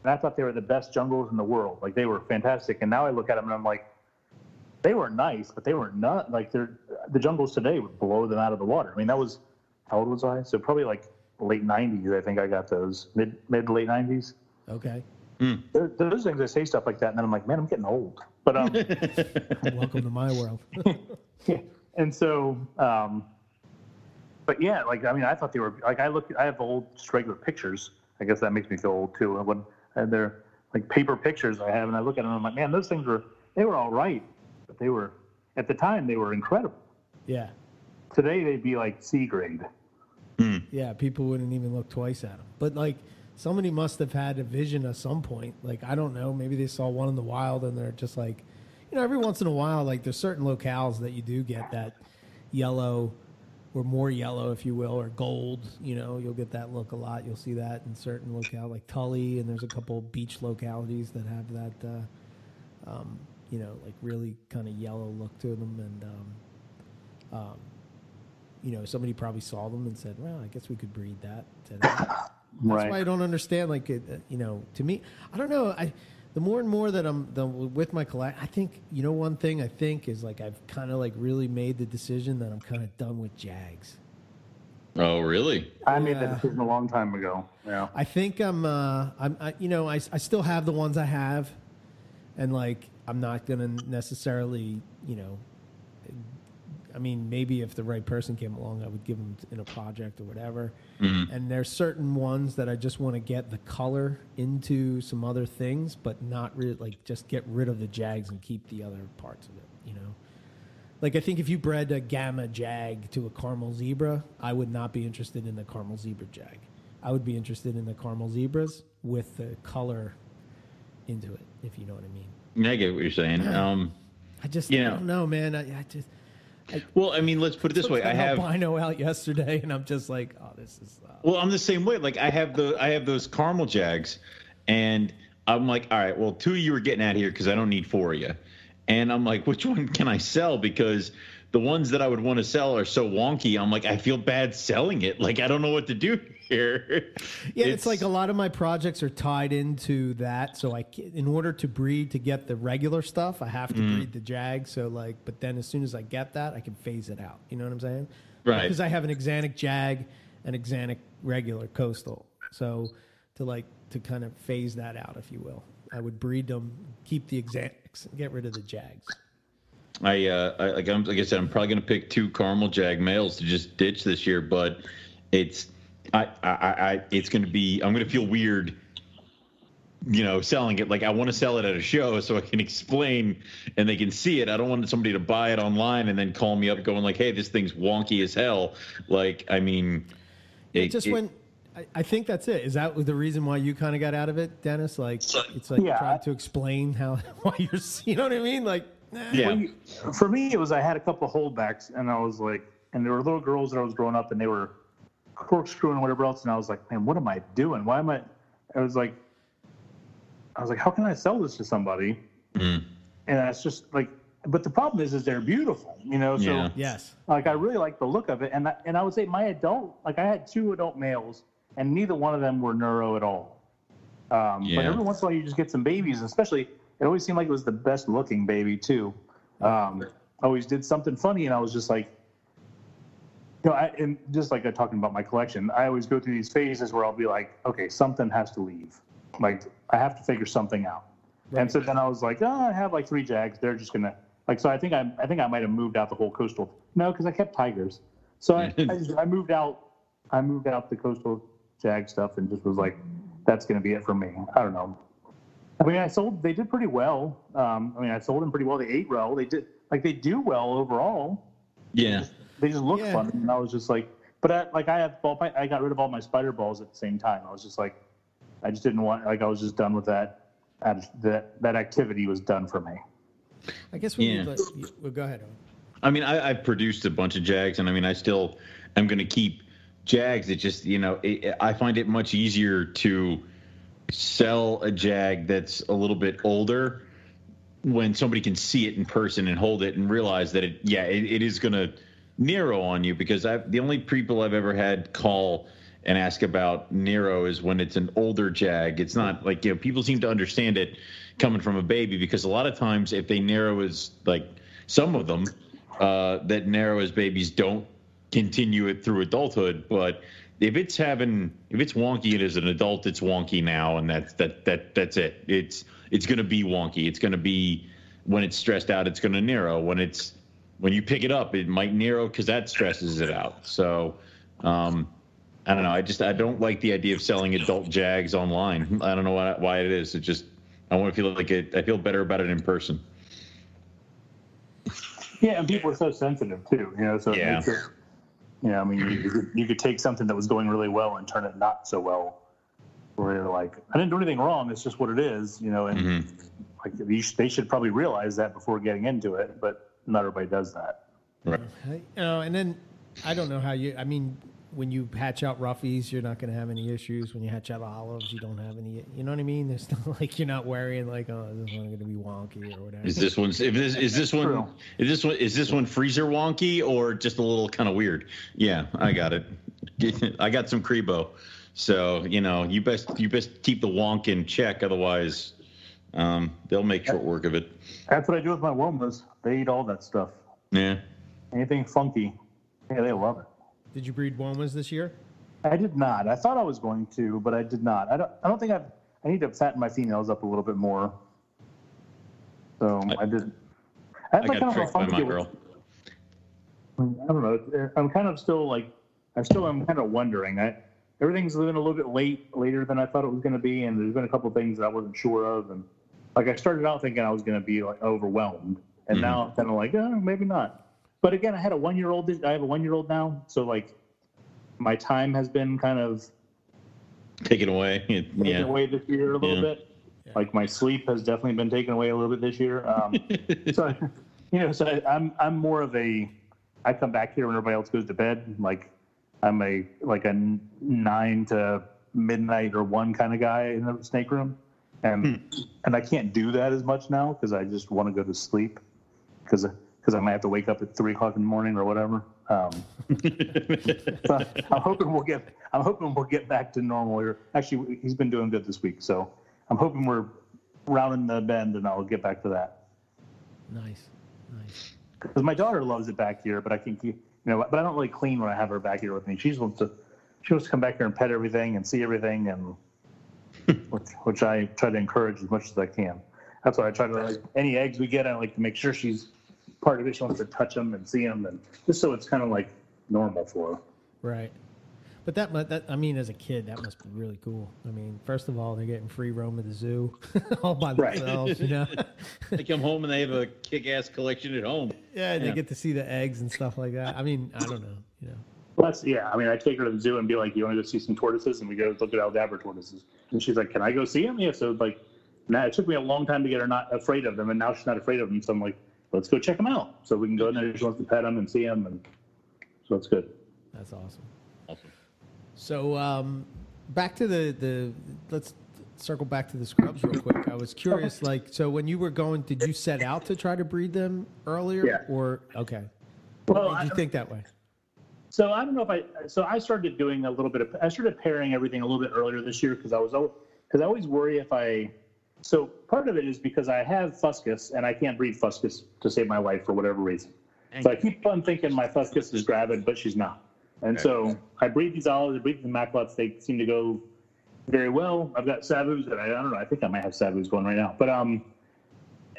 and I thought they were the best jungles in the world. Like they were fantastic. And now I look at them and I'm like, they were nice, but they were not like they're the jungles today would blow them out of the water. I mean, that was how old was I? So probably like late '90s. I think I got those mid mid late '90s. Okay, There, those things I say stuff like that, and then I'm like, man, I'm getting old. But um, [LAUGHS] welcome to my world. [LAUGHS] yeah. and so, um, but yeah, like I mean, I thought they were like I look, I have old just regular pictures. I guess that makes me feel old too. When and they're like paper pictures I have, and I look at them, and I'm like, man, those things were they were all right, but they were at the time they were incredible. yeah, Today they'd be like C grade. yeah. People wouldn't even look twice at them. But like somebody must have had a vision at some point. Like I don't know, maybe they saw one in the wild and they're just like, you know, every once in a while, like there's certain locales that you do get that yellow or more yellow, if you will, or gold. You know, you'll get that look a lot. You'll see that in certain locales like Tully, and there's a couple beach localities that have that, uh, um, you know, like really kind of yellow look to them. And, um, um, you know, somebody probably saw them and said, well, I guess we could breed that. That's Right. why I don't understand. Like, you know, to me, I don't know. I the more and more that I'm the, with my collect, I think you know one thing I think is like I've kind of like really made the decision that I'm kind of done with Jags. Oh, really? I made Yeah. that decision a long time ago. Yeah. I think I'm, uh, I'm, I, you know, I, I still have the ones I have, and like I'm not gonna necessarily, you know, I mean, maybe if the right person came along, I would give them in a project or whatever. And there's certain ones that I just want to get the color into some other things, but not really like just get rid of the jags and keep the other parts of it. You know, like I think if you bred a gamma jag to a caramel zebra, I would not be interested in the caramel zebra jag. I would be interested in the caramel zebras with the color into it, if you know what I mean. I get what you're saying. Um, I just You I know. don't know, man. I, I just well, I mean, let's put it this way: I have. albino out yesterday, and I'm just like, oh, this is. Uh, Well, I'm the same way. Like I have the I have those caramel jags, and I'm like, all right, well, two of you are getting out of here because I don't need four of you, and I'm like, which one can I sell? Because the ones that I would want to sell are so wonky. I'm like, I feel bad selling it. Like I don't know what to do here. Yeah, it's, like a lot of my projects are tied into that. So I, in order to breed to get the regular stuff, I have to Mm. breed the jag. So like, but then as soon as I get that, I can phase it out. You know what I'm saying? Right. Because I have an axanthic jag and axanthic regular coastal. So to like to kind of phase that out, if you will, I would breed them, keep the axanthics, get rid of the jags. I, uh, I like I'm like I said, I'm probably gonna pick two caramel jag males to just ditch this year, but it's I I, I it's gonna be I'm gonna feel weird, you know, selling it. Like I want to sell it at a show so I can explain and they can see it. I don't want somebody to buy it online and then call me up going like, hey, this thing's wonky as hell. Like I mean, It just when I, I think that's it. Is that the reason why you kind of got out of it, Dennis? Like it's like Yeah. trying to explain how [LAUGHS] why you're you know what I mean? Like eh. Yeah. Well, you- for me, it was I had a couple holdbacks, and I was like, and there were little girls that I was growing up, and they were corkscrewing and whatever else, and I was like, man, what am I doing? Why am I? I was like, I was like, how can I sell this to somebody? Mm. And that's just like, but the problem is, is they're beautiful, you know. So Yeah. yes. like, I really like the look of it, and I, and I would say my adult, like I had two adult males, and neither one of them were neuro at all. Um, But every once in a while, you just get some babies, especially it always seemed like it was the best looking baby too. Um, always did something funny, and I was just like, you know, I, and just like I'm talking about my collection, I always go through these phases where I'll be like, okay, something has to leave. Like I have to figure something out. And so then I was like, oh, I have like three jags. They're just gonna like. So I think I, I think I might have moved out the whole coastal. No, because I kept tigers. So I, I, just- I moved out I moved out the coastal jag stuff and just was like, that's going to be it for me. I don't know. I mean, I sold. They did pretty well. Um, I mean, I sold them pretty well. They ate well. They did like they do well overall. Yeah. They just look Yeah. fun, and I was just like, but I, like I have ball. I got rid of all my spider balls at the same time. I was just like, I just didn't want. Like I was just done with that. That that, that activity was done for me. I guess we Yeah. need like. Well, go ahead. I mean, I, I've produced a bunch of Jags, and I mean, I still am going to keep Jags. It just, you know, it, I find it much easier to sell a Jag that's a little bit older when somebody can see it in person and hold it and realize that it, yeah, it, it is going to narrow on you because I the only people I've ever had call and ask about neuro is when it's an older Jag. It's not like you know people seem to understand it coming from a baby because a lot of times if they narrow as like some of them uh, that narrow as babies don't continue it through adulthood, but if it's having if it's wonky and as an adult, it's wonky now, and that's that that that's it. It's it's going to be wonky. It's going to be when it's stressed out, it's going to narrow. When it's when you pick it up, it might narrow because that stresses it out. So, um, I don't know. I just I don't like the idea of selling adult Jags online. I don't know why, why it is. It just I want to feel like it. I feel better about it in person. Yeah, and people are so sensitive too. You know, so Yeah. it, you know, I mean, you could, you could take something that was going really well and turn it not so well. Where you're like, I didn't do anything wrong. It's just what it is. You know, and Mhm. like they should probably realize that before getting into it, but not everybody does that. Right. I- You know, and then I don't know how you. I mean, when you hatch out roughies, you're not going to have any issues. When you hatch out olives, you don't have any. You know what I mean? There's not [LAUGHS] like you're not worrying like, oh, this one's going to be wonky or whatever. Is this one? If this is this one? Is this one? Is this one freezer wonky or just a little kind of weird? Yeah, I got it. [LAUGHS] I got some cribo, so you know you best you best keep the wonk in check, otherwise um, they'll make short work of it. That's what I do with my womas. They eat all that stuff. Yeah. Anything funky, yeah, they love it. Did you breed womas this year? I did not. I thought I was going to, but I did not. I don't. I don't think I've. I need to fatten my females up a little bit more. So I, did. I, I like got kind of a tricked by funky my with- girl. I don't know. I'm kind of still like. I still am kind of wondering. I everything's been a little bit late, later than I thought it was going to be, and there's been a couple things that I wasn't sure of, and like I started out thinking I was going to be like overwhelmed, and Mhm. now I'm kind of like, oh, maybe not. But again, I had a one year old. I have a one year old now, so like my time has been kind of Take it away. taken Yeah. away this year a little Yeah. bit. Like my sleep has definitely been taken away a little bit this year. Um, [LAUGHS] so, you know, so I, I'm I'm more of a. I come back here when everybody else goes to bed. Like I'm a like a nine to midnight or one kind of guy in the snake room, and and I can't do that as much now because I just want to go to sleep because because I might have to wake up at three o'clock in the morning or whatever. Um, so [LAUGHS] I'm hoping we'll get. I'm hoping we'll get back to normal here. Actually, he's been doing good this week, so I'm hoping we're rounding the bend, and I'll get back to that. Nice, nice. Because my daughter loves it back here, but I can you know, but I don't really clean when I have her back here with me. She wants to, she wants to come back here and pet everything and see everything, and which, which I try to encourage as much as I can. That's why I try to like any eggs we get, I like to make sure she's part of it. She wants to touch them and see them, and just so it's kind of like normal for her. Right. But that, mu- that I mean, as a kid, that must be really cool. I mean, first of all, they're getting free roam at the zoo, [LAUGHS] all by Right. themselves. You know. [LAUGHS] they come home and they have a kick-ass collection at home. yeah, and Yeah. they get to see the eggs and stuff like that. I mean, I don't know. You know. Well, that's yeah. I mean, I take her to the zoo and be like, "You want to go see some tortoises?" And we go look at Aldabra tortoises, and she's like, "Can I go see them?" Yeah. So like, now it took me a long time to get her not afraid of them, and now she's not afraid of them. So I'm like, "Let's go check them out." So we can go in there. She wants to pet them and see them, and so it's good. That's awesome. Awesome. So um, back to the the let's circle back to the scrubs real quick. I was curious, like, so when you were going, did you set out to try to breed them earlier, Yeah. or okay? Well, did you I- think that way? So I don't know if I. So I started doing a little bit of. I started pairing everything a little bit earlier this year because I was because I always worry if I. So part of it is because I have fuscus and I can't breed fuscus to save my life for whatever reason. So I keep on thinking my fuscus is gravid, but she's not. And so I breed these olives, I breed the maculates. They seem to go very well. I've got savus that I, I don't know. I think I might have savus going right now. But um,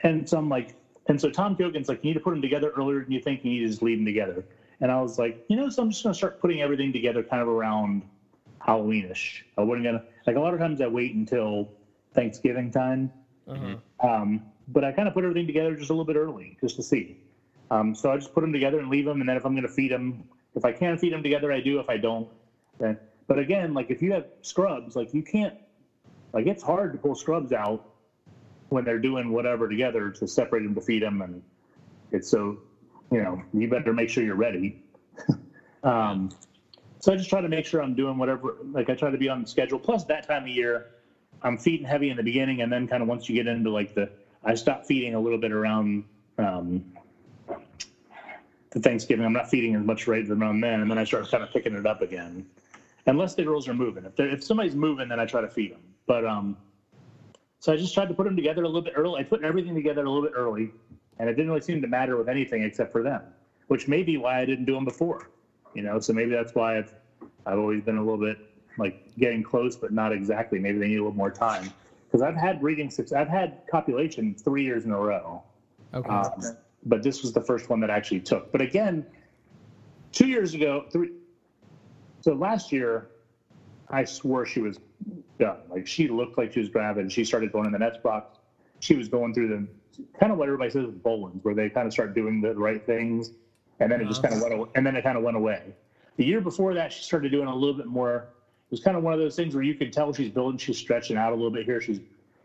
and so I'm like, and so Tom Kogan's like, you need to put them together earlier than you think. You need to just leave them together. And I was like, you know, so I'm just gonna start putting everything together kind of around Halloweenish. I wasn't gonna like a lot of times I wait until Thanksgiving time. Uh-huh. Um, but I kind of put everything together just a little bit early, just to see. Um, so I just put them together and leave them, and then if I'm going to feed them, if I can feed them together, I do. If I don't, then. But again, like if you have scrubs, like you can't, like it's hard to pull scrubs out when they're doing whatever together to separate them to feed them, and it's so, you know, you better make sure you're ready. [LAUGHS] um, so I just try to make sure I'm doing whatever, like I try to be on schedule. Plus that time of year, I'm feeding heavy in the beginning, and then kind of once you get into like the, I stop feeding a little bit around um, the Thanksgiving. I'm not feeding as much right around then, and then I start kind of picking it up again, unless the girls are moving. If if somebody's moving, then I try to feed them. But um, so I just tried to put them together a little bit early. I put everything together a little bit early, and it didn't really seem to matter with anything except for them, which may be why I didn't do them before. You know, so maybe that's why I've I've always been a little bit like getting close, but not exactly. Maybe they need a little more time because I've had reading success. I've had copulation three years in a row, Okay. um, but this was the first one that actually took. But again, two years ago, three. So last year, I swore she was done. Like she looked like she was gravid. She started going in the nets box. She was going through the kind of what everybody says with Boelen's, where they kind of start doing the right things, and then it just kind of uh-huh. went. Away, and then it kind of went away. The year before that, she started doing a little bit more. It was kind of one of those things where you could tell she's building. She's stretching out a little bit here. She's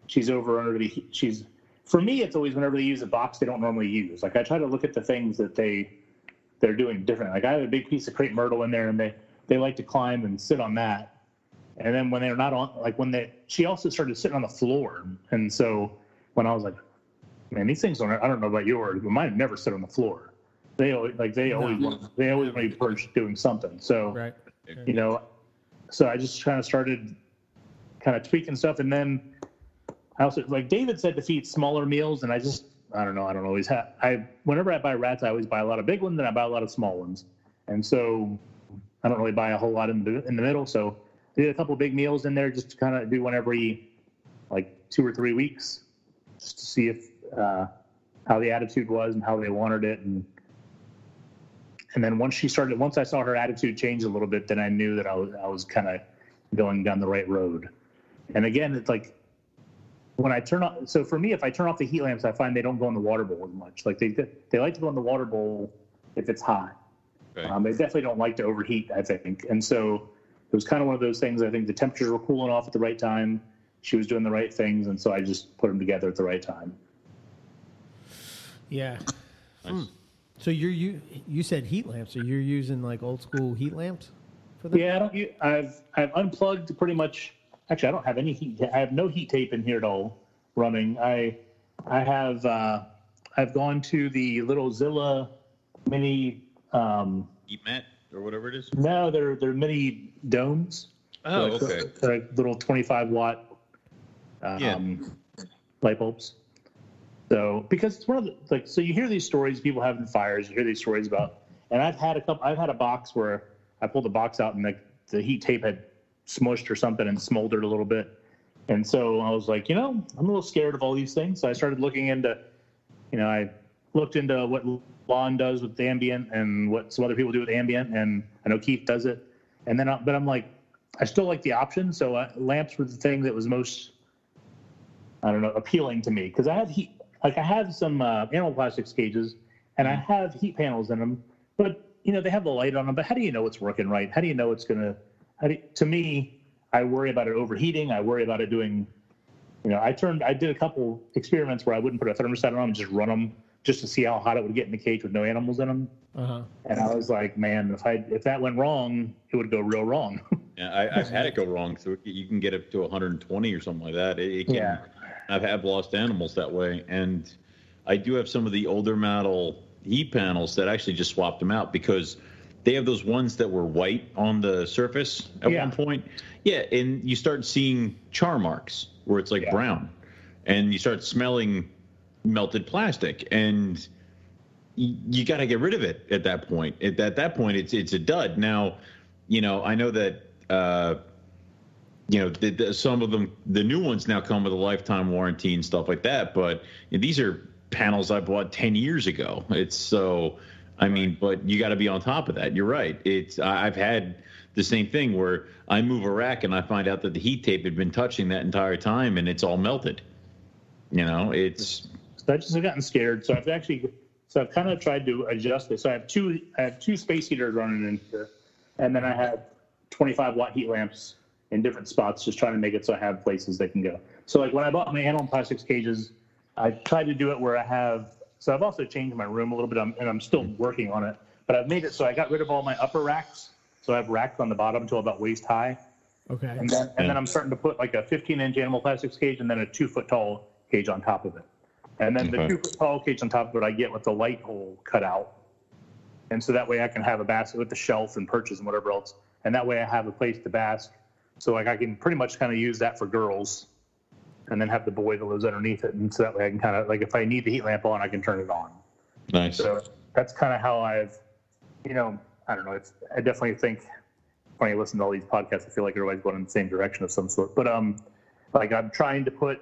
she's over under the. She's for me. It's always whenever they use a box they don't normally use. Like I try to look at the things that they they're doing different. Like I have a big piece of crepe myrtle in there, and they they like to climb and sit on that. And then when they're not on, like when they, she also started sitting on the floor. And so when I was like, man, these things don't, I don't know about yours, but mine never sit on the floor. They always, like, they always, want, they always want to be perched doing something. So, right. you know, so I just kind of started kind of tweaking stuff. And then I also, like David said, to feed smaller meals. And I just, I don't know, I don't always have, I, whenever I buy rats, I always buy a lot of big ones and I buy a lot of small ones. And so I don't really buy a whole lot in the, in the middle. So did a couple big meals in there just to kind of do one every like two or three weeks just to see if uh, how the attitude was and how they wanted it and and then once she started once i saw her attitude change a little bit then i knew that i was i was kind of going down the right road and again it's like when i turn off so for me if i turn off the heat lamps i find they don't go in the water bowl as much like they they like to go in the water bowl if it's hot um, they definitely don't like to overheat i think and so it was kind of one of those things. I think the temperatures were cooling off at the right time. She was doing the right things, and so I just put them together at the right time. Yeah. Nice. Hmm. So you're you you said heat lamps. So you're using like old school heat lamps for them? Yeah, I don't. u- I've I've unplugged pretty much. Actually, I don't have any heat. I have no heat tape in here at all running. I I have uh, I've gone to the little Zilla mini. Um, Heat mat or whatever it is. no, they're they're mini domes. Oh, Like, okay. They're like little 25 watt um, Yeah. light bulbs. So because it's one of the like so you hear these stories people having fires you hear these stories about and I've had a couple I've had a box where I pulled the box out and the the heat tape had smushed or something and smoldered a little bit. And so I was like you know I'm a little scared of all these things. So I started looking into you know I looked into what Lon does with ambient and what some other people do with ambient and I know Keith does it. And then I, but I'm like I still like the option. So uh, lamps were the thing that was most I don't know, appealing to me because I have heat, like I have some uh, animal plastics cages and I have heat panels in them, but you know they have the light on them. But how do you know it's working right? How do you know it's gonna? How do you, to me, I worry about it overheating. I worry about it doing. You know, I turned, I did a couple experiments where I wouldn't put a thermostat on them and just run them just to see how hot it would get in the cage with no animals in them. Uh huh. And I was like, man, if I if that went wrong, it would go real wrong. Yeah, I, I've had it go wrong. So you can get up to 120 or something like that. It, it can, Yeah. I've had lost animals that way, and I do have some of the older model heat panels that actually just swapped them out because they have those ones that were white on the surface at Yeah. one point. Yeah, and you start seeing char marks where it's like Yeah. brown, and you start smelling melted plastic, and you, you got to get rid of it at that point. At, at that point, it's it's a dud. Now, you know, I know that uh, you know the, the, some of them, the new ones now come with a lifetime warranty and stuff like that. But you know, these are panels I bought ten years ago. It's so I mean, but you got to be on top of that. You're right. It's I've had the same thing where I move a rack and I find out that the heat tape had been touching that entire time and it's all melted. You know, it's So I just have gotten scared. So I've actually, so I've kind of tried to adjust this. So I have two, I have two space heaters running in here, and then I have 25 watt heat lamps in different spots, just trying to make it so I have places they can go. So like when I bought my animal plastics cages, I tried to do it where I have. So I've also changed my room a little bit, and I'm still working on it. But I've made it so I got rid of all my upper racks. So I have racks on the bottom until about waist high. Okay. And then, and then I'm starting to put like a 15 inch animal plastics cage and then a two foot tall cage on top of it. And then the Okay. two foot tall cage on top of it, I get with the light hole cut out. And so that way I can have a basket with the shelf and perches and whatever else. And that way I have a place to bask. So like I can pretty much kind of use that for girls and then have the boy that lives underneath it. And so that way I can kind of like if I need the heat lamp on, I can turn it on. nice. So that's kind of how I've, you know, I don't know. It's I definitely think when I listen to all these podcasts, I feel like everybody's going in the same direction of some sort. But um, like I'm trying to put,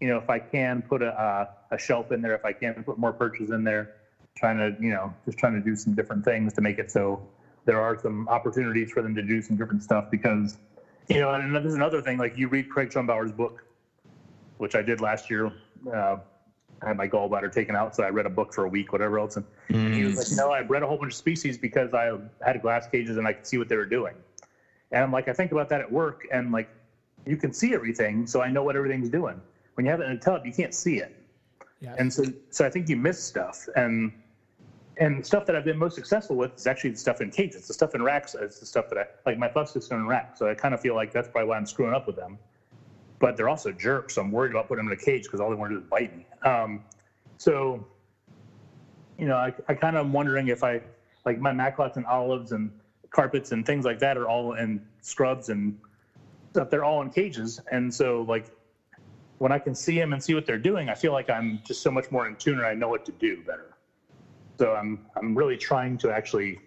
you know, if I can put a uh, a shelf in there, if I can put more perches in there, trying to, you know, just trying to do some different things to make it so there are some opportunities for them to do some different stuff because, you know, and there's another thing like you read Craig Schonbauer's book, which I did last year. Uh, I had my gallbladder taken out, so I read a book for a week, whatever else. And he was like, no, I bred a whole bunch of species because I had glass cages and I could see what they were doing. And I'm like, I think about that at work, and like, you can see everything, so I know what everything's doing. When you have it in a tub, you can't see it, Yeah. and so so I think you miss stuff. And and the stuff that I've been most successful with is actually the stuff in cages. The stuff in racks is the stuff that I like. My puff system in racks, so I kind of feel like that's probably why I'm screwing up with them. But they're also jerks, so I'm worried about putting them in a cage because all they want to do is bite me. Um, so you know, I, I kind of am wondering if I like my Macklots and olives and carpets and things like that are all in scrubs and stuff. They're all in cages, and so like when I can see them and see what they're doing, I feel like I'm just so much more in tune and I know what to do better. So I'm I'm really trying to actually.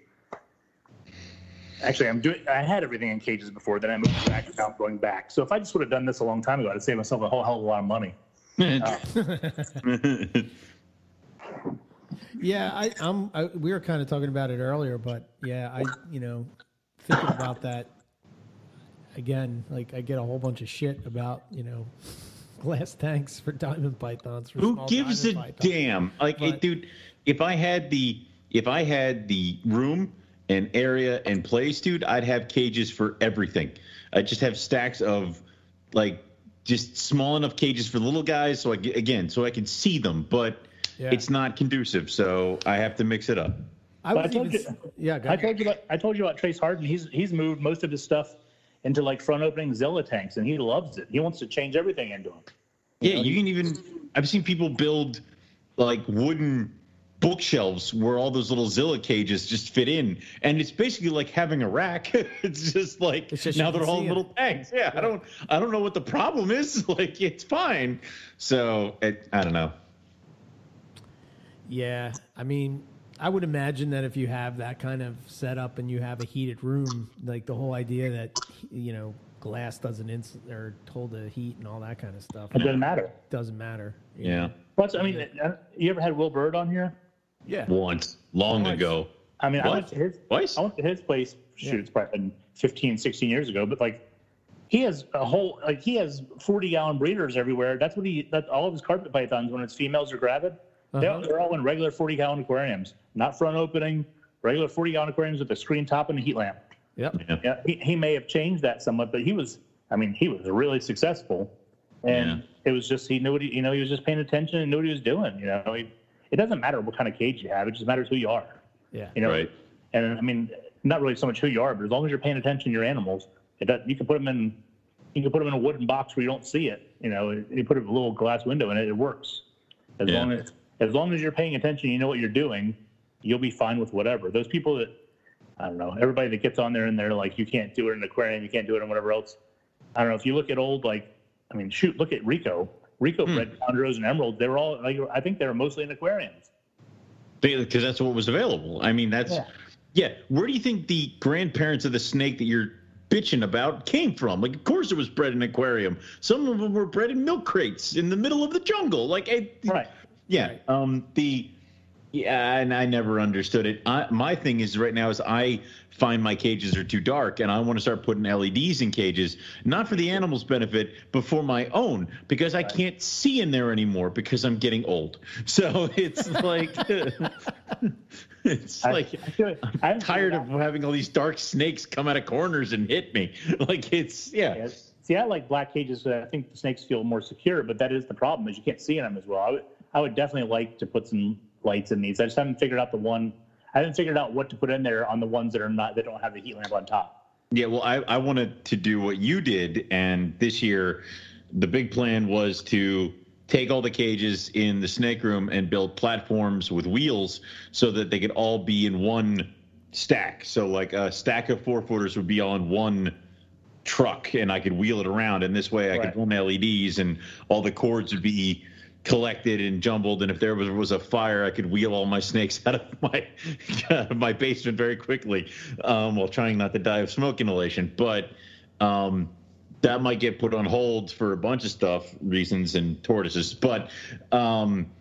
Actually, I'm doing. I had everything in cages before. Then I moved back and now I'm going back. So if I just would have done this a long time ago, I'd save myself a whole hell of a lot of money. [LAUGHS] Yeah, I, I'm. I, we were kind of talking about it earlier, but yeah, I, you know, thinking about that again. Like, I get a whole bunch of shit about you know [LAUGHS] glass tanks for diamond pythons. For Who gives a pythons. damn? Like, hey, But- dude, if I had the if I had the room and area and place, dude, I'd have cages for everything. I just have stacks of like just small enough cages for the little guys, so I again, so I can see them, but Yeah. it's not conducive, so I have to mix it up. I But I told even, you- yeah, I told you about I told you about Trace Harden. He's he's moved most of his stuff into like front opening Zilla tanks, and he loves it. He wants to change everything into them. Yeah, you can even. I've seen people build like wooden bookshelves where all those little Zilla cages just fit in, and it's basically like having a rack. [LAUGHS] it's just like It's just now they're all see little it. tanks. Yeah, I don't. I don't know what the problem is. [LAUGHS] Like it's fine. So it, I don't know. Yeah, I mean, I would imagine that if you have that kind of setup and you have a heated room, like the whole idea that you know glass doesn't ins- or hold the heat and all that kind of stuff It doesn't matter. doesn't matter. you Yeah, know? Plus, I mean, uh, you ever had Will Bird on here? Yeah. once long Twice. ago. I mean, I went to his Twice? I went to his place. Shoot, Yeah. it's probably been 15, 16 years ago. But like, he has a whole like he has 40 gallon breeders everywhere. That's what he. That all of his carpet pythons when its females are gravid, Uh-huh. they're, they're all in regular 40 gallon aquariums, not front opening. Regular 40 gallon aquariums with a screen top and a heat lamp. Yep. Yeah. Yeah, he, he may have changed that somewhat, but he was, I mean, he was really successful, and it was just he knew what he, you know, he was just paying attention and knew what he was doing. You know, he, it doesn't matter what kind of cage you have; it just matters who you are. Yeah. You know, Right. and I mean, not really so much who you are, but as long as you're paying attention to your animals, it does, you can put them in, you can put them in a wooden box where you don't see it. You know, you put a little glass window in it, it works. As Yeah. long as as long as you're paying attention, you know what you're doing, you'll be fine with whatever. Those people that I don't know, everybody that gets on there and they're like, you can't do it in an aquarium, you can't do it in whatever else. I don't know if you look at old like, I mean, shoot, look at Rico. Rico bred chondros and emeralds. They were all like, I think they were mostly in aquariums. because that's what was available. I mean, that's Yeah. yeah. Where do you think the grandparents of the snake that you're bitching about came from? Like, of course, it was bred in an aquarium. Some of them were bred in milk crates in the middle of the jungle. Like, it, Right. yeah. Um, the Yeah, and I never understood it. I, my thing is right now is I find my cages are too dark, and I want to start putting LEDs in cages, not for the animals' benefit, but for my own, because I can't see in there anymore because I'm getting old. So [LAUGHS] it's [LAUGHS] like, [LAUGHS] it's I- like I I'm tired of having all these dark snakes come out of corners and hit me. Like it's yeah. See, I like black cages. Uh, I think the snakes feel more secure, but that is the problem is you can't see in them as well. I would, I would definitely like to put some lights in these. I just haven't figured out the one. I haven't figured out what to put in there on the ones that are not that don't have the heat lamp on top. Yeah, well, I, I wanted to do what you did, and this year, the big plan was to take all the cages in the snake room and build platforms with wheels so that they could all be in one stack. So, like a stack of four footers would be on one truck, and I could wheel it around, and this way I Right. could run LEDs, and all the cords would be collected and jumbled and if there was, was a fire i could wheel all my snakes [LAUGHS] out of my out of my basement very quickly um, while trying not to die of smoke inhalation. But um, that might get put on hold for a bunch of stuff reasons and tortoises. But um,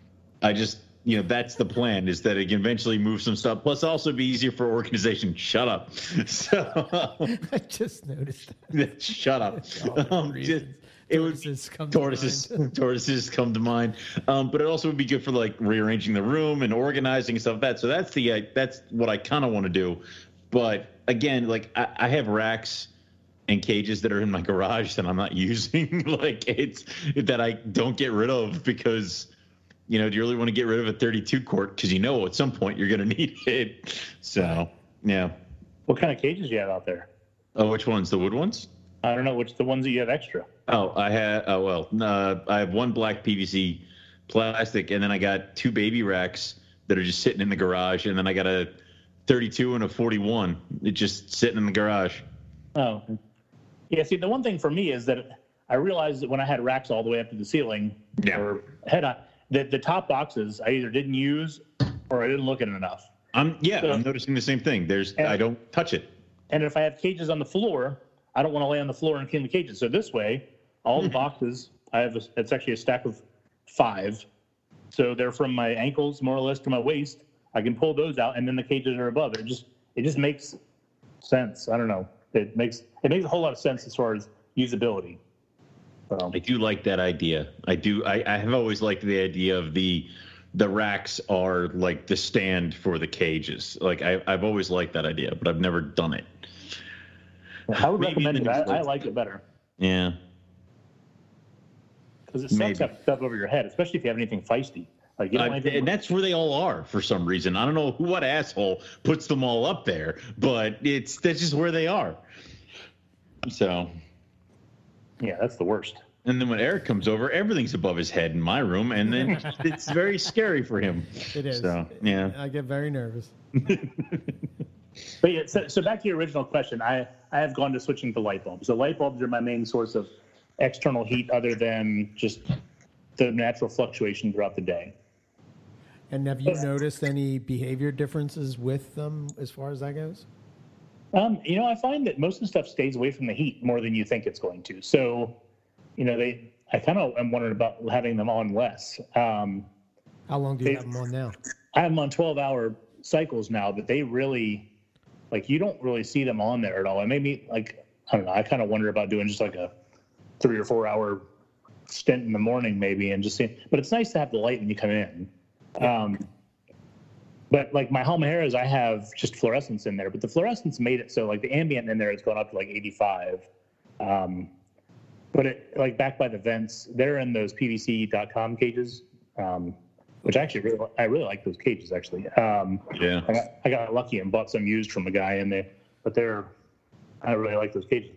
i just you know that's the plan is that it can eventually move some stuff. Plus also be easier for organization. Shut up. [LAUGHS] So [LAUGHS] I just noticed that. shut up. Um, just- it would Tortoises come to tortoises. mind. [LAUGHS] tortoises come to mind. Um, but it also would be good for like rearranging the room and organizing and stuff like that. So that's the uh, that's what i kind of want to do. But again like I, I have racks and cages that are in my garage that i'm not [LAUGHS] using. Like it's that i don't get rid of because you know do you really want to get rid of a 32 quart because you know at some point you're going [LAUGHS] to need it. So yeah. What kind of cages do you have out there? oh which ones? The wood ones? I don't know which the ones that you have extra. Oh, I had. Oh well, uh, I have one black PVC plastic, and then I got two baby racks that are just sitting in the garage, and then I got a 32 and a 41. It just sitting in the garage. Oh, yeah. See, the one thing for me is that I realized that when I had racks all the way up to the ceiling Yeah. or head on, that the top boxes I either didn't use or I didn't look at it enough. I'm yeah, So- I'm noticing the same thing. There's And- I don't touch it. And if I have cages on the floor, I don't want to lay on the floor and clean the cages. So this way, all the hmm. boxes, I have, a, it's actually a stack of five. So they're from my ankles more or less to my waist. I can pull those out and then the cages are above. It just, it just makes sense. I don't know. It makes, it makes a whole lot of sense as far as usability. So, I do like that idea. I do. I, I have always liked the idea of the the racks are like the stand for the cages. Like I, I've always liked that idea, but I've never done it. I would Maybe recommend it. I, I like- like it better Yeah. Because it sucks Maybe. to stuff over your head, especially if you have anything feisty. Like you don't I- want anything- and that's where they all are for some reason. I don't know who, what asshole puts them all up there, but it's that's just where they are. So, yeah, that's the worst. and then when Eric comes over, everything's above his head in my room, and then [LAUGHS] it's very scary for him. It is. So, yeah. I get very nervous. [LAUGHS] But yeah, so, so back to your original question, I, I have gone to switching to light bulbs. So light bulbs are my main source of external heat other than just the natural fluctuation throughout the day. And have you noticed any behavior differences with them as far as that goes? Um, you know, I find that most of the stuff stays away from the heat more than you think it's going to. So, you know, they, I kind of am wondering about having them on less. Um, How long do you They- have them on now? I have them on 12 hour cycles now, but they really, like, you don't really see them on there at all. And maybe, like, I don't know, I kind of wonder about doing just like a three or four hour stint in the morning, maybe, and just see. But it's nice to have the light when you come in. Um, but like my home Halmaheras, I have just fluorescence in there, but the fluorescence made it so like the ambient in there has gone up to like 85. Um, but it like back by the vents, they're in those PVC.com cages. Um, which actually really, I really like those cages actually. Um, Yeah. I got, I got lucky and bought some used from a guy in there, but they're, I really like those cages.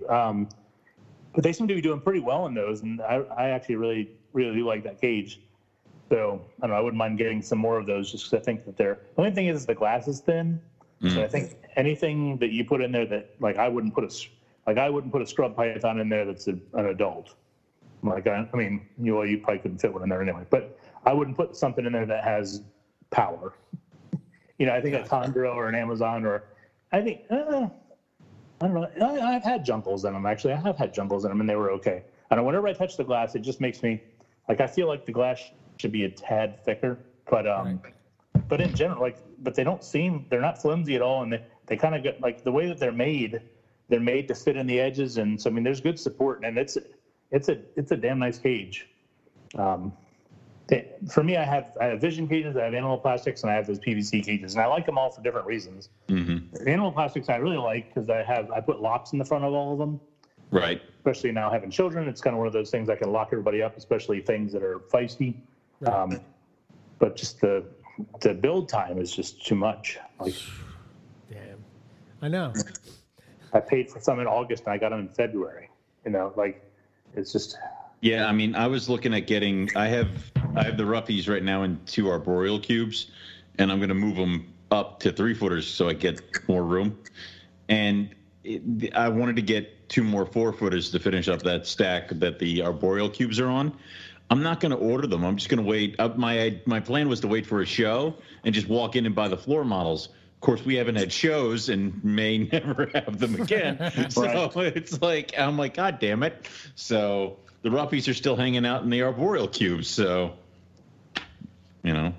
But they seem to be doing pretty well in those, and I, I actually really, really do like that cage. So I don't know, I wouldn't mind getting some more of those just because I think that they're, the only thing is the glass is thin. So I think anything that you put in there that, like, I wouldn't put a, s- like, I wouldn't put a scrub python in there that's a, an adult. Like, I, I mean, you, well, you probably couldn't fit one in there anyway, but I wouldn't put something in there that has power. [LAUGHS] You know, I think a Chondro or an Amazon or, I think, uh, I don't know. I, I've had junkles in them actually. I have had junkles in them and they were okay. And whenever I touch the glass, it just makes me like I feel like the glass should be a tad thicker. But um, but in general, like, but they don't seem they're not flimsy at all, and they they kind of get like the way that they're made, they're made to fit in the edges, and so I mean, there's good support, and it's it's a it's a damn nice cage. Um, for me, I have I have vision cages, I have animal plastics, and I have those PVC cages, and I like them all for different reasons. hmm animal plastics I really like because I have I put locks in the front of all of them. Right. Especially now having children, it's kind of one of those things I can lock everybody up, especially things that are feisty. Um, but just the the build time is just too much. Like Damn. I know. I paid for some in August and I got them in February. You know, like it's just Yeah, I mean, I was looking at getting. I have I have the roughies right now in two arboreal cubes, and I'm going to move them up to three footers so I get more room. And it, I wanted to get two more four footers to finish up that stack that the arboreal cubes are on. I'm not going to order them. I'm just going to wait. Uh, my my plan was to wait for a show and just walk in and buy the floor models. Of course, we haven't had shows and may [LAUGHS] never have them again. [LAUGHS] so it's like I'm like, God damn it! So the roughies are still hanging out in the arboreal cubes. So you know,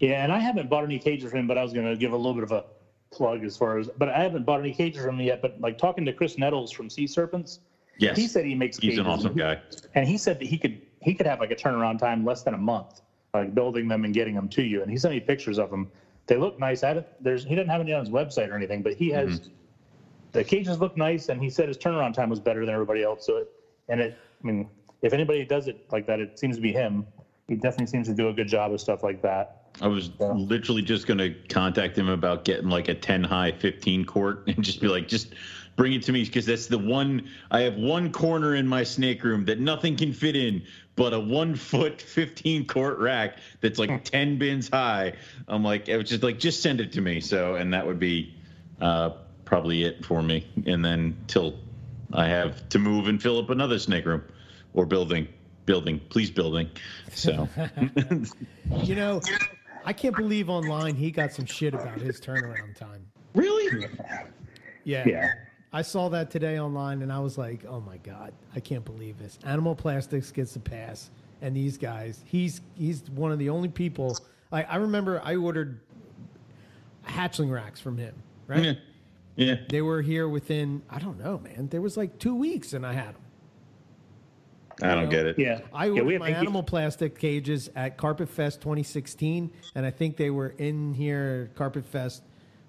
yeah. And I haven't bought any cages for him, but I was going to give a little bit of a plug as far as. But I haven't bought any cages from him yet. But like talking to Chris Nettles from Sea Serpents, yes, he said he makes he's an cages, awesome and he- guy. and he said that he could he could have like a turnaround time less than a month, like building them and getting them to you. And he sent me pictures of them. They look nice. I haven't, there's he doesn't have any on his website or anything, but he has Mm-hmm. the cages look nice, and he said his turnaround time was better than everybody else. So it and it, I mean, if anybody does it like that, it seems to be him. He definitely seems to do a good job of stuff like that. I was literally just going to contact him about getting like a 10 high 15 court [LAUGHS] and just be like, just bring it to me because that's the one. I have one corner in my snake room that nothing can fit in but a one foot [LAUGHS] 15 court rack that's like [LAUGHS] 10 bins high. I'm like, it was just like, just send it to me. So, and that would be uh, probably it for me. And then till I have to move and fill up another snake room or building. Building, please, building. So, [LAUGHS] You know, I can't believe online he got some shit about his turnaround time. really? Yeah. Yeah. I saw that today online and I was like, oh my God, I can't believe this. Animal Plastics gets a pass. And these guys, he's he's one of the only people. I, I remember I ordered hatchling racks from him, right? Yeah. Yeah. They were here within, I don't know, man. There was like two weeks and I had them. I don't get it. Yeah. I yeah, ordered we my Pinky- animal plastic cages at Carpet Fest 2016, and I think they were in here Carpet Fest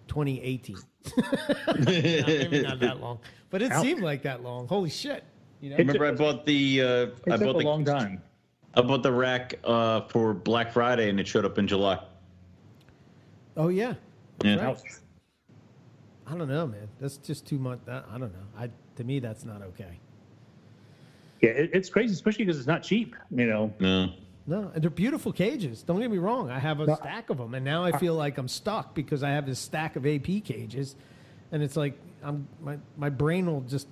2018. [LAUGHS] [LAUGHS] Maybe not that long, but it Ow. seemed like that long. Holy shit! You know, It Remember, I bought the uh, It I took bought a the long time. I bought the rack uh, for Black Friday, and it showed up in July. oh yeah, Yeah. right. I don't know, man. That's just too much. I I don't know. I to me, that's not okay. Yeah, it, it's crazy, especially because it's not cheap. You know, No. No, and they're beautiful cages. Don't get me wrong. I have a No, stack of them, and now I feel like I'm stuck because I have this stack of AP cages, and it's like I'm my my brain will just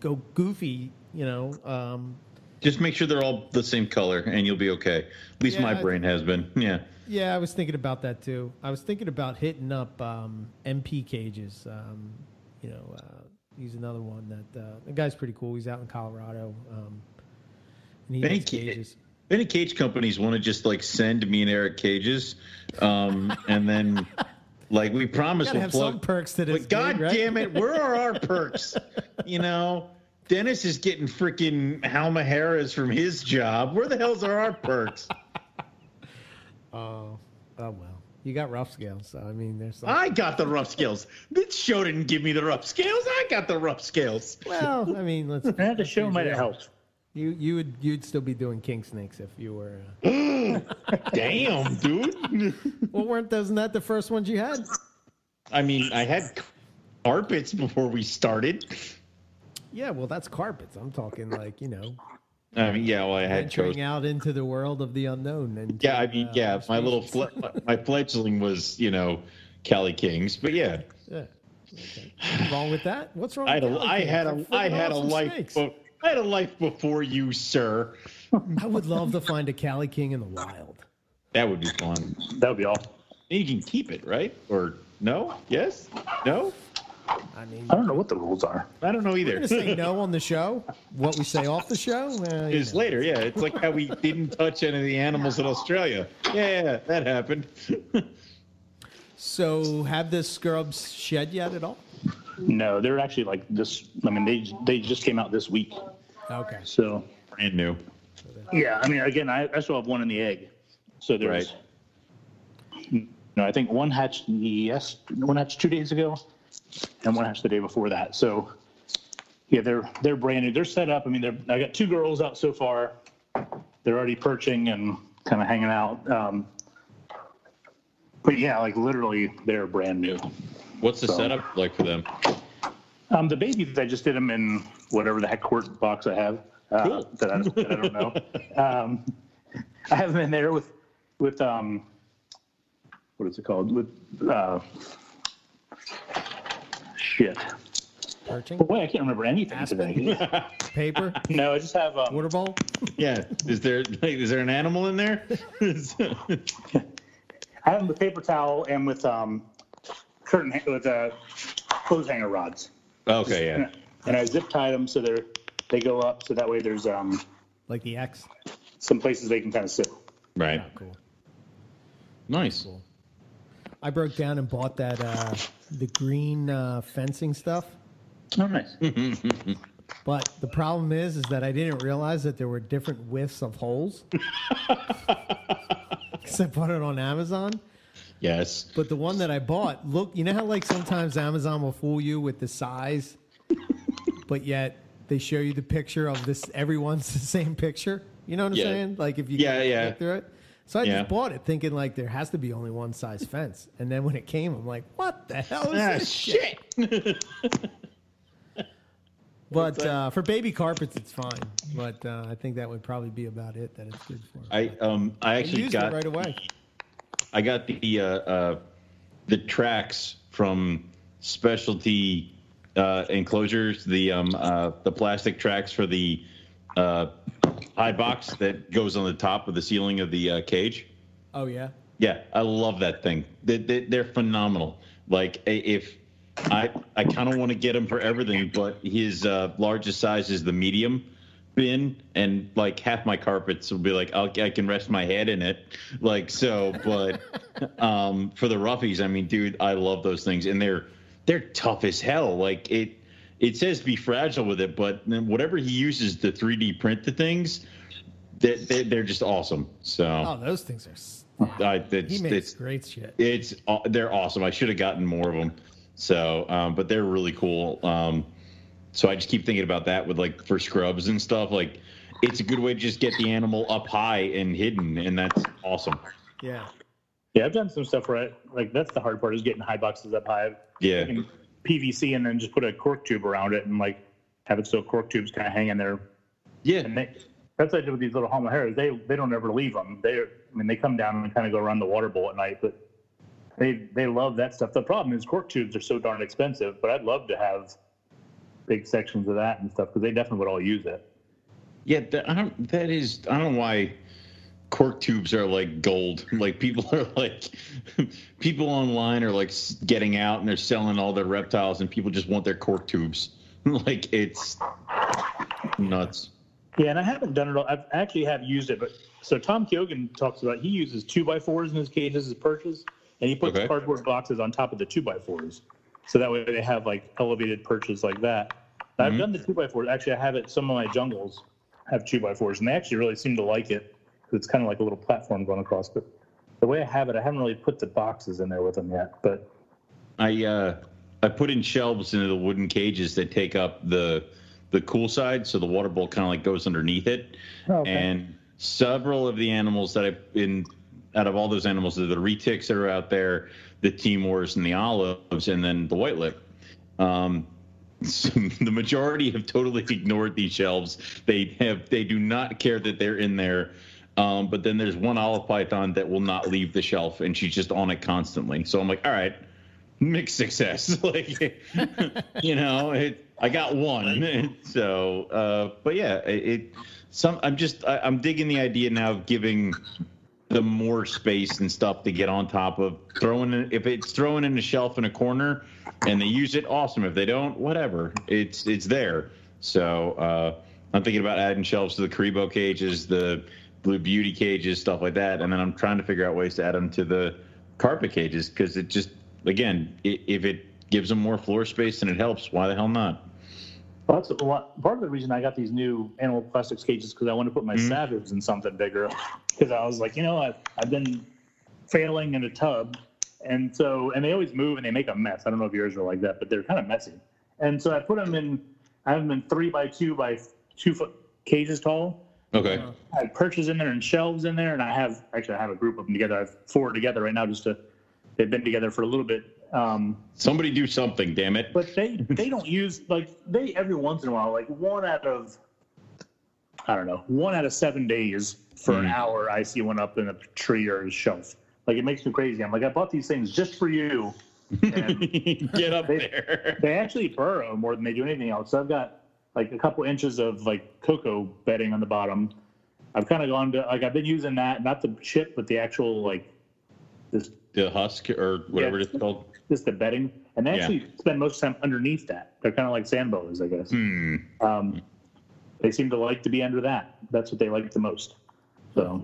go goofy. You know, um, Just make sure they're all the same color, and you'll be okay. At least Yeah, my I- brain has been. Yeah. Yeah, I was thinking about that too. I was thinking about hitting up um, MP cages. Um, you know, uh, he's another one that uh, the guy's pretty cool. He's out in Colorado. Um, and he ca- cages. Any cage companies want to just like send me and Eric cages, um, and then like we promise we'll have plug. some perks to this. But God right? damn it, where are our perks? You know, Dennis is getting freaking Halmaheras from his job. Where the hell's are our perks? Oh, oh well. You got rough scales, so I mean, there's some. I got the rough scales. This show didn't give me the rough scales. I got the rough scales. Well, I mean, let's. [LAUGHS] and the show might have helped. You you would you'd still be doing king snakes if you were. Uh, [GASPS] Damn, dude. [LAUGHS] well, weren't those not the first ones you had? I mean, I had carpets before we started. Yeah, well, that's carpets. I'm talking like you know, I mean, yeah, well, I had venturing chose. out into the world of the unknown. And Yeah, I mean, uh, yeah, my little fle- my fledgling was, you know, Cali Kings, but yeah, Yeah. Okay. What's wrong with that? What's wrong? I had with a, Cali I King? had They're a, had a life, be- I had a life before you, sir. I would love to find a Cali King in the wild. That would be fun. That would be all. You can keep it, right? Or no? Yes? No? I mean, I don't know what the rules are. I don't know we're either. gonna say no [LAUGHS] on the show. What we say off the show? Well, you It's know. later, yeah. It's like how we didn't touch any of the animals in Australia. Yeah, yeah, that happened. [LAUGHS] So, have the scrubs shed yet at all? No, they're actually like this. I mean, they they just came out this week. Okay. So Brand new. yeah, I mean, again, I, I still have one in the egg. So there's, no, I think one hatched yes, one hatched two days ago, and one hatched the day before that. So yeah, they're they're brand new. They're set up. I mean, they're I got two girls out so far. They're already perching and kind of hanging out. Um, but yeah, like literally, they're brand new. What's the So- setup like for them? Um, the babies, I just did them in whatever the heck quart box I have uh, Cool. that, I, that I don't know. [LAUGHS] um, I have them in there with with um, what is it called? With uh, shit. Perching, Boy, I can't remember anything Aspen. today. [LAUGHS] paper, no, I just have um, water bowl. Yeah. Is there like, is there an animal in there? [LAUGHS] I have them with paper towel and with um, curtain ha- with uh, clothes hanger rods. okay, yeah. And I zip tie them so they're they go up so that way there's um, Like the X. some places they can kind of sit. Right. Oh, cool. Nice. Cool. I broke down and bought that uh, the green uh, fencing stuff. Oh, nice. [LAUGHS] But the problem is, is that I didn't realize that there were different widths of holes. [LAUGHS] Because I bought it on Amazon. Yes. But the one that I bought, look, you know how like sometimes Amazon will fool you with the size, [LAUGHS] but yet they show you the picture of this. Everyone's the same picture. You know what I'm Yeah. saying? Like if you Yeah, can yeah. through it. So I Yeah. just bought it thinking like there has to be only one size fence. And then when it came, I'm like, what the hell is Ah, this shit? shit. [LAUGHS] But uh, for baby carpets, it's fine. But uh, I think that would probably be about it that it's good for. I um I I actually used got it right away. I got the uh, uh, the tracks from specialty uh, enclosures, the um, uh, the plastic tracks for the uh, high box that goes on the top of the ceiling of the uh, cage. Oh yeah. Yeah, I love that thing. They, they, they're phenomenal. Like if I I kind of want to get him for everything, but his uh, largest size is the medium bin, and like half my carpets will be like I'll, I can rest my head in it, like so. But [LAUGHS] um, for the roughies, I mean, dude, I love those things, and they're they're tough as hell. Like it it says be fragile with it, but then whatever he uses to 3D print the things, they, they, they're just awesome. So. Oh, those things are. s- I, it's, He makes it's, great shit. it's they're awesome. I should have gotten more of them. So, um, but they're really cool. Um, so I just keep thinking about that with like for scrubs and stuff. Like, it's a good way to just get the animal up high and hidden, and that's awesome. Yeah. Yeah, I've done some stuff where I, like that's the hard part is getting high boxes up high. Yeah, Taking PVC and then just put a cork tube around it and like have it so cork tubes kind of hang in there. yeah, And they, that's what I did with these little Halmaheras. They they don't ever leave them. They I mean they come down and kind of go around the water bowl at night, but they they love that stuff. The problem is cork tubes are so darn expensive. But I'd love to have big sections of that and stuff because they definitely would all use it. yeah. That, I don't. That is. I don't know why cork tubes are like gold. [LAUGHS] Like people are like, [LAUGHS] people online are like getting out and they're selling all their reptiles, and people just want their cork tubes. [LAUGHS] like it's nuts. Yeah, and I haven't done it all. I've actually have used it, but so Tom Kyogan talks about he uses two by fours in his cages as perches, and he puts Okay. cardboard boxes on top of the two by fours, so that way they have like elevated perches like that. I've Mhm. done the two by fours. Actually, I have it. Some of my jungles have two by fours, and they actually really seem to like it it's kind of like a little platform going across. But the way I have it, I haven't really put the boxes in there with them yet. But I uh, I put in shelves into the wooden cages that take up the the cool side, so the water bowl kind of like goes underneath it. Oh, okay. And several of the animals that I've been out of all those animals, the retics that are out there, the Timors and the olives, and then the white lip. Um, so [LAUGHS] the majority have totally [LAUGHS] ignored these shelves. They have they do not care that they're in there. Um, but then there's one olive python that will not leave the shelf, and she's just on it constantly. So I'm like, all right, mixed success. [LAUGHS] like, you know, it, I got one. [LAUGHS] so, uh, but yeah, it, it some I'm just I, I'm digging the idea now of giving the more space and stuff to get on top of throwing it if it's throwing in a shelf in a corner and they use it awesome if they don't whatever it's it's there so uh, i'm thinking about adding shelves to the cribo cages the blue beauty cages stuff like that and then i'm trying to figure out ways to add them to the carpet cages because it just again i if it gives them more floor space and it helps why the hell not Well, that's what, part of the reason I got these new animal plastics cages because I want to put my Mhm. Savus in something bigger. [LAUGHS] Because I was like, you know, I've, I've been failing in a tub, and so and they always move and they make a mess. I don't know if yours are like that, but they're kind of messy. And so I put them in. I have them in three by two by two foot cages tall. Okay I have perches in there and shelves in there, and I have actually I have a group of them together. I have four together right now, just to they've been together for a little bit. Um, somebody do something damn it but they [LAUGHS] they don't use like they every once in a while like one out of I don't know one out of seven days for an Mm. hour I see one up in a tree or a shelf. Like it makes me crazy. I'm like I bought these things just for you. [LAUGHS] Get up They- there they actually burrow more than they do anything else. So I've got like a couple inches of like cocoa bedding on the bottom. I've kind of gone to like I've been using that not the chip but the actual like this the husk or whatever Yeah. it's called just the bedding and they Yeah. actually spend most of the time underneath that. They're kind of like sand boas, I guess. hmm Um, they seem to like to be under that. That's what they like the most. So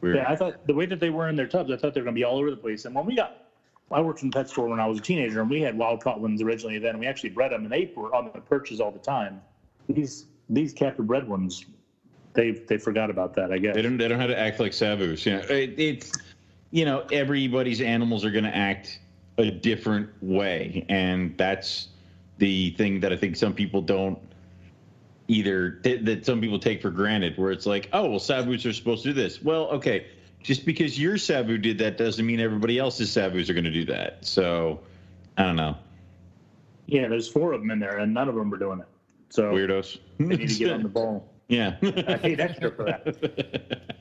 weird yeah, I thought the way that they were in their tubs, I thought they were going to be all over the place. And when we got, I worked in the pet store when I was a teenager, and we had wild caught ones originally. Then and we actually bred them, and they were on the perches all the time. These these captive bred ones, they they forgot about that. I guess. They don't. They don't how to act like Savus. You know, it, it's you know everybody's animals are going to act a different way, and that's the thing that I think some people don't either that some people take for granted. Where it's like, oh well, Savus are supposed to do this. Well, okay, just because your Savu did that doesn't mean everybody else's Savus are going to do that. So I don't know, Yeah, there's four of them in there, and none of them are doing it. So weirdos. they need to get on the [LAUGHS] ball. Yeah. I paid extra for that.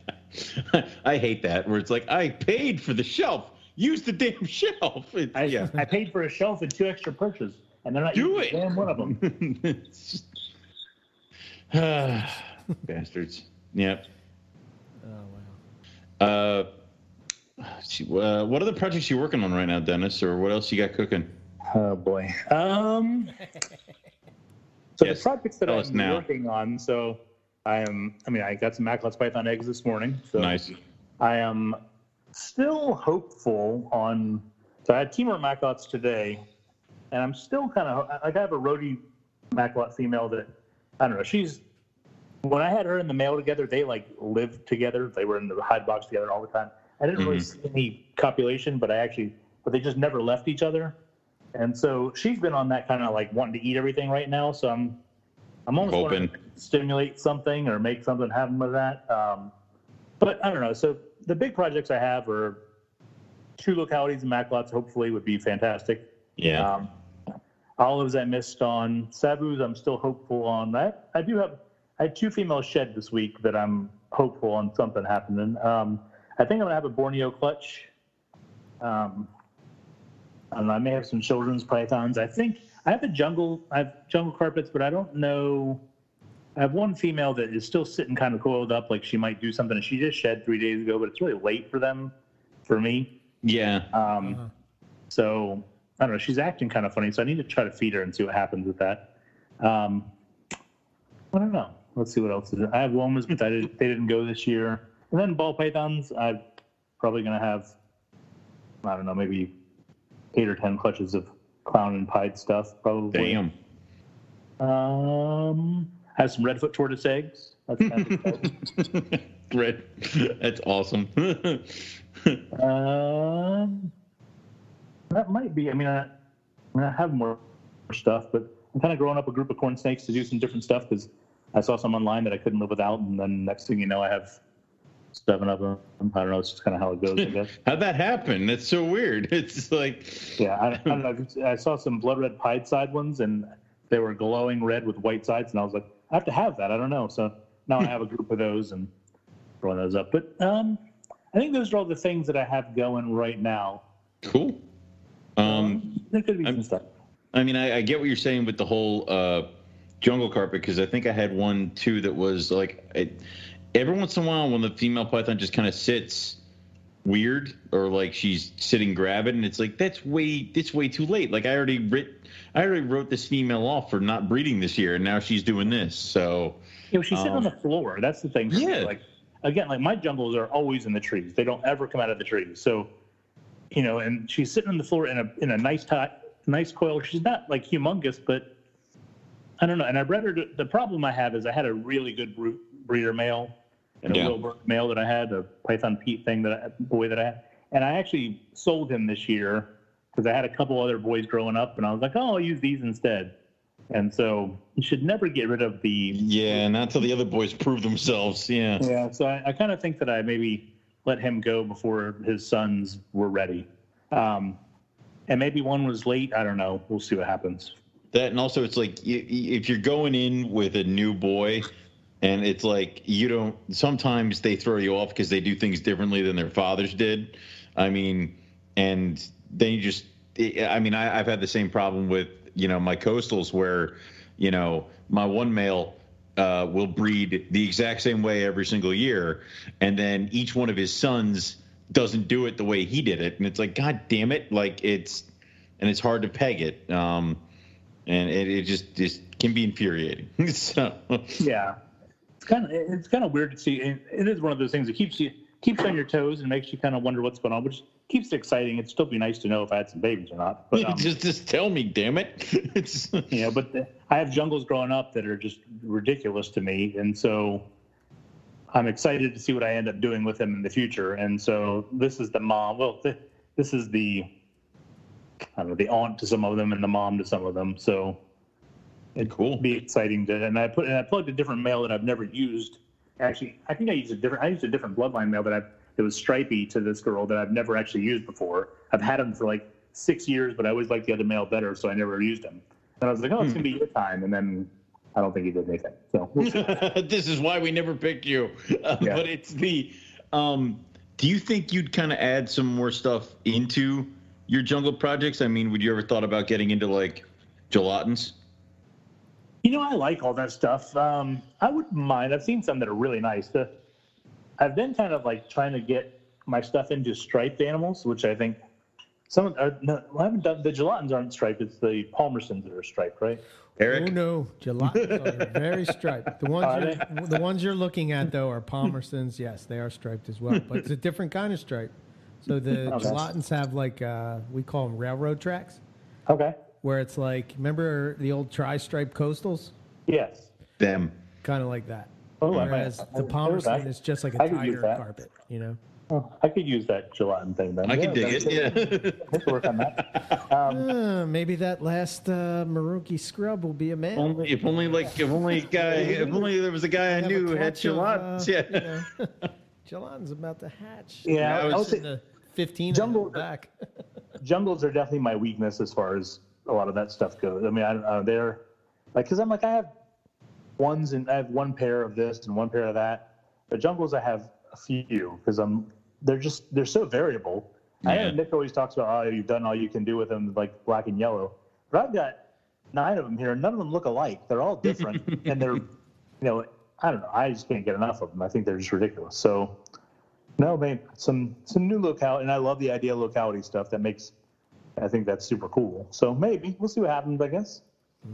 [LAUGHS] I hate that where it's like I paid for the shelf. Use the damn shelf. [LAUGHS] It- I, yeah. I paid for a shelf and two extra perches, and they're not Do using it. damn one of them. It's just- [SIGHS] bastards. Yep. Oh wow. Uh, uh, what other projects you working on right now, Dennis? Or what else you got cooking? Oh boy. Um. [LAUGHS] So Yes, the projects that I'm now. working on. So I am. I mean, I got some Macklot's Python eggs this morning. So Nice. I am still hopeful on. So I had Timor Macklots today, and I'm still kind of like I have a Roti Macklot female that I don't know. She's when I had her in the male together, they like lived together. They were in the hide box together all the time. I didn't really see any copulation, but I actually, but they just never left each other. And so she's been on that kind of like wanting to eat everything right now. So I'm, I'm almost Hoping. to stimulate something or make something happen with that. Um, but I don't know. So the big projects I have are two localities in Macklots. Hopefully, would be fantastic. Yeah. Um, olives I missed on. Savus I'm still hopeful on. I, I do have I had two females shed this week that I'm hopeful on something happening. Um, I think I'm gonna have a Borneo clutch. Um, I don't know. I may have some children's pythons. I think I have a jungle. I have jungle carpets, but I don't know. I have one female that is still sitting kind of coiled up, like she might do something. She just shed three days ago, but it's really late for them, for me. yeah. Um, Uh-huh. So I don't know. She's acting kind of funny, so I need to try to feed her and see what happens with that. Um, I don't know. Let's see what else is. There. I have womas, but I did, they didn't go this year. And then ball pythons, I'm probably going to have. I don't know, maybe eight or ten clutches of clown and pied stuff, probably. Damn. Um, I have some redfoot tortoise eggs. That's kind [LAUGHS] of. Red. That's awesome. [LAUGHS] Um, that might be. I mean, I, I mean, I have more stuff, but I'm kind of growing up a group of corn snakes to do some different stuff because I saw some online that I couldn't live without, and then next thing you know, I have seven of them. I don't know. It's just kind of how it goes, I guess. [LAUGHS] How'd that happen? That's so weird. [LAUGHS] It's like, yeah, I, I don't know. I saw some blood red pied side ones, and they were glowing red with white sides, and I was like, I have to have that. I don't know. So now I have a group of those and throwing those up. But um, I think those are all the things that I have going right now. cool. Um, there could be I'm- some stuff. I mean, I, I get what you're saying with the whole uh, jungle carpet because I think I had one too that was like it. every once in a while when the female python just kind of sits weird or like she's sitting gravid and it's like that's way it's way too late like i already writ i already wrote this female off for not breeding this year and now she's doing this so You know, she's sitting on Um, the floor. That's the thing. yeah. Like again, like my jungles are always in the trees. They don't ever come out of the trees. So, you know, and she's sitting on the floor in a in a nice ti- nice coil. She's not like humongous, but I don't know. And I bred her. To, the problem I have is I had a really good breeder male and a Yeah. Wilbur male that I had, a Python Pete thing that I, boy that I had, and I actually sold him this year because I had a couple other boys growing up, and I was like, oh, I'll use these instead. And so you should never get rid of the yeah not until the other boys prove themselves yeah yeah, so I, I kind of think that I maybe let him go before his sons were ready. Um, and maybe one was late. I don't know. We'll see what happens. That and also it's like if you're going in with a new boy and it's like you don't sometimes they throw you off because they do things differently than their fathers did. I mean and then you just i mean I, i've had the same problem with you know my coastals where you know my one male uh, will breed the exact same way every single year and then each one of his sons doesn't do it the way he did it. And it's like god damn it. Like it's and it's hard to peg it. Um and it, it just just can be infuriating. [LAUGHS] so Yeah, it's kind of it's kind of weird to see. It, it is one of those things that keeps you keeps you on your toes and makes you kind of wonder what's going on, which keeps it exciting. It'd still be nice to know if I had some babies or not. But [LAUGHS] um, just just tell me, damn it! [LAUGHS] It's know, but the, I have jungles growing up that are just ridiculous to me, and so I'm excited to see what I end up doing with them in the future. And so this is the mom. Well, th- this is the I don't know the aunt to some of them and the mom to some of them. So it'd Cool. be exciting to. And I put and I plugged a different male that I've never used. Actually, I think I used a different. I used a different bloodline male that I've that was stripy to this girl that I've never actually used before. I've had them for like six years, but I always liked the other male better, so I never used them. And I was like, oh, it's gonna be your time, and then I don't think he did anything. So [LAUGHS] this is why we never picked you. Uh, [LAUGHS] Yeah. But it's the. Um, do you think you'd kind of add some more stuff into your jungle projects? I mean, would you ever thought about getting into like gelatins? You know, I like all that stuff. Um, I wouldn't mind. I've seen some that are really nice. The, I've been kind of like trying to get my stuff into striped animals, which I think some are, no, I haven't done. The gelatins aren't striped. It's the palmerstons that are striped, right? Eric? Oh no, gelatins are very striped. The [LAUGHS] ones Are you're, the ones you're looking at though are Palmerstons. Yes, they are striped as well, but it's a different kind of stripe. So the [LAUGHS] Okay. gelatins have like uh, we call them railroad tracks, Okay. where it's like remember the old tri-stripe coastals, Yes. Them. kind of like that. Oh, I might- Whereas I- the I- Palmerston is just like a I could use tiger that. carpet, you know. Oh, I could use that gelatin thing then. I can dig it. Yeah. [LAUGHS] Let's work on that. [LAUGHS] Um, Uh, maybe that last uh, Merauke scrub will be a male. only if only like if only guy if only there was a guy I knew who had clutch of, gelatins. uh, yeah. you know, Gelatin's about to hatch. yeah, I was in the 15 Jungle- back. [LAUGHS] jungles are definitely my weakness as far as a lot of that stuff goes. I mean, I don't know. They're like, because I'm like, I have ones and I have one pair of this and one pair of that. The jungles, I have a few because I'm, they're just, they're so variable. I know Nick always talks about, oh, you've done all you can do with them, like black and yellow. But I've got nine of them here. None of them look alike. They're all different. [LAUGHS] and they're, you know, I don't know. I just can't get enough of them. I think they're just ridiculous. So, no, man, some some new locality, and I love the idea of locality stuff. That makes, I think that's super cool. So maybe we'll see what happens. I guess.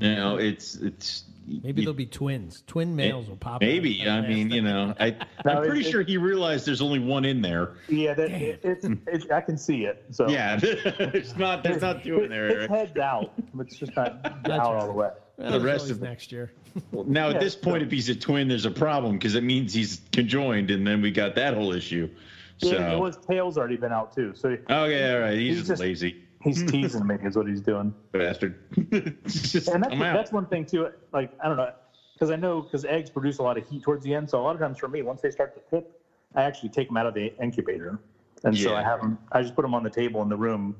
You know, it's it's Maybe they'll be twins. Twin males will pop out. Maybe. at I mean, you know, I No, I'm pretty it- sure he realized there's only one in there. Yeah, that it, it's it's I can see it. So Yeah, [LAUGHS] it's not there's not two in there. His Eric. head's out. It's just not out all the way. Well, the rest always of- next year. [LAUGHS] Well, [LAUGHS] now Yeah, at this point, so- if he's a twin, there's a problem because it means he's conjoined, and then we got that whole issue. So, Yeah, well, his tail's already been out too. So okay, all right, he's, He's just just- lazy he's [LAUGHS] teasing me is what he's doing. bastard. just And that's that's one thing too. Like I don't know, because I know because eggs produce a lot of heat towards the end. So a lot of times for me, once they start to pip, I actually take them out of the incubator, and so I have them. I just put them on the table in the room.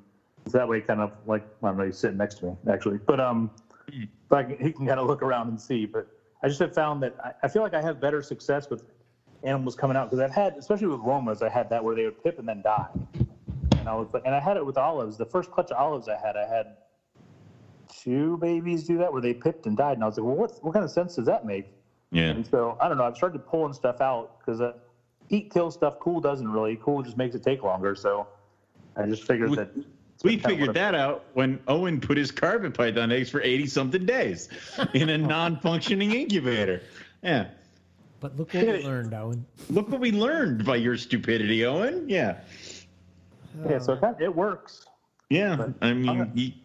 So that way, kind of like I don't know, he's sitting next to me actually, but um, I can, he can kind of look around and see. But I just have found that I, I feel like I have better success with animals coming out because I've had, especially with Womas, I had that where they would pip and then die. And I was like, and I had it with olives. The first clutch of olives I had, I had two babies do that where they pipped and died. And I was like, well, what what kind of sense does that make? Yeah. And so I don't know. I've started pulling stuff out because uh, heat kills stuff. Cool doesn't really. Cool just makes it take longer. So I just figured We- that. We figured what that out when Owen put his carpet python eggs for 80 something days in a [LAUGHS] non functioning incubator. Yeah. But look what we learned, Owen. Look what we learned by your stupidity, Owen. Yeah. Yeah, so it, it works. Yeah. But- I mean, Okay. he,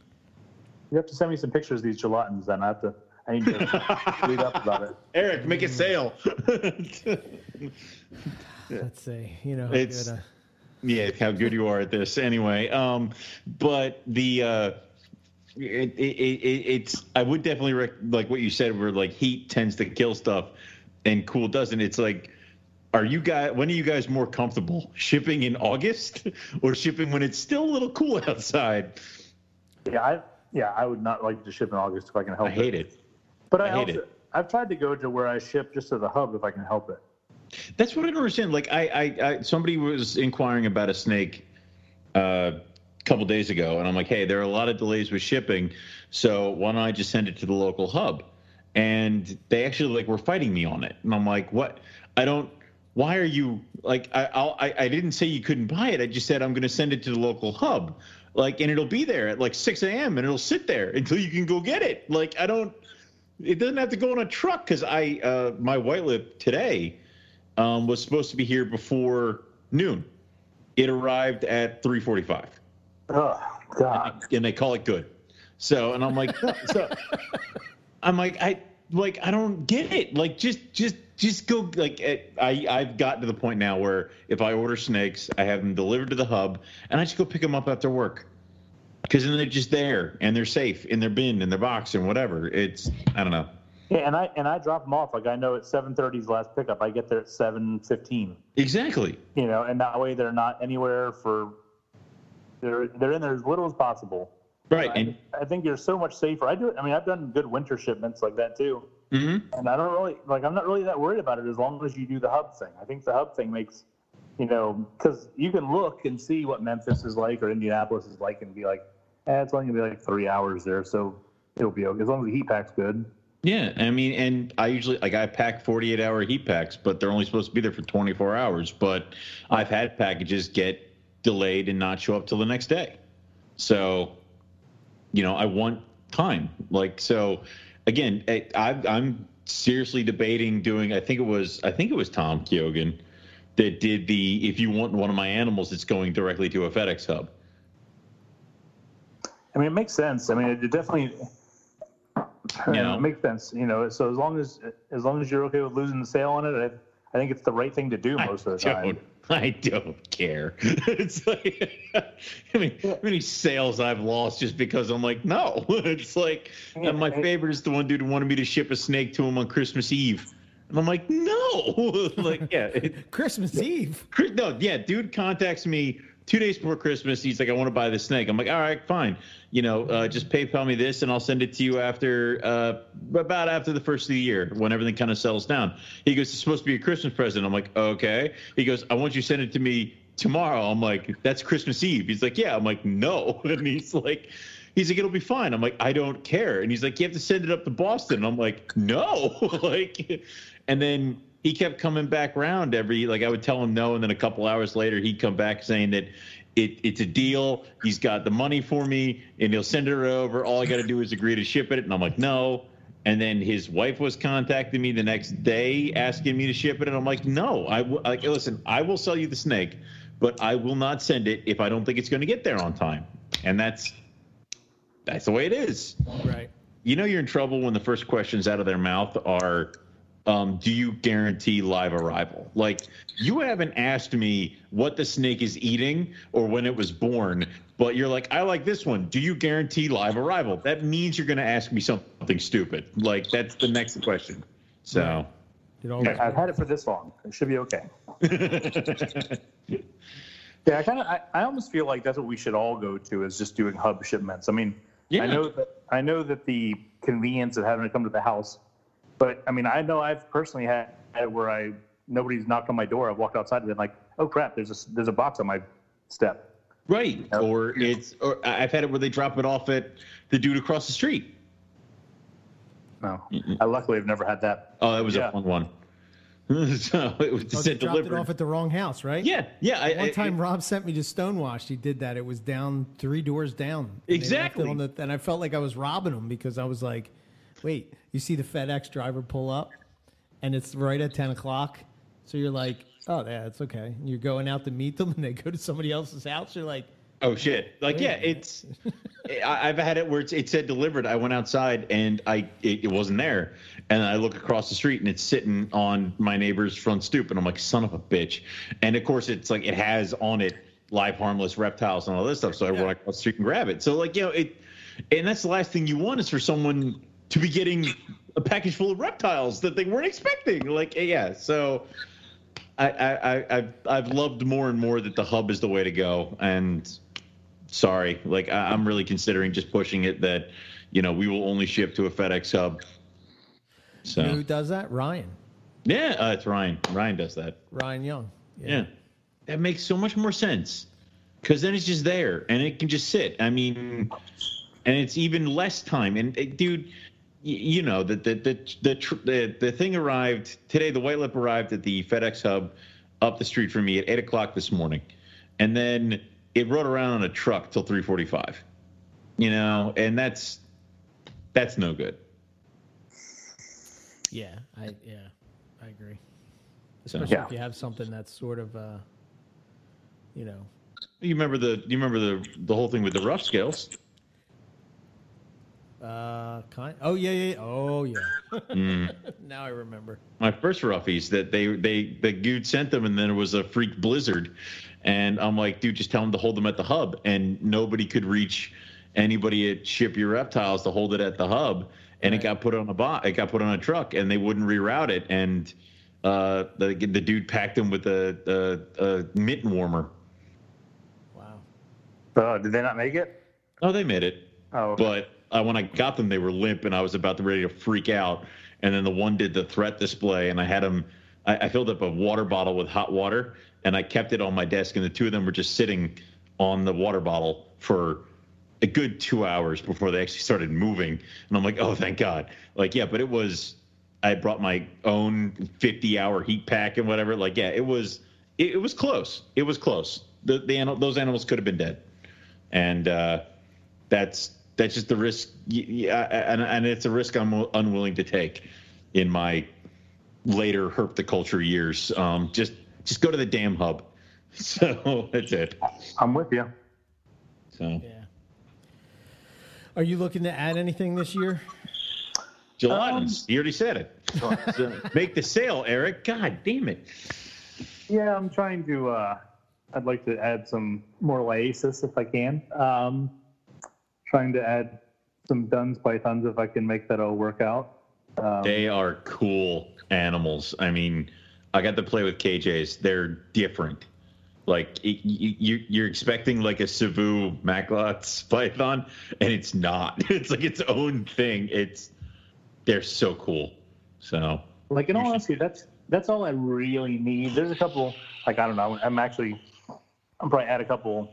You have to send me some pictures of these gelatins. Then I have to. I need to [LAUGHS] read up about it. Eric, make a sale. [LAUGHS] Let's see. You know, It's- good, uh, yeah, how good you are at this. Anyway, um, but the uh, it, it, it, it's I would definitely rec- like what you said, where like heat tends to kill stuff, and cool doesn't. It's like, are you guys? When are you guys more comfortable shipping in August [LAUGHS] or shipping when it's still a little cool [LAUGHS] outside? Yeah, I yeah I would not like to ship in August if I can help I hate it. But I, I hate also, it. I've tried to go to where I ship just to the hub if I can help it. That's what I don't understand. Like I, I, I somebody was inquiring about a snake uh, a couple days ago, and I'm like, hey, there are a lot of delays with shipping, so why don't I just send it to the local hub? And they actually like were fighting me on it, and I'm like, what? I don't. Why are you like? I, I'll, I, I didn't say you couldn't buy it. I just said I'm going to send it to the local hub, like, and it'll be there at like 6 a.m. and it'll sit there until you can go get it. Like, I don't. It doesn't have to go on a truck because I, uh, my white lip today um, was supposed to be here before noon. It arrived at 3:45, Oh God. and they call it good. So, and I'm like, so, [LAUGHS] I'm like, I like, I don't get it. Like, just, just, just go. Like, it, I, I've gotten to the point now where if I order snakes, I have them delivered to the hub, and I just go pick them up after work. Because then they're just there and they're safe in their bin, in their box, and whatever. It's, I don't know. Yeah, and I and I drop them off like I know at 7:30 is the last pickup. I get there at 7:15. Exactly. You know, and that way they're not anywhere for. They're they're in there as little as possible. Right. I, And, I think you're so much safer. I do it. I mean, I've done good winter shipments like that too, Mhm. and I don't really like. I'm not really that worried about it as long as you do the hub thing. I think the hub thing makes, you know, because you can look and see what Memphis is like or Indianapolis is like, and be like, eh, it's only gonna be like three hours there, so it'll be okay as long as the heat pack's good. Yeah, I mean, and I usually like I pack 48 hour heat packs, but they're only supposed to be there for 24 hours. But I've had packages get delayed and not show up till the next day. So, you know, I want time. Like, so again, I, I'm seriously debating doing. I think it was I think it was Tom Kyogan that did the if you want one of my animals, it's going directly to a FedEx hub. I mean, it makes sense. I mean, it definitely. You know, Yeah. it makes sense. You know, so as long as as long as you're okay with losing the sale on it, I, I think it's the right thing to do most of the time. don't, I don't care. [LAUGHS] it's like, [LAUGHS] I mean, how many sales I've lost just because I'm like, no. [LAUGHS] It's like, and my favorite is the one dude who wanted me to ship a snake to him on Christmas Eve. And I'm like, no. like, yeah. It, Christmas Eve. No, yeah, dude contacts me two days before Christmas. He's like, I want to buy this snake. I'm like, all right, fine. You know, uh, just PayPal me this, and I'll send it to you after uh, about after the first of the year when everything kind of settles down. He goes, it's supposed to be a Christmas present. I'm like, okay. He goes, I want you to send it to me tomorrow. I'm like, that's Christmas Eve. He's like, yeah. I'm like, no. [LAUGHS] And he's like. He's like, it'll be fine. I'm like, I don't care. And he's like, you have to send it up to Boston. I'm like, no. [LAUGHS] like, and then he kept coming back around every like I would tell him no, and then a couple hours later he'd come back saying that it, it's a deal. He's got the money for me, and he'll send it over. All I got to do is agree to ship it, and I'm like, no. And then his wife was contacting me the next day asking me to ship it, and I'm like, no. I w- like listen. I will sell you the snake, but I will not send it if I don't think it's going to get there on time. And that's that's the way it is Right. you know you're in trouble when the first questions out of their mouth are um, do you guarantee live arrival like you haven't asked me what the snake is eating or when it was born but you're like i like this one do you guarantee live arrival that means you're going to ask me something stupid like that's the next question so It always I've had it for this long. It should be okay. [LAUGHS] Yeah, I kind of, I, I almost feel like that's what we should all go to is just doing hub shipments. I mean, Yeah. I know that I know that the convenience of having to come to the house, but I mean, I know I've personally had had it where I nobody's knocked on my door. I've walked outside and been like, oh crap, there's a there's a box on my step. right Yep. or it's or i've had it where they drop it off at the dude across the street no. I luckily have never had that. Oh, that was Yeah. a fun one. [LAUGHS] so it oh, was Oh, said dropped delivered. it off at the wrong house, right? yeah, yeah. I, One I- time, Rob sent me to Stonewashed. He did that. It was down three doors down. And they left it Exactly. on the- and I felt like I was robbing him because I was like, "Wait, you see the FedEx driver pull up, and it's right at ten o'clock. So you're like, oh yeah, it's okay. And you're going out to meet them, [LAUGHS] and they go to somebody else's house. You're like, Oh shit! Like yeah, it's. [LAUGHS] I, I've had it where it's, it said delivered. I went outside and I it, it wasn't there, and I look across the street and it's sitting on my neighbor's front stoop, and I'm like, son of a bitch. And of course, it's like it has on it live harmless reptiles and all this stuff. So I run across the street and grab it. So like you know it, and that's the last thing you want is for someone to be getting a package full of reptiles that they weren't expecting. Like yeah, so. I, I, I, I've, I've loved more and more that the hub is the way to go. And sorry, like I, I'm really considering just pushing it that, you know, we will only ship to a FedEx hub. So who does that? Ryan, yeah, uh, it's Ryan. Ryan does that. Ryan Young. Yeah, that makes so much more sense because then it's just there and it can just sit. I mean, and it's even less time. And dude, you know the the the the the, the thing arrived today. The white lip arrived at the FedEx hub up the street from me at eight o'clock this morning, and then it rode around on a truck till three forty five. You know, and that's that's no good. Yeah, I yeah, I agree. So Especially Yeah. if you have something that's sort of, uh, you know, you remember the you remember the the whole thing with the rough scales. Uh, kind. Oh yeah, yeah. yeah. Oh yeah. [LAUGHS] Mm. now I remember. my first roughies that they they the dude sent them and then it was a freak blizzard and i'm like dude just tell them to hold them at the hub and nobody could reach anybody at ship your reptiles to hold it at the hub and it got put on a bot it got put on a truck and they wouldn't reroute it and uh the the dude packed them with a, a, a mitten warmer Wow. Uh, did they not make it? oh they made it Oh, but when I got them, they were limp, and I was about to ready to freak out. And then the one did the threat display, and I had them. I, I filled up a water bottle with hot water, and I kept it on my desk. And the two of them were just sitting on the water bottle for a good two hours before they actually started moving. And I'm like, oh, thank God. Like, yeah, but it was. I brought my own 50 hour heat pack and whatever. Like, yeah, it was. It, it was close. It was close. The the those animals could have been dead, and. uh that's that's just the risk yeah and, and it's a risk i'm unwilling to take in my later herpetoculture years um just just go to the damn hub [LAUGHS] so that's it I'm with you. so Yeah. Are you looking to add anything this year? gelatinous you already said it [LAUGHS] make the sale eric god damn it Yeah, I'm trying to. Uh, I'd like to add some more Liasis if I can. Um, trying to add some Duns pythons if I can make that all work out. Um, they are cool animals i mean i got to play with kjs they're different like it, you, you- you're expecting like a Savu Macklots python, and it's not. [LAUGHS] It's like its own thing. It's they're so cool. So Like in all honesty, that's that's all I really need. There's a couple like I don't know. I'm actually I'm probably add a couple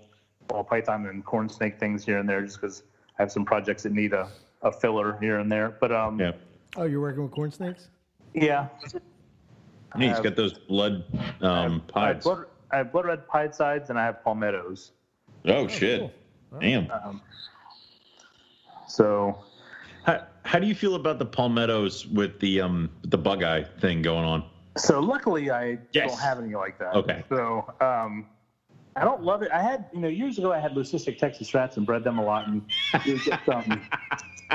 ball python and corn snake things here and there just because I have some projects that need a, a filler here and there. But um yeah, Oh, you're working with corn snakes? yeah. and he's have- got those blood um, I have pies. blood, I have blood red pied sides and I have palmettos. Oh shit! cool. Damn. Um, so How, how do you feel about the palmettos with the um the bug eye thing going on? So luckily, I Yes. don't have any like that. Okay. So um, I don't love it. I had, you know, years ago I had leucistic Texas rats and bred them a lot, and you would get some.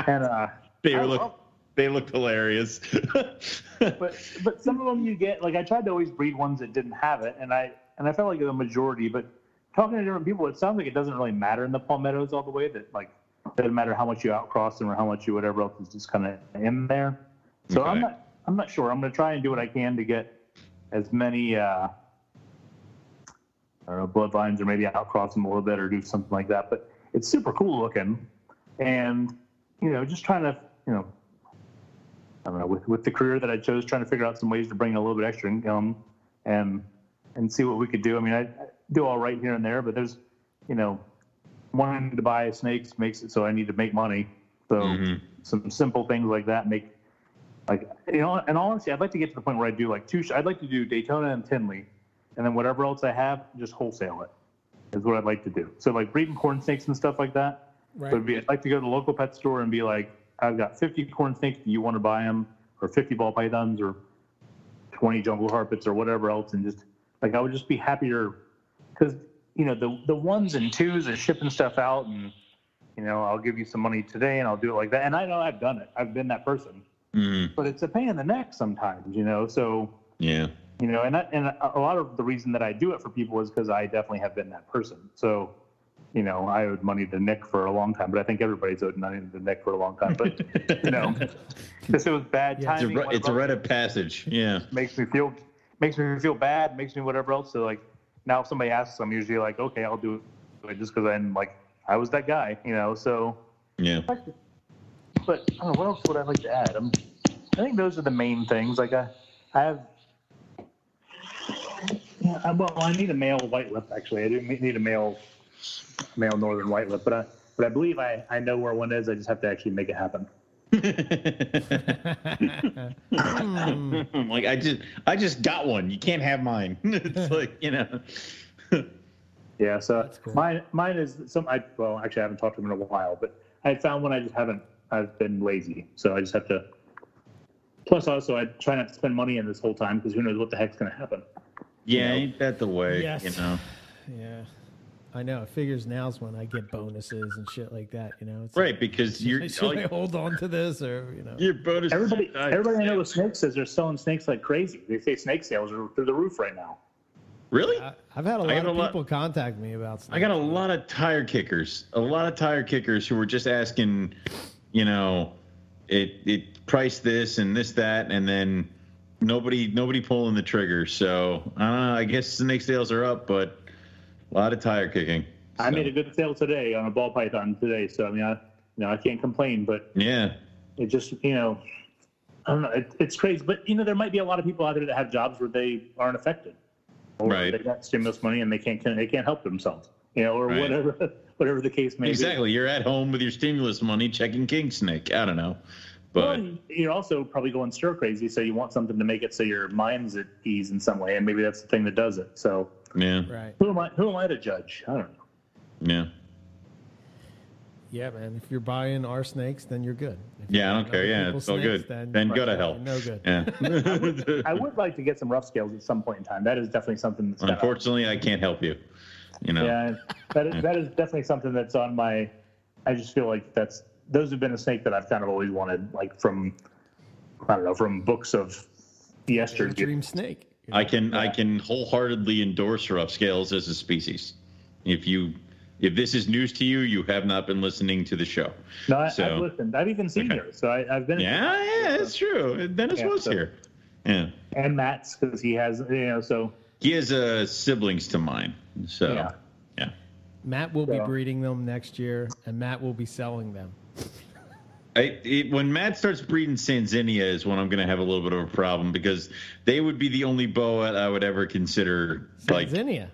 and uh, They I look they look hilarious. [LAUGHS] but but some of them you get like I tried to always breed ones that didn't have it, and I and I felt like the majority. But talking to different people, it sounds like it doesn't really matter in the palmettos all the way. That like it doesn't matter how much you outcross them or how much you whatever else is just kind of in there. So I'm not I'm not sure. I'm going to try and do what I can to get as many. Uh, I don't know, bloodlines or maybe outcross them a little bit or do something like that. But it's super cool looking. And, you know, just trying to, you know, I don't know, with, with the career that I chose, trying to figure out some ways to bring a little bit extra income and and see what we could do. I mean, I, I do all right here and there, but there's, you know, wanting to buy snakes makes it so I need to make money. So Mhm. some simple things like that make Like you know, and honestly, I'd like to get to the point where I do like two. sh- I'd like to do Daytona and Tinley, and then whatever else I have, just wholesale it. Is what I'd like to do. So like breeding corn snakes and stuff like that. Right. So it'd be, I'd like to go to the local pet store and be like, I've got 50 corn snakes. Do you want to buy them? Or 50 ball pythons or 20 jungle carpets or whatever else. And just like, I would just be happier because, you know, the, the ones and twos are shipping stuff out and, you know, I'll give you some money today and I'll do it like that. And I know I've done it. I've been that person, Mm, but it's a pain in the neck sometimes, you know? So, yeah. You know, and, that, and a lot of the reason that I do it for people is because I definitely have been that person. So, you know, I owed money to Nick for a long time, but I think everybody's owed money to Nick for a long time. But you know, [LAUGHS] because it was bad Yeah. It's a, timing. it's a rite of passage. Yeah. makes me feel makes me feel bad, makes me whatever else. So like now, if somebody asks, I'm usually like, okay, I'll do it just because I'm like I was that guy, you know. So, Yeah. but I don't know what else would I like to add. i I think those are the main things. Like I, I have. Yeah, I, well, I need a male white lip. Actually, I do need a male, male northern white lip. But I, but I believe I, I know where one is. I just have to actually make it happen. [LAUGHS] like I just I just got one. You can't have mine. [LAUGHS] it's like, you know. [LAUGHS] Yeah, so cool. mine mine is some. I well, actually, I haven't talked to him in a while, but I found one. I just haven't. I've been lazy, so I just have to. Plus, also, I try not to spend money in this whole time because who knows what the heck's going to happen. Yeah, ain't that the way? Yes. You know. yeah. I know. It figures now's when I get bonuses and shit like that. You know, it's Right, because [LAUGHS] you're Like, should I like, hold on to this or you know? your bonus. Everybody, everybody I know with snakes says they're selling snakes like crazy. They say snake sales are through the roof right now. Really? I, I've had a lot of a lot- people contact me about. Snakes. I got a lot of tire kickers, a lot of tire kickers who were just asking, you know, it it price this and this that, and then nobody nobody pulling the trigger. So uh, I guess snake sales are up, but a lot of tire kicking. I made a good sale today on a ball python today, so I mean, I, you know, I can't complain. But yeah, it just, you know, I don't know. It, it's crazy, but you know, there might be a lot of people out there that have jobs where they aren't affected, or Right. they got stimulus money and they can't they can't help themselves, you know, or Right. whatever [LAUGHS] whatever the case may be. exactly. You're at home with your stimulus money checking king snake. I don't know, but Well, you're also probably going stir crazy, so you want something to make it so your mind's at ease in some way, and maybe that's the thing that does it. So yeah, Right. who am I? Who am I to judge? I don't know. yeah. Yeah, man. If you're buying our snakes, then you're good. If Yeah, I you're don't care. Yeah, other it's all people's good. snakes, Then go to hell. No good. Yeah. [LAUGHS] I would like to get some rough scales at some point in time. That is definitely something that's Unfortunately, I can't help you. You know. Yeah, that is, [LAUGHS] that is definitely something that's on my. I just feel like that's those have been a snake that I've kind of always wanted, like from I don't know, from books of yesteryear. Dream snake. you I know? can I can wholeheartedly endorse rough scales as a species. If you if this is news to you, you have not been listening to the show. No, I, So- I've listened. I've even seen Okay. yours, so I, I've been. Yeah, yeah, it's true. Dennis Yeah, was so- here. Yeah, And Matt's because he has, you know, so he has uh, siblings to mine. So Yeah. yeah, Matt will be breeding them next year, and Matt will be selling them. I, it, when Matt starts breeding Sanzinia is when I'm going to have a little bit of a problem because they would be the only boa I would ever consider like Sanzinia.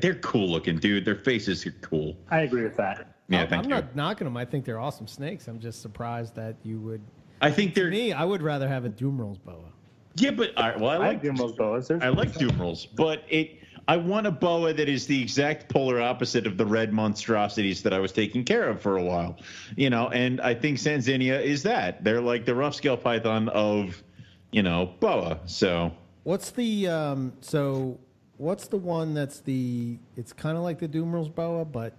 they're cool looking, dude. Their faces are cool. I agree with that. Yeah, I'm, thank I'm you. not knocking them. I think they're awesome snakes. I'm just surprised that you would. I think they're me, I would rather have a Dumeril's boa. yeah, but all right, well, I I like like Jimbo's boas. There's, I like Dumeril's, but it I want a boa that is the exact polar opposite of the red monstrosities that I was taking care of for a while. You know, and I think Sanzinia is that. They're like the rough scale python of, you know, boa. So What's the um? So what's the one that's the? It's kind of like the Dumeril's boa, but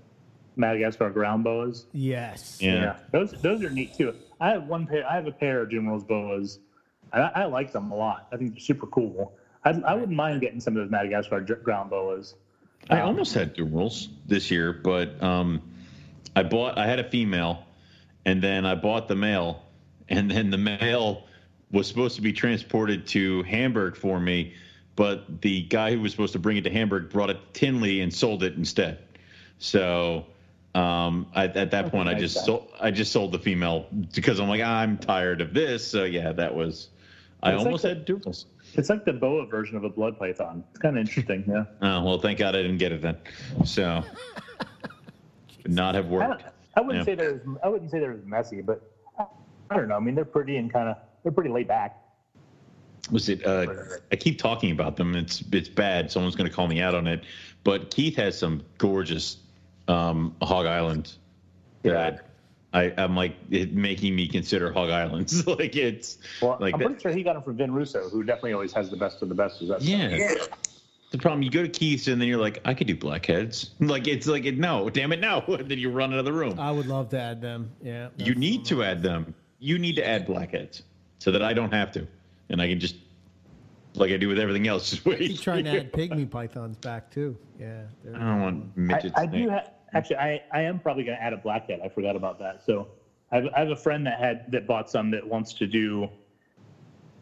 Madagascar ground boas. yes. yeah. those those are neat too. I have one pair. I have a pair of Jimbo's boas. I, I like them a lot. I think they're super cool. I, I wouldn't mind getting some of those Madagascar ground boas. I Um, almost had Dumeril's this year, but um I bought I had a female and then I bought the male and then the male was supposed to be transported to Hamburg for me, but the guy who was supposed to bring it to Hamburg brought it to Tinley and sold it instead. So um, I, at that point, I just guy. sold, I just sold the female because I'm like I'm tired of this. So yeah, that was I It's like almost the- had Dumeril's. It's like the boa version of a blood python. It's kind of interesting. Yeah. [LAUGHS] Oh well, thank God I didn't get it then. So not have worked. don't, I wouldn't Yeah. say they're. I wouldn't say they're as messy, but I, I don't know. I mean, they're pretty and kind of. they're pretty laid back. Was it? Uh, I keep talking about them. It's it's bad. Someone's going to call me out on it. But Keith has some gorgeous um, Hog Island that I, I'm like it making me consider Hog Islands. [LAUGHS] like it's Well, like I'm that- pretty sure he got them from Vin Russo, who definitely always has the best of the best. Is that Yeah. The problem, you go to Keith's and then you're like, I could do blackheads. [LAUGHS] Like it's like no, damn it, no. [LAUGHS] And then you run out of the room. I would love to add them. Yeah. you need to add them. You need to add blackheads so that I don't have to, and I can just like I do with everything else. Just wait. Keep trying to add pygmy pythons back too. Yeah. I don't want midgets. I, I do ha- actually. I, I am probably going to add a blackhead. I forgot about that. So I have, I have a friend that had that bought some that wants to do.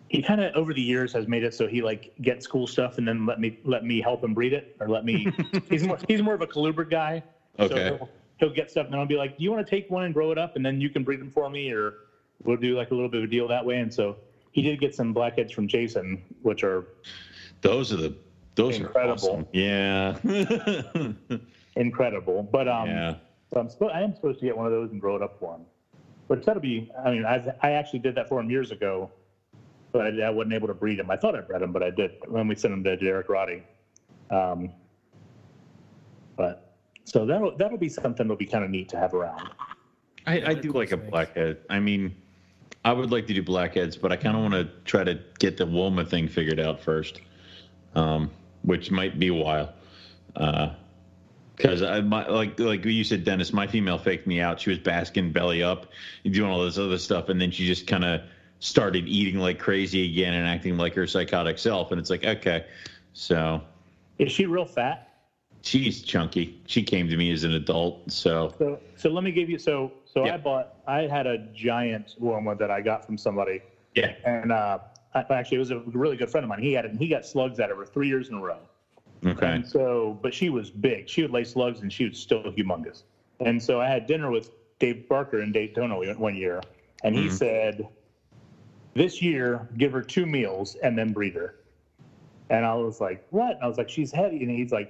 He kind of over the years has made it so he like gets cool stuff and then let me let me help him breed it or let me. [LAUGHS] he's more he's more of a colubrid guy. Okay. So he'll, he'll get stuff and then I'll be like, "Do you want to take one and grow it up and then you can breed them for me?" Or we'll do like a little bit of a deal that way. And so he did get some blackheads from Jason, which are Those are the those Incredible. are awesome. Yeah. [LAUGHS] incredible. But um, yeah. So I'm supposed I am supposed to get one of those and grow it up for him. Which that'll be. I mean, I I actually did that for him years ago, but I, I wasn't able to breed him. I thought I bred him, but I did when we sent him to Derek Roddy. Um, but so that'll that'll be something that'll be kind of neat to have around. I, I do like a blackhead. I mean, I would like to do blackheads, but I kind of want to try to get the Woma thing figured out first, um, which might be a while. Because I my, like like you said, Dennis, my female faked me out. She was basking belly up, doing all this other stuff, and then she just kind of started eating like crazy again and acting like her psychotic self. And it's like, okay, so Is she real fat? she's chunky. She came to me as an adult, so So so let me give you. So so Yeah. I bought. I had a giant Woma that I got from somebody, yeah. and uh, I, actually it was a really good friend of mine. He had it, and he got slugs at her for three years in a row. Okay. And so, but she was big. She would lay slugs, and she was still humongous. And so, I had dinner with Dave Barker in Daytona one year, and he Mhm. said, "This year, give her two meals and then breed her." And I was like, "What?" And I was like, "She's heavy," and he's like,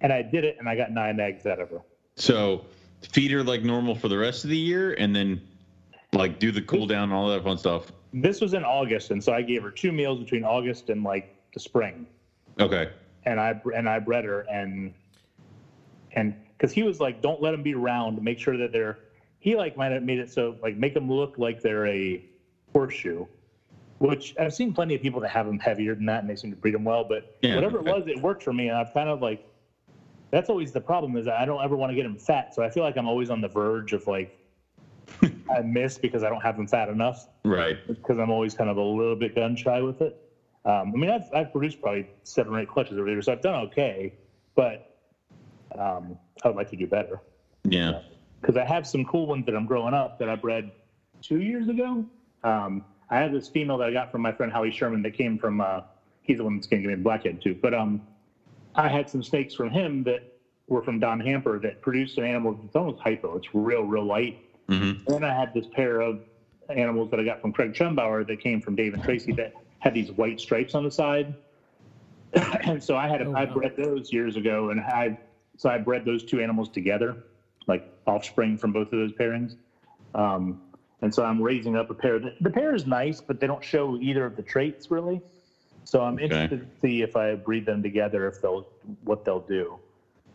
and I did it, and I got nine eggs out of her. So feed her like normal for the rest of the year, and then like do the cool down and all that fun stuff. This was in August, and so I gave her two meals between August and like the spring. Okay. And I and I bred her and and because he was like, don't let them be round. Make sure that they're. He like might have made it so like make them look like they're a horseshoe, which I've seen plenty of people that have them heavier than that and they seem to breed them well. But Yeah, whatever it was, it worked for me, and I've kind of like. That's always the problem is that I don't ever want to get them fat, so I feel like I'm always on the verge of like. [LAUGHS] I miss because I don't have them fat enough Right. because I'm always kind of a little bit gun shy with it. Um, I mean, I've, I've produced probably seven or eight clutches over there, so I've done okay, but um, I would like to do better Yeah. because I have some cool ones that I'm growing up that I bred two years ago. Um, I have this female that I got from my friend Howie Sherman that came from, uh, he's the one that's going to give me the blackhead too. But um, I had some snakes from him that were from Don Hamper that produced an animal. that's almost hypo. It's real, real light. hmm Then I had this pair of animals that I got from Craig Chumbauer that came from Dave and Tracy that had these white stripes on the side. and [COUGHS] so I had Oh, I wow. bred those years ago, and I so I bred those two animals together, like offspring from both of those pairings. Um, and so I'm raising up a pair. The, the pair is nice, but they don't show either of the traits really. So I'm interested to see if I breed them together, if they'll what they'll do.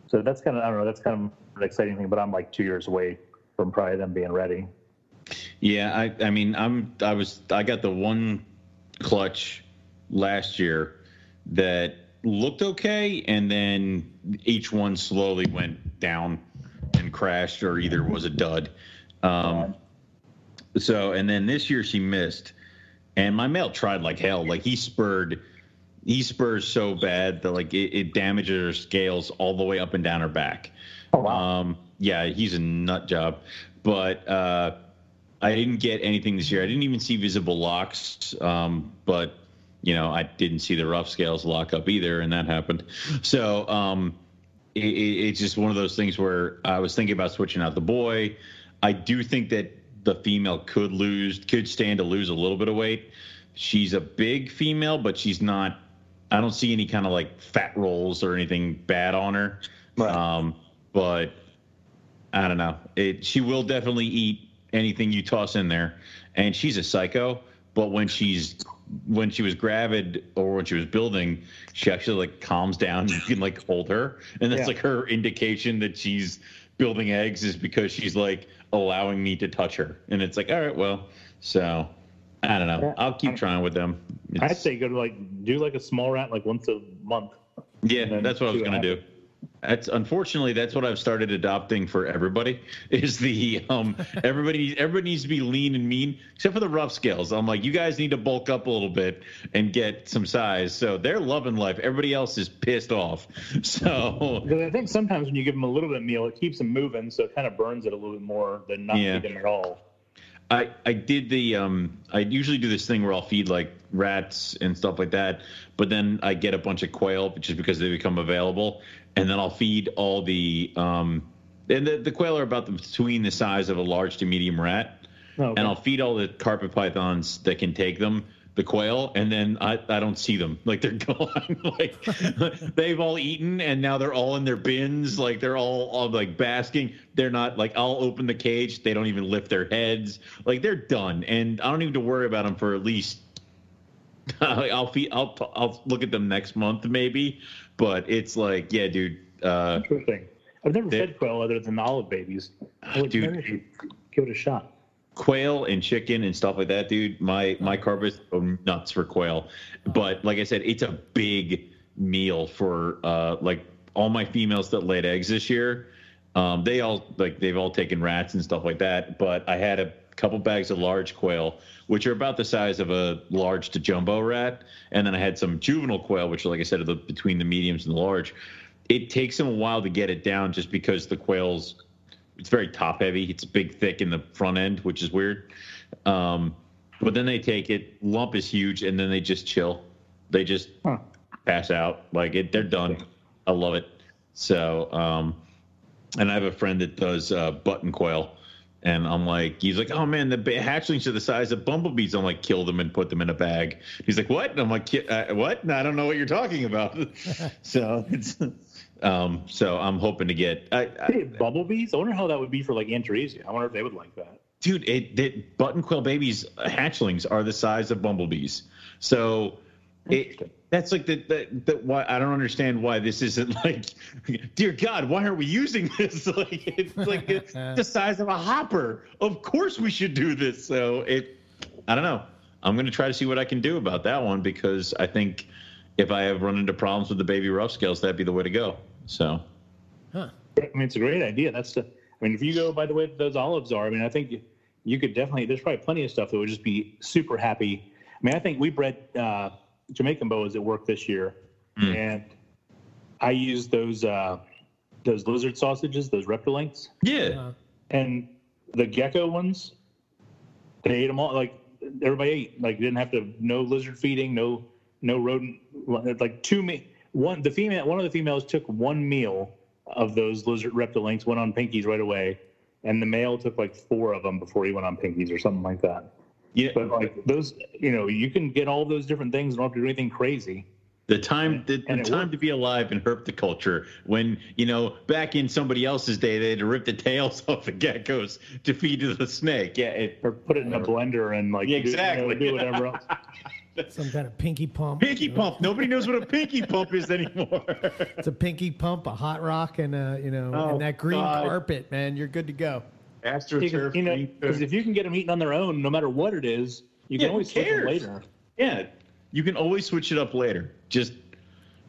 So that's kind of I don't know. That's kind of an exciting thing, but I'm like two years away from probably them being ready. Yeah. I. I mean, I'm. I was. I got the one clutch last year that looked okay, and then each one slowly went down and crashed, or either was a dud. Um, so, and then this year she missed, and my male tried like hell. Like he spurred, he spurs so bad that like it, it damages her scales all the way up and down her back. Oh wow! Um, yeah, he's a nut job, but uh, I didn't get anything this year. I didn't even see visible locks, um, but you know, I didn't see the rough scales lock up either, and that happened. So um, it, it, it's just one of those things where I was thinking about switching out the boy. I do think that the female could lose, could stand to lose a little bit of weight. She's a big female, but she's not. I don't see any kind of like fat rolls or anything bad on her. Right. Um, but I don't know. It she will definitely eat anything you toss in there, and she's a psycho. but when she's when she was gravid or when she was building, she actually like calms down. You can like hold her, and that's Yeah. like her indication that she's building eggs is because she's like allowing me to touch her, and it's like, all right, well, so I don't know. I'll keep trying with them. I'd It's- say go to like do like a small rat like once a month. yeah, that's what I was gonna do. That's unfortunately that's what I've started adopting for everybody. [LAUGHS] Is the um everybody everybody needs to be lean and mean except for the rough scales. I'm like you guys need to bulk up a little bit and get some size. So they're loving life. Everybody else is pissed off. [LAUGHS] So Because I think sometimes when you give them a little bit of meal, it keeps them moving, so it kind of burns it a little bit more than not Yeah. feed them at all. I I did the um I usually do this thing where I'll feed like rats and stuff like that, but then I get a bunch of quail just because they become available, and then I'll feed all the um and the, the quail are about the, between the size of a large to medium rat, Oh, okay. and I'll feed all the carpet pythons that can take them the quail and then I, I don't see them. Like they're [LAUGHS] gone. Like [LAUGHS] they've all eaten and now they're all in their bins. Like they're all, all like basking. They're not like i'll open the cage. They don't even lift their heads. Like they're done. And i don't even to worry about them for at least [LAUGHS] i'll feed i'll i'll look at them next month maybe but it's like yeah dude uh Interesting. I've never fed quail other than olive babies. I would Dude. give it a shot. quail and chicken and stuff like that, dude. My my carpets go nuts for quail, but like I said, it's a big meal for uh like all my females that laid eggs this year. Um, they all like they've all taken rats and stuff like that, but I had a couple bags of large quail, which are about the size of a large to jumbo rat, and then I had some juvenile quail, which, like I said, are the, between the mediums and the large. It takes them a while to get it down, just because the quails it's very top heavy. It's big, thick in the front end, which is weird. Um, but then they take it. Lump is huge, and then they just chill. They just Huh. pass out. Like it, they're done. I love it. So, um, and I have a friend that does uh, button quail, and I'm like, he's like, oh man, the hatchlings are the size of bumblebees. I'm like, kill them and put them in a bag. He's like, what? And I'm like, "Ki- uh, what? I don't know what you're talking about. [LAUGHS] so it's. Um, so I'm hoping to get. I, I, Hey, bumblebees? I wonder how that would be for like Antaresia. I wonder if they would like that. dude it, it button quill babies uh, hatchlings are the size of bumblebees so Interesting. it, that's like the, the, the why i don't understand why this isn't [LAUGHS] like dear god why aren't we using this [LAUGHS] like it's like it's [LAUGHS] the size of a hopper of course we should do this so it i don't know i'm going to try to see what i can do about that one because i think if i have run into problems with the baby rough scales that'd be the way to go so Huh. I mean, it's a great idea. That's the. I mean, if you go by the way that those olives are, I mean, I think you, you could definitely. There's probably plenty of stuff that would just be super happy. I mean, I think we bred uh, Jamaican boas at work this year, Mm. and I used those uh, those lizard sausages, those reptilinks, yeah Uh, and the gecko ones. They ate them all. Like everybody ate. Like didn't have to. No lizard feeding. No no rodent. Like two me. One the female. One of the females took one meal of those lizard reptilinks. Went on pinkies right away, and the male took like four of them before he went on pinkies or something like that. Yeah But like those, you know, you can get all those different things. and don't have to do anything crazy. The time, the, the time worked. to be alive and herpetoculture. When you know, back in somebody else's day, they had to rip the tails [LAUGHS] off the geckos to feed to the snake. Yeah, it, Or put it in a blender and like Yeah, do- you know, exactly. do whatever else. [LAUGHS] some kind of pinky pump. pinky you know? pump. Nobody knows what a pinky pump is anymore. It's a pinky pump, a hot rock, and a you know, Oh, and that green God. carpet, man. You're good to go. AstroTurf. You know, because if you can get them eating on their own, no matter what it is, you can Yeah, always switch them later. yeah, you can always switch it up later. Just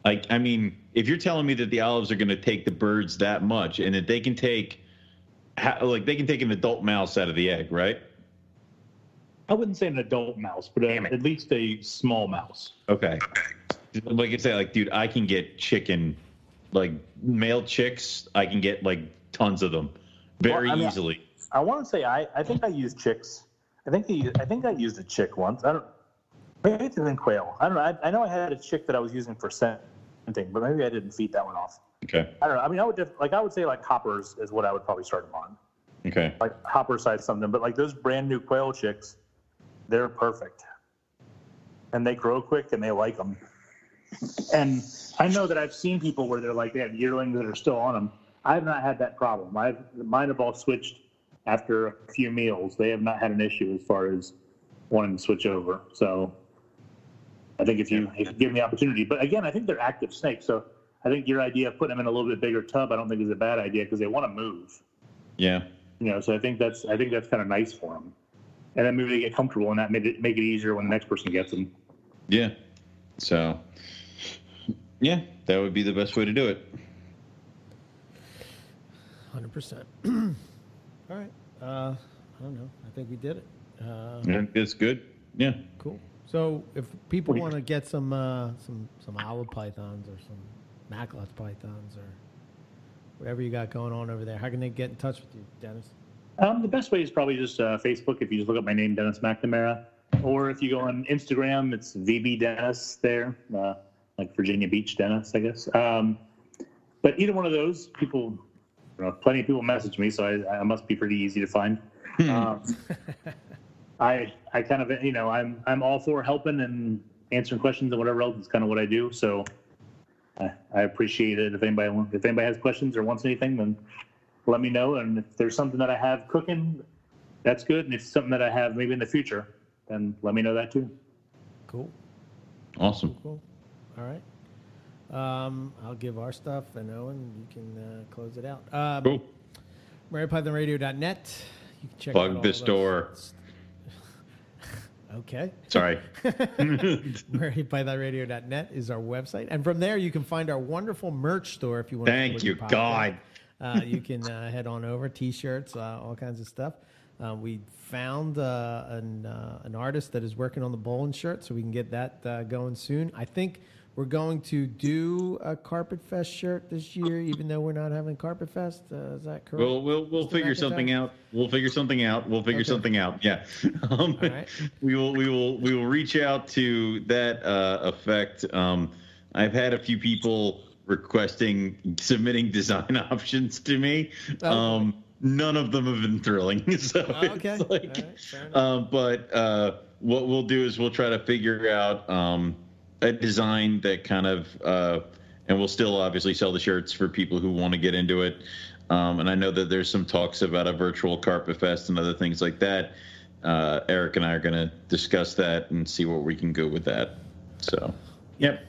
like I mean, if you're telling me that the olives are going to take the birds that much, and that they can take, like they can take an adult mouse out of the egg, right? I wouldn't say an adult mouse, but a, at least a small mouse. Okay. Like I say, like, dude, I can get chicken, like male chicks. I can get like tons of them, very Well, I mean, easily. I want to say I, I think I used chicks. I think I, I think I used a chick once. I don't. Maybe it's in quail. I don't know. I, I know I had a chick that I was using for scenting, but maybe I didn't feed that one off. Okay. I don't know. I mean, I would def- like I would say like hoppers is what I would probably start them on, Okay. like hopper size something. But like those brand new quail chicks, they're perfect, and they grow quick and they like them. And I know that I've seen people where they're like they have yearlings that are still on them. I have not had that problem. I've mine have all switched after a few meals. They have not had an issue as far as wanting to switch over. So I think if you if you give them the opportunity, but again, I think they're active snakes. So I think your idea of putting them in a little bit bigger tub, I don't think is a bad idea because they want to move. Yeah. You know, so I think that's I think that's kind of nice for them. And then maybe they get comfortable and that make it make it easier when the next person gets them. Yeah. So, yeah, that would be the best way to do it. Hundred percent. [CLEARS THROAT] All right. Uh, I don't know. I think we did it. Uh, Yeah, it's good. Yeah. Cool. So if people want to get some uh, some some olive pythons or some Macklot's pythons or whatever you got going on over there, how can they get in touch with you, Dennis? Um, the best way is probably just uh, Facebook. If you just look up my name, Dennis McNamara, or if you go on Instagram, it's VB Dennis there, uh, like Virginia Beach Dennis, I guess. Um, but either one of those, people, you know, plenty of people message me, so I, I must be pretty easy to find. um, [LAUGHS] I I kind of you know I'm I'm all for helping and answering questions and whatever else is kind of what I do. So I, I appreciate it. If anybody if anybody has questions or wants anything, then let me know. And if there's something that I have cooking, that's good. And if it's something that I have maybe in the future, then let me know that too. Cool. Awesome. Cool. All right. Um, I'll give our stuff and Owen, you can uh, close it out. Um, Cool. MoreliaPythonRadio.net. You can check Plug out all the of store. us. [LAUGHS] Okay. Sorry. [LAUGHS] [LAUGHS] MoreliaPythonRadio.net is our website. And from there, you can find our wonderful merch store if you want Thank to. Thank you, God. Uh, you can uh, head on over, t-shirts, uh, all kinds of stuff. Uh, we found uh, an, uh, an artist that is working on the bowling shirt, so we can get that uh, going soon. I think we're going to do a Carpet Fest shirt this year, even though we're not having Carpet Fest. Uh, is that correct? We'll we'll we'll Mr. figure McIntyre? something out. We'll figure something out. We'll figure Okay. something out. Yeah. [LAUGHS] Um, right. We will we will we will reach out to that uh, effect. Um, I've had a few people requesting submitting design [LAUGHS] options to me. Um, none of them have been thrilling. [LAUGHS] So Oh, okay. like, right. Um, but uh, what we'll do is we'll try to figure out um, a design that kind of, uh, and we'll still obviously sell the shirts for people who want to get into it. Um, and I know that there's some talks about a virtual carpet fest and other things like that. Uh, Eric and I are going to discuss that and see what we can go with that. So, yep.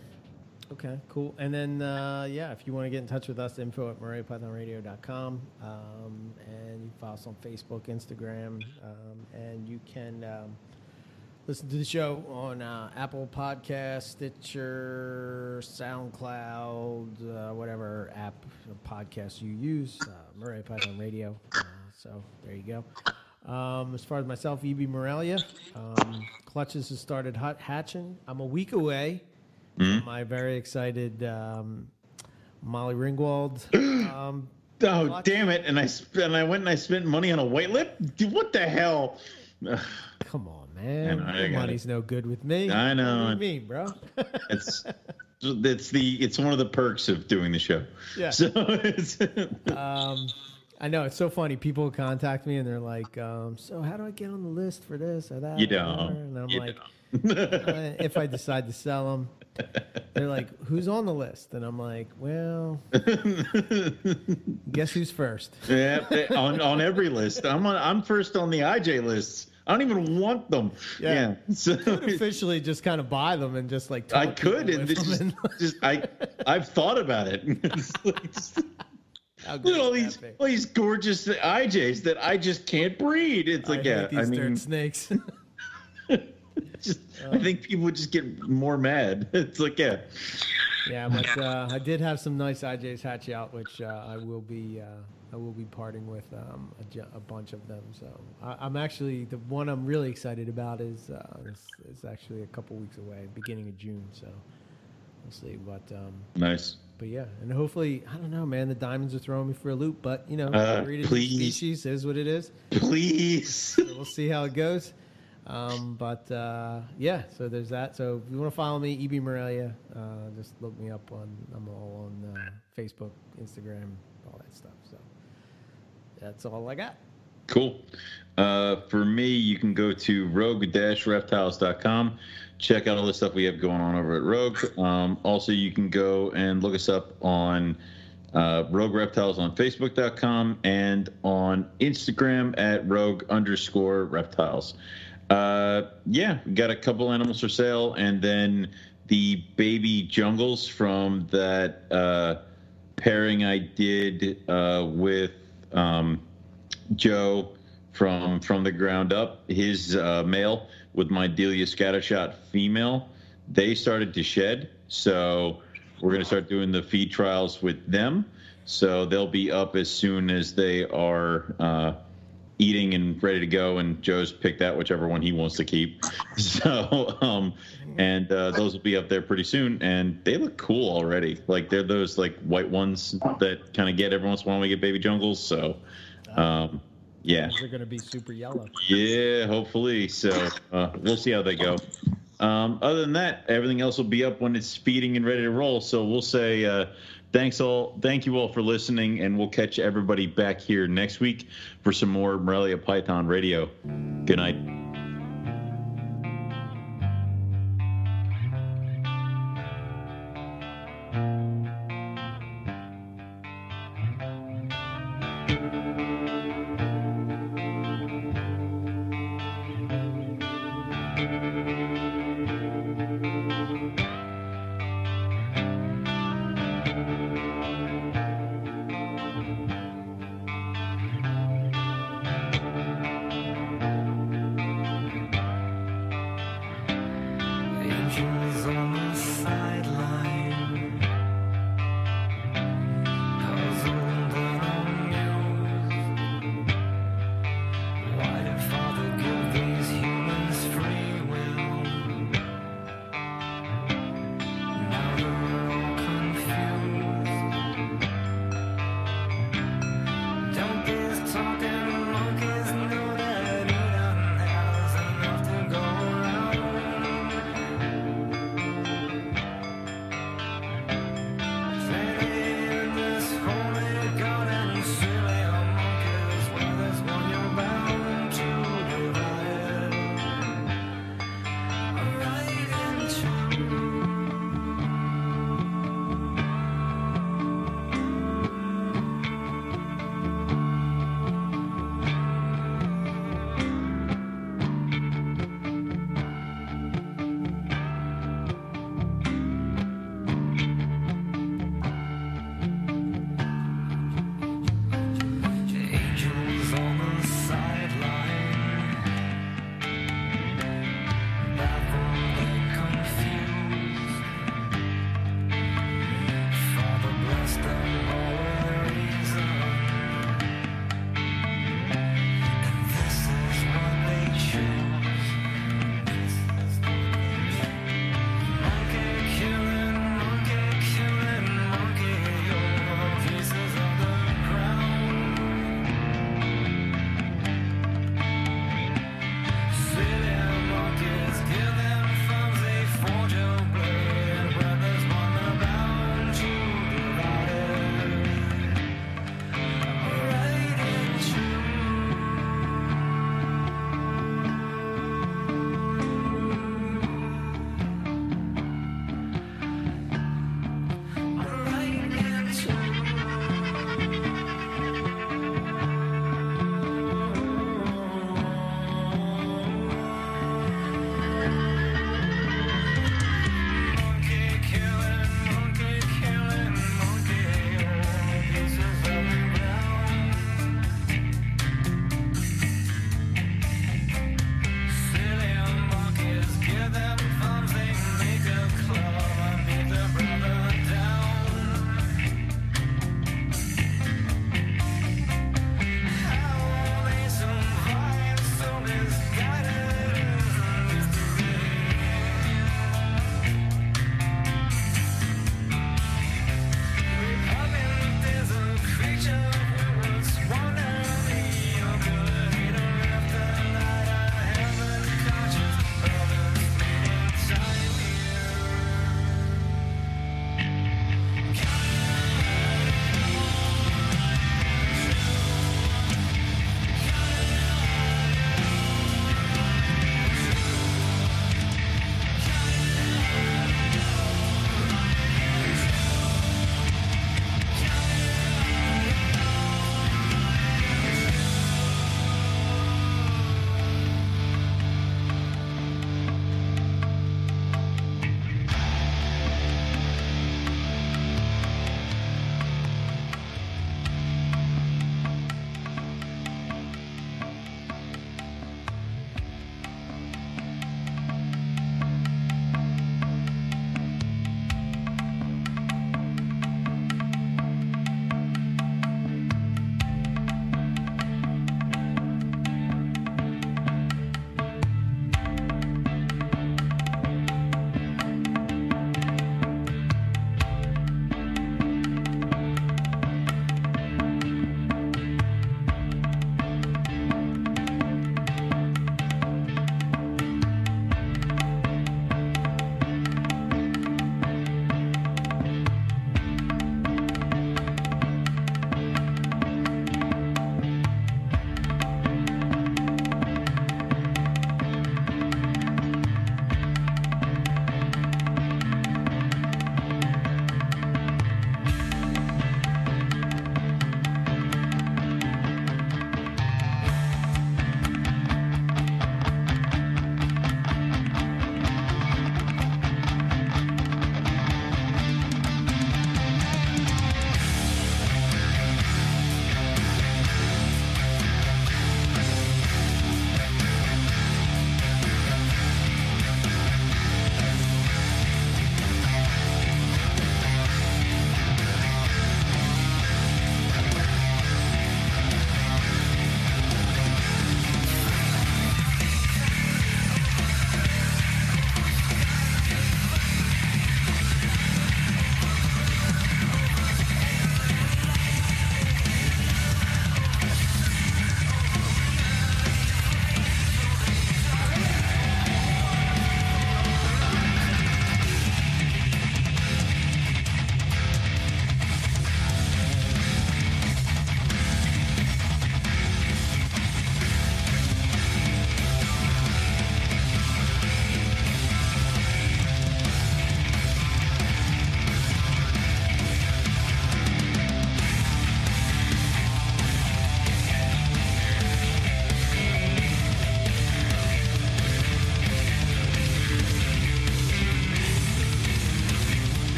Okay, cool. And then, uh, yeah, if you want to get in touch with us, info at MoreliaPythonRadio.com. Um, and you can follow us on Facebook, Instagram, um, and you can um, listen to the show on uh, Apple Podcast, Stitcher, SoundCloud, uh, whatever app podcast you use, uh, Morelia Python Radio. Uh, so there you go. Um, as far as myself, EB Morelia, um, Clutches has started hot hatching. I'm a week away. My very excited um, Molly Ringwald. [GASPS] Um, Oh, What? damn it. And I, sp- and I went and I spent money on a white lip. Dude, What the hell? come on, man. I know, I Your got money's no good with me. I know. What do you mean, bro? It's [LAUGHS] it's the it's one of the perks of doing the show. Yeah. So it's, [LAUGHS] um, I know it's so funny. People contact me and they're like, um, "So how do I get on the list for this or that?" you don't. whatever?" And I'm You like, don't. uh, "If I decide to sell them." They're like, "Who's on the list?" And I'm like, "Well, [LAUGHS] guess who's first? yeah, on on every list. I'm on, I'm first on the IJ lists. I don't even want them. Yeah. Yeah. [LAUGHS] So Officially, just kind of buy them and just like I could, and with this them is and- just I I've thought about it. [LAUGHS] Look at all these be? all these gorgeous IJs that I just can't breed. It's I like yeah, these I mean, snakes. [LAUGHS] just I think people would just get more mad. It's like yeah, yeah, but uh, I did have some nice IJs hatch out, which uh, I will be uh, I will be parting with um, a, a bunch of them. So I, I'm actually the one I'm really excited about is uh, is, is actually a couple weeks away, beginning of June. So we'll see. But um, nice. but yeah, and hopefully I don't know, man. The diamonds are throwing me for a loop, but you know, Uh, please. species is what it is. Please. So we'll see how it goes. Um, but uh, yeah, so there's that. So if you want to follow me, EB Morelia, uh, just look me up on. I'm all on uh, Facebook, Instagram, all that stuff. So that's all I got. Cool. Uh, for me, you can go to rogue-reptiles.com. Check out all the stuff we have going on over at Rogue. Um, also, you can go and look us up on uh, Rogue Reptiles on Facebook.com and on Instagram at Rogue underscore Reptiles. Uh, yeah, got a couple animals for sale, and then the baby jungles from that uh, pairing I did uh, with um, Joe from from the ground up. His uh, male with my Delia Scattershot female, they started to shed, so we're going to start doing the feed trials with them. So they'll be up as soon as they are uh, eating and ready to go. And Joe's picked out whichever one he wants to keep. [LAUGHS] So, um, and uh, those will be up there pretty soon. And they look cool already. Like they're those like white ones that kind of get every once in a while we get baby jungles. So, um, yeah. They're going to be super yellow. Yeah, hopefully. So uh, we'll see how they go. Um, other than that, everything else will be up when it's feeding and ready to roll. So we'll say uh, thanks all, thank you all for listening, and we'll catch everybody back here next week for some more Morelia Python Radio. Good night.